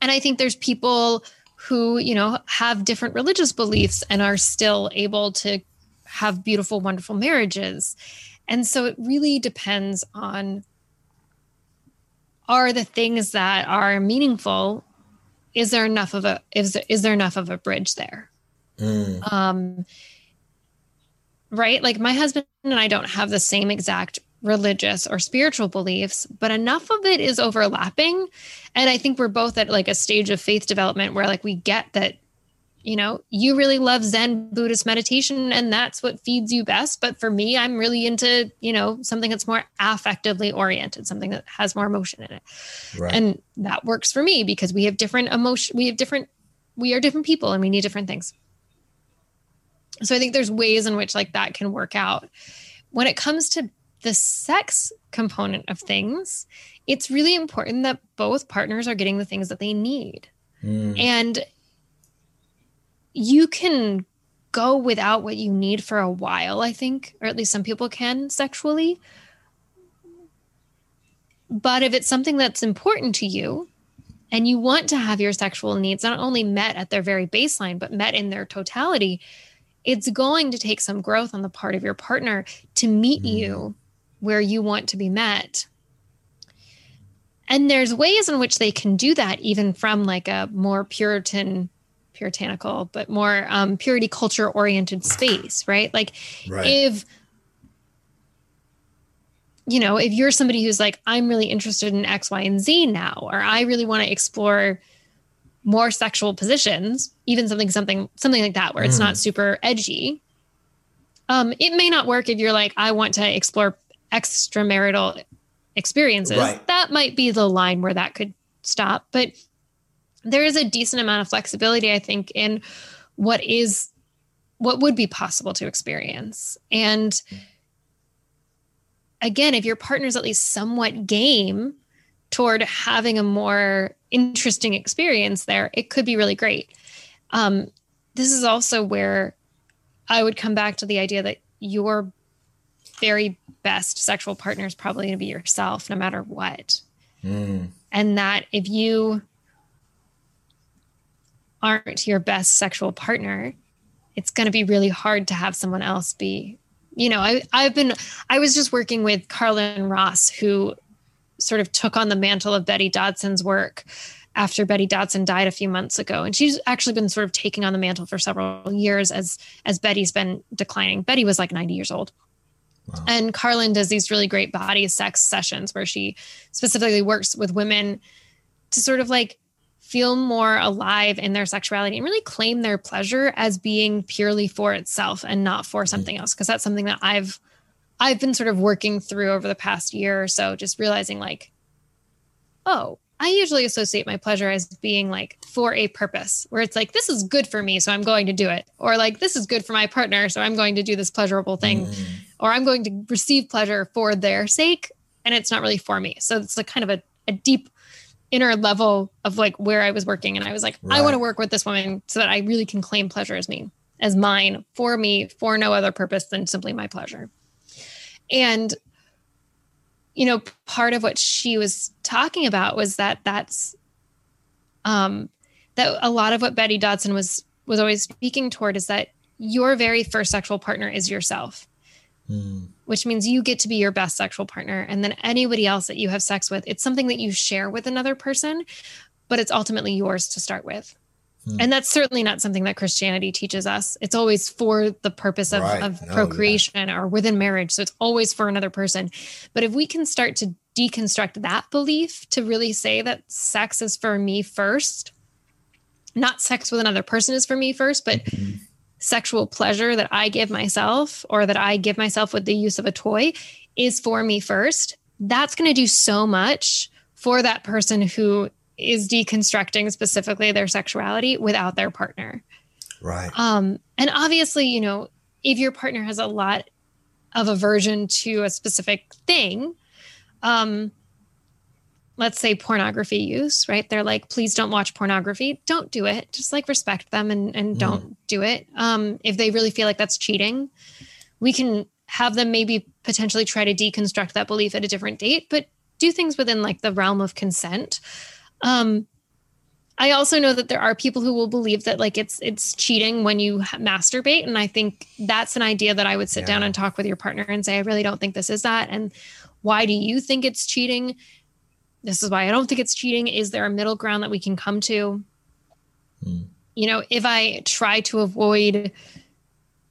and I think there's people who, you know, have different religious beliefs and are still able to have beautiful, wonderful marriages. And so it really depends on are the things that are meaningful is there enough of a is there, is there enough of a bridge there mm. um right like my husband and i don't have the same exact religious or spiritual beliefs but enough of it is overlapping and i think we're both at like a stage of faith development where like we get that you know, you really love Zen Buddhist meditation and that's what feeds you best. But for me, I'm really into, you know, something that's more affectively oriented, something that has more emotion in it. Right. And that works for me because we have different emotion, we have different, we are different people and we need different things. So I think there's ways in which like that can work out. When it comes to the sex component of things, it's really important that both partners are getting the things that they need. Mm. And you can go without what you need for a while, I think, or at least some people can sexually. But if it's something that's important to you and you want to have your sexual needs not only met at their very baseline, but met in their totality, it's going to take some growth on the part of your partner to meet mm. you where you want to be met. And there's ways in which they can do that, even from like a more Puritan puritanical, but more um, purity culture oriented space, right? Like right. if you know, if you're somebody who's like, I'm really interested in X, Y, and Z now, or I really want to explore more sexual positions, even something, something, something like that, where it's not mm. super edgy. Um, it may not work if you're like, I want to explore extramarital experiences. Right. That might be the line where that could stop. But there is a decent amount of flexibility, I think, in what is what would be possible to experience. And again, if your partner's at least somewhat game toward having a more interesting experience there, it could be really great. Um, this is also where I would come back to the idea that your very best sexual partner is probably going to be yourself, no matter what. Mm. And that if you aren't your best sexual partner, it's going to be really hard to have someone else be you know I, i've been i was just working with carlin ross who sort of took on the mantle of betty dodson's work after betty dodson died a few months ago. And she's actually been sort of taking on the mantle for several years as as betty's been declining. Betty was like 90 years old. Wow. and carlin does these really great body sex sessions where she specifically works with women to sort of like feel more alive in their sexuality and really claim their pleasure as being purely for itself and not for mm. something else because that's something that I've I've been sort of working through over the past year or so just realizing like oh I usually associate my pleasure as being like for a purpose where it's like this is good for me so I'm going to do it or like this is good for my partner so I'm going to do this pleasurable thing mm. or I'm going to receive pleasure for their sake and it's not really for me so it's a kind of a, a deep inner level of like where I was working. And I was like, right. I want to work with this woman so that I really can claim pleasure as me, as mine, for me, for no other purpose than simply my pleasure. And, you know, part of what she was talking about was that that's, um, that a lot of what Betty Dodson was was always speaking toward is that your very first sexual partner is yourself. Mm which means you get to be your best sexual partner. And then anybody else that you have sex with, it's something that you share with another person, but it's ultimately yours to start with. Hmm. And that's certainly not something that Christianity teaches us. It's always for the purpose of, right. of no, procreation yeah. or within marriage. So it's always for another person. But if we can start to deconstruct that belief to really say that sex is for me first, not sex with another person is for me first, but mm-hmm sexual pleasure that I give myself or that I give myself with the use of a toy is for me first, that's going to do so much for that person who is deconstructing specifically their sexuality without their partner. Right. Um, and obviously, you know, if your partner has a lot of aversion to a specific thing, um, let's say pornography use, right? They're like, please don't watch pornography. Don't do it. Just like respect them and, and mm. don't do it. Um, if they really feel like that's cheating, we can have them maybe potentially try to deconstruct that belief at a different date, but do things within like the realm of consent. Um, I also know that there are people who will believe that like it's it's cheating when you masturbate, and I think that's an idea that I would sit yeah. down and talk with your partner and say, I really don't think this is that, and why do you think it's cheating? This is why I don't think it's cheating. Is there a middle ground that we can come to? Mm. You know, if I try to avoid,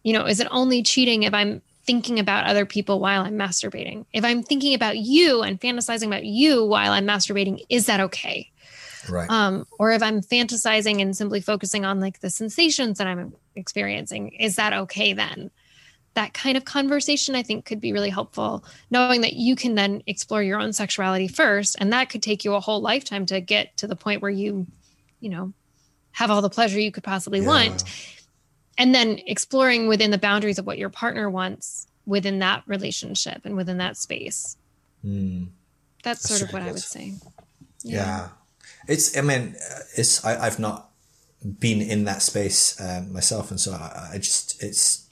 you know, is it only cheating if I'm thinking about other people while I'm masturbating? If I'm thinking about you and fantasizing about you while I'm masturbating, is that okay? Right. Um, or if I'm fantasizing and simply focusing on like the sensations that I'm experiencing, is that okay then? That kind of conversation I think could be really helpful, knowing that you can then explore your own sexuality first. And that could take you a whole lifetime to get to the point where you, you know, have all the pleasure you could possibly yeah. want. And then exploring within the boundaries of what your partner wants within that relationship and within that space. Mm. That's, That's, sort of what good. I would say. Yeah. yeah. It's, I mean, it's, I, have not been in that space um, myself. And so I, I just, it's,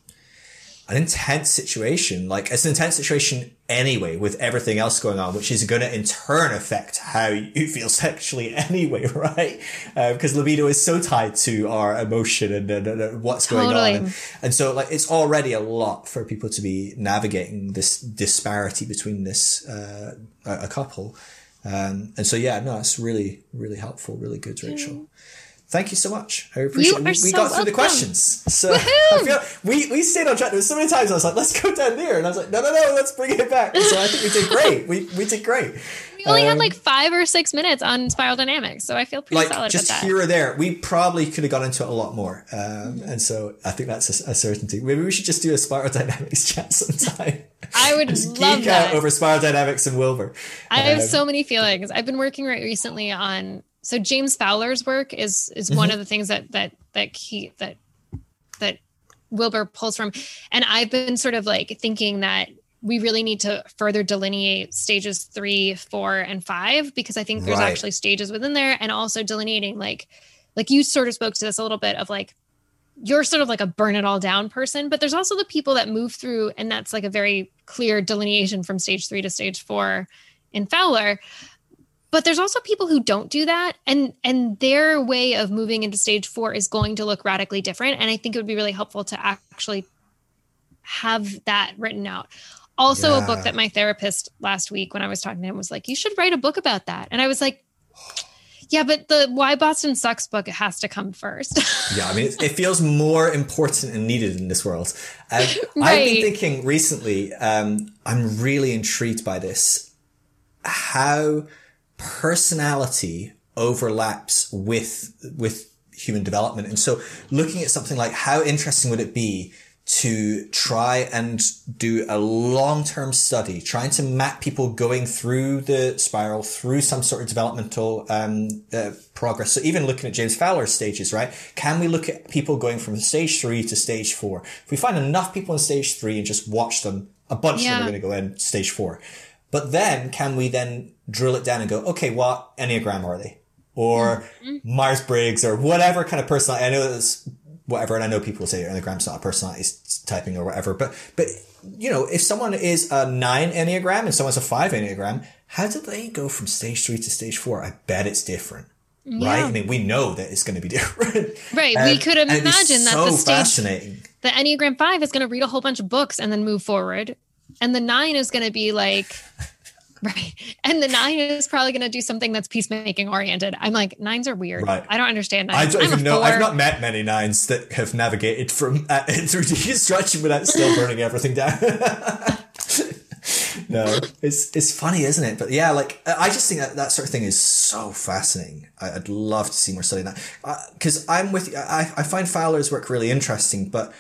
an intense situation. Like it's an intense situation anyway with everything else going on, which is going to in turn affect how you [laughs] feel sexually anyway, [laughs] right? Uh, because libido is so tied to our emotion and, and, and what's going totally. on. And, and, so like it's already a lot for people to be navigating this disparity between this, uh, a, couple. Um, and so, yeah, no, it's really, really helpful. Really good, Rachel. Thank you so much. I appreciate it. We, we got welcome. through the questions. So I feel, we, we stayed on track. There was so many times I was like, let's go down there. And I was like, no, no, no, let's bring it back. So I think we did great. We, we did great. We only um, had like five or six minutes on spiral dynamics. So I feel pretty like solid just about that. here or there. We probably could have gone into it a lot more. Um, mm-hmm. And so I think that's a, a, certainty. Maybe we should just do a spiral dynamics [laughs] chat sometime. I would just love geek that. out over spiral dynamics and Wilber. I have um, so many feelings. I've been working right recently on so James Fowler's work is is mm-hmm. one of the things that that that he that that Wilber pulls from, and I've been sort of like thinking that we really need to further delineate stages three, four, and five because I think there's right. actually stages within there, and also delineating like like you sort of spoke to this a little bit of like you're sort of like a burn it all down person, but there's also the people that move through, and that's like a very clear delineation from stage three to stage four in Fowler but there's also people who don't do that and and their way of moving into stage 4 is going to look radically different and I think it would be really helpful to actually have that written out. Also yeah. a book that my therapist last week when I was talking to him was like you should write a book about that. And I was like yeah, but the Why Boston Sucks book has to come first. [laughs] yeah, I mean, it, it, feels more important and needed in this world. Um, right. I've been thinking recently, um, I'm really intrigued by this, how personality overlaps with, with human development. And so looking at something like how interesting would it be to try and do a long-term study, trying to map people going through the spiral, through some sort of developmental um, uh, progress. So even looking at James Fowler's stages, right? Can we look at people going from stage three to stage four? If we find enough people in stage three and just watch them, a bunch yeah. of them are going to go in stage four. But then can we then drill it down and go, okay, what Enneagram are they? Or mm-hmm. Myers-Briggs or whatever kind of personality. I know that's whatever. And I know people say Enneagram's not a personality typing or whatever, but, but, you know, if someone is a nine Enneagram and someone's a five Enneagram, how do they go from stage three to stage four? I bet it's different. Yeah. Right? I mean, we know that it's going to be [laughs] different. Right. we could imagine that so the stage, the Enneagram five is going to read a whole bunch of books and then move forward. And the nine is going to be like, Right. And the nine is probably going to do something that's peacemaking oriented. I'm like, nines are weird. Right. I don't understand nines. I don't I'm even know. I've not met many nines that have navigated from uh, [laughs] through deconstruction without still burning everything down. [laughs] no, it's it's funny, isn't it? But yeah, like I just think that that sort of thing is so fascinating. I, would love to see more study that because uh, I'm with you. I, I find Fowler's work really interesting, but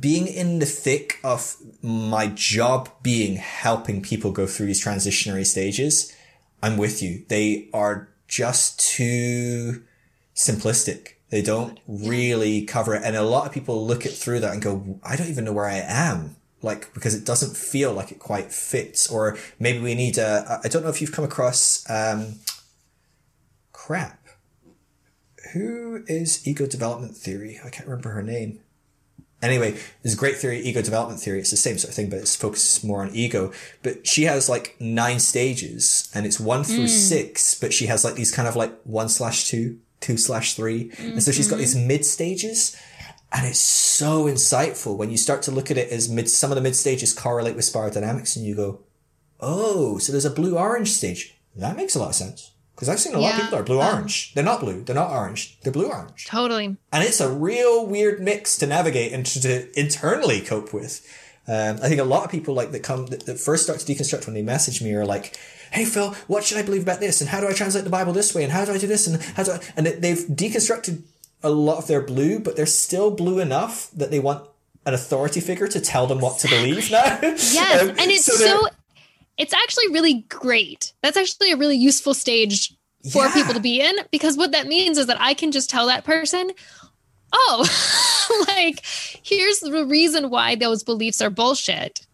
being in the thick of my job being helping people go through these transitionary stages, I'm with you. They are just too simplistic. They don't really cover it. And a lot of people look it through that and go, I don't even know where I am. Like, because it doesn't feel like it quite fits. Or maybe we need a, I don't know if you've come across, um, crap. Who is ego development theory? I can't remember her name. Anyway, there's a great theory, ego development theory. It's the same sort of thing, but it's focused more on ego. But she has like nine stages and it's one through mm. six, but she has like these kind of like one slash two, two slash 3 mm-hmm. And so she's got these mm-hmm. mid stages and it's so insightful when you start to look at it as mid, some of the mid stages correlate with spiral dynamics and you go, Oh, so there's a blue orange stage. That makes a lot of sense. Because I've seen a yeah. lot of people that are blue orange. Um, they're not blue. They're not orange. They're blue orange. Totally. And it's a real weird mix to navigate and to, to internally cope with. Um, I think a lot of people like that come that, that, first start to deconstruct when they message me are like, "Hey Phil, what should I believe about this? And how do I translate the Bible this way? And how do I do this? And how do I?" And they've deconstructed a lot of their blue, but they're still blue enough that they want an authority figure to tell them what to believe now. [laughs] Yes, um, and it's so, so it's actually really great. That's actually a really useful stage for yeah. people to be in because what that means is that I can just tell that person, oh, [laughs] like here's the reason why those beliefs are bullshit.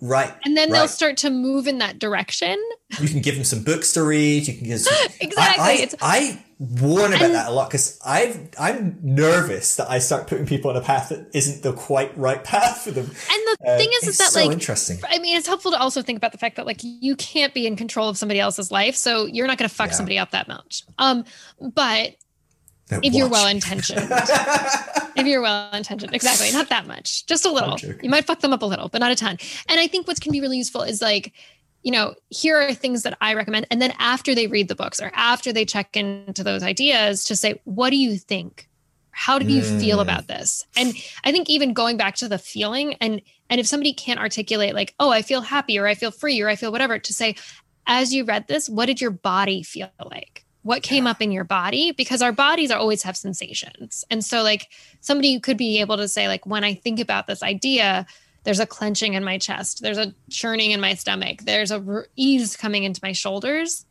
Right. And then right. they'll start to move in that direction. You can give them some books to read. You can give some, [laughs] exactly. I, I, I warn about and, that a lot because I've I'm nervous that I start putting people on a path that isn't the quite right path for them. And the uh, thing is, is that so like interesting. I mean, it's helpful to also think about the fact that like you can't be in control of somebody else's life, so you're not going to fuck yeah. somebody up that much. Um, but if watch. you're well intentioned, if you're well intentioned, exactly, not that much, just a little. You might fuck them up a little, but not a ton. And I think what can be really useful is like you know, here are things that I recommend. And then after they read the books or after they check into those ideas to say, what do you think? How do you mm. feel about this? And I think even going back to the feeling and and if somebody can't articulate like, oh, I feel happy or I feel free or I feel whatever, to say, as you read this, what did your body feel like? What came yeah. up in your body? Because our bodies are always have sensations. And so like somebody could be able to say, like, when I think about this idea, there's a clenching in my chest there's a churning in my stomach there's a ease coming into my shoulders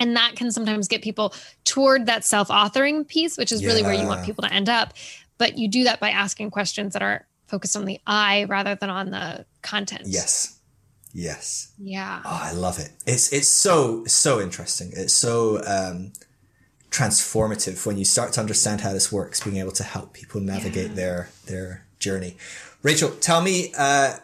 and that can sometimes get people toward that self-authoring piece which is yeah. really where you want people to end up but you do that by asking questions that are focused on the i rather than on the content yes yes yeah oh i love it it's it's so so interesting it's so um transformative when you start to understand how this works being able to help people navigate yeah. their their journey Rachel, tell me, uh,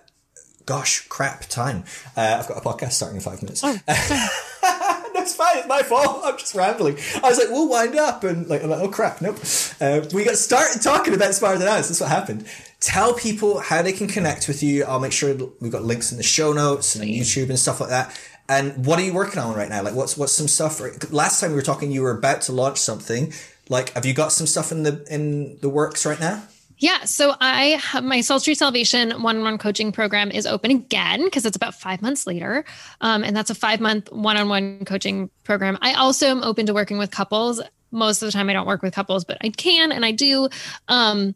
gosh, crap, time. Uh, I've got a podcast starting in five minutes. Oh, [laughs] it's fine. It's my fault. [laughs] I'm just rambling. I was like, we'll wind up. And like, like oh crap, nope. Uh, we got started talking about Smarter Than Us. That's what happened. Tell people how they can connect with you. I'll make sure we've got links in the show notes and YouTube and stuff like that. And what are you working on right now? Like, what's what's some stuff? Last time we were talking, you were about to launch something. Like, have you got some stuff in the in the works right now? Yeah. So I have my Soul Street Salvation one on one coaching program is open again because it's about five months later. Um, and that's a five month one on one coaching program. I also am open to working with couples. Most of the time, I don't work with couples, but I can and I do. Um,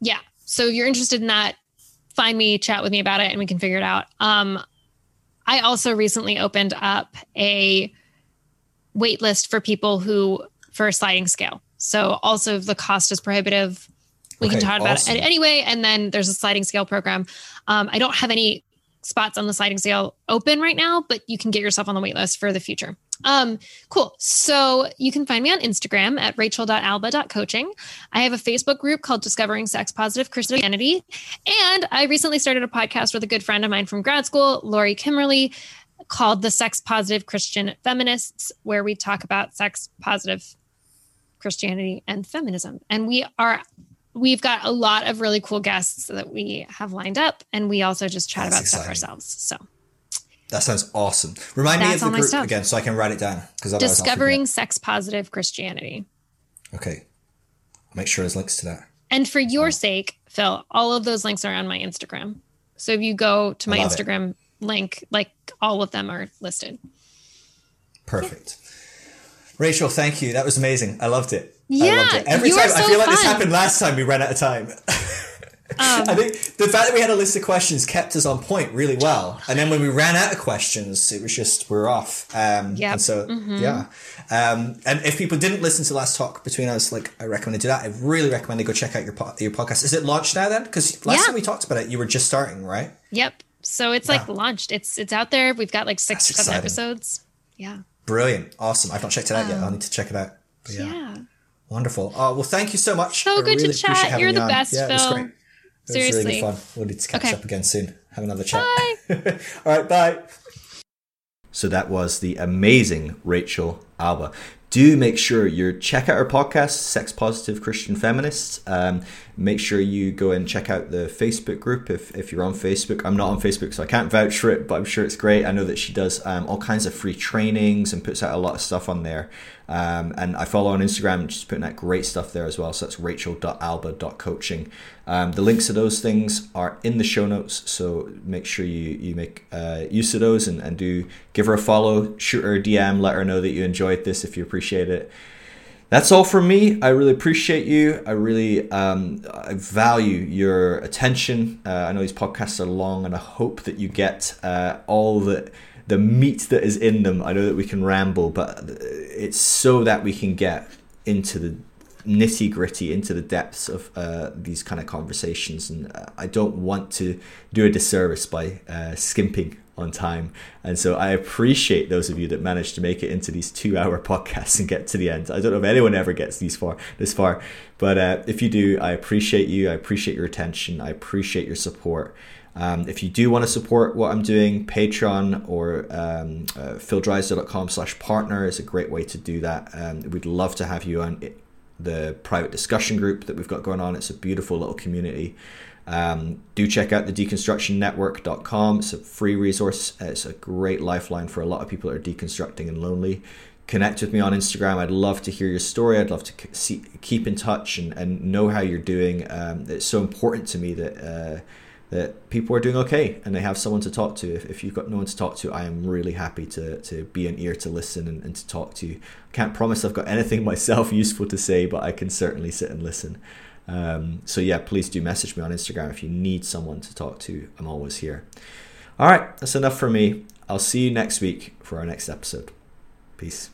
yeah. So if you're interested in that, find me, chat with me about it, and we can figure it out. Um, I also recently opened up a wait list for people who for a sliding scale. So also the cost is prohibitive we okay, can talk awesome. about it anyway. And then there's a sliding scale program. Um, I don't have any spots on the sliding scale open right now, but you can get yourself on the wait list for the future. Um, cool. So you can find me on Instagram at rachel.alba.coaching. I have a Facebook group called Discovering Sex Positive Christianity. And I recently started a podcast with a good friend of mine from grad school, Lori Kimmerly, called The Sex Positive Christian Feminists, where we talk about sex positive Christianity and feminism. And we are we've got a lot of really cool guests that we have lined up, and we also just chat That's about exciting. stuff ourselves. So that sounds awesome. Remind That's me of the group again so I can write it down because discovering sex positive Christianity. Okay, I'll make sure there's links to that. And for your oh. sake, Phil, all of those links are on my Instagram. So if you go to my Instagram it. link, like all of them are listed. Perfect. Yeah. Rachel, thank you. That was amazing. I loved it. Yeah, I loved it. Every time so I feel like this happened last time we ran out of time. [laughs] Um, I think the fact that we had a list of questions kept us on point really well. And then when we ran out of questions, it was just we're off. Um, yeah. So mm-hmm. yeah. Um, and if people didn't listen to last talk between us, like I recommend to do that. I really recommend they go check out your po- your podcast. Is it launched now then? Because last yeah. time we talked about it, you were just starting, right? Yep. So it's yeah. like launched. It's it's out there. We've got like six That's seven exciting. episodes. Yeah. Brilliant. Awesome. I've not checked it out yet. I'll need to check it out. But yeah. yeah. Wonderful. Oh, well, thank you so much. So good really to chat. You're the on. best, yeah, Phil. It was great. It Seriously. was really good fun. We'll need to catch okay. up again soon. Have another chat. Bye. [laughs] All right, bye. So that was the amazing Rachel Alba do make sure you check out our podcast, Sex Positive Christian Feminists. Um, make sure you go and check out the Facebook group if, if you're on Facebook. I'm not on Facebook, so I can't vouch for it, but I'm sure it's great. I know that she does um, all kinds of free trainings and puts out a lot of stuff on there. Um, and I follow on Instagram, she's putting out great stuff there as well. So that's rachel.alba.coaching. Um, the links to those things are in the show notes, so make sure you, you make uh, use of those and, and do give her a follow, shoot her a DM, let her know that you enjoyed this if you appreciate it. That's all from me. I really appreciate you. I really um, I value your attention. Uh, I know these podcasts are long, and I hope that you get uh, all the the meat that is in them. I know that we can ramble, but it's so that we can get into the nitty gritty, into the depths of uh, these kind of conversations. And uh, I don't want to do a disservice by uh, skimping on time. And so I appreciate those of you that managed to make it into these two hour [laughs] podcasts and get to the end. I don't know if anyone ever gets these far this far, but uh, if you do, I appreciate you. I appreciate your attention. I appreciate your support. Um, if you do want to support what I'm doing, Patreon or um, uh, phildrysdale.com slash partner is a great way to do that. Um, we'd love to have you on the private discussion group that we've got going on. It's a beautiful little community. Um, do check out the deconstructionnetwork.com. It's a free resource. It's a great lifeline for a lot of people that are deconstructing and lonely. Connect with me on Instagram. I'd love to hear your story. I'd love to see, keep in touch and, and know how you're doing. Um, it's so important to me that uh, that people are doing okay and they have someone to talk to. If, if you've got no one to talk to, I am really happy to, to be an ear to listen and, and to talk to you. I can't promise I've got anything [laughs] myself useful to say, but I can certainly sit and listen. Um, so yeah, please do message me on Instagram if you need someone to talk to. I'm always here. All right, that's enough for me. I'll see you next week for our next episode. Peace.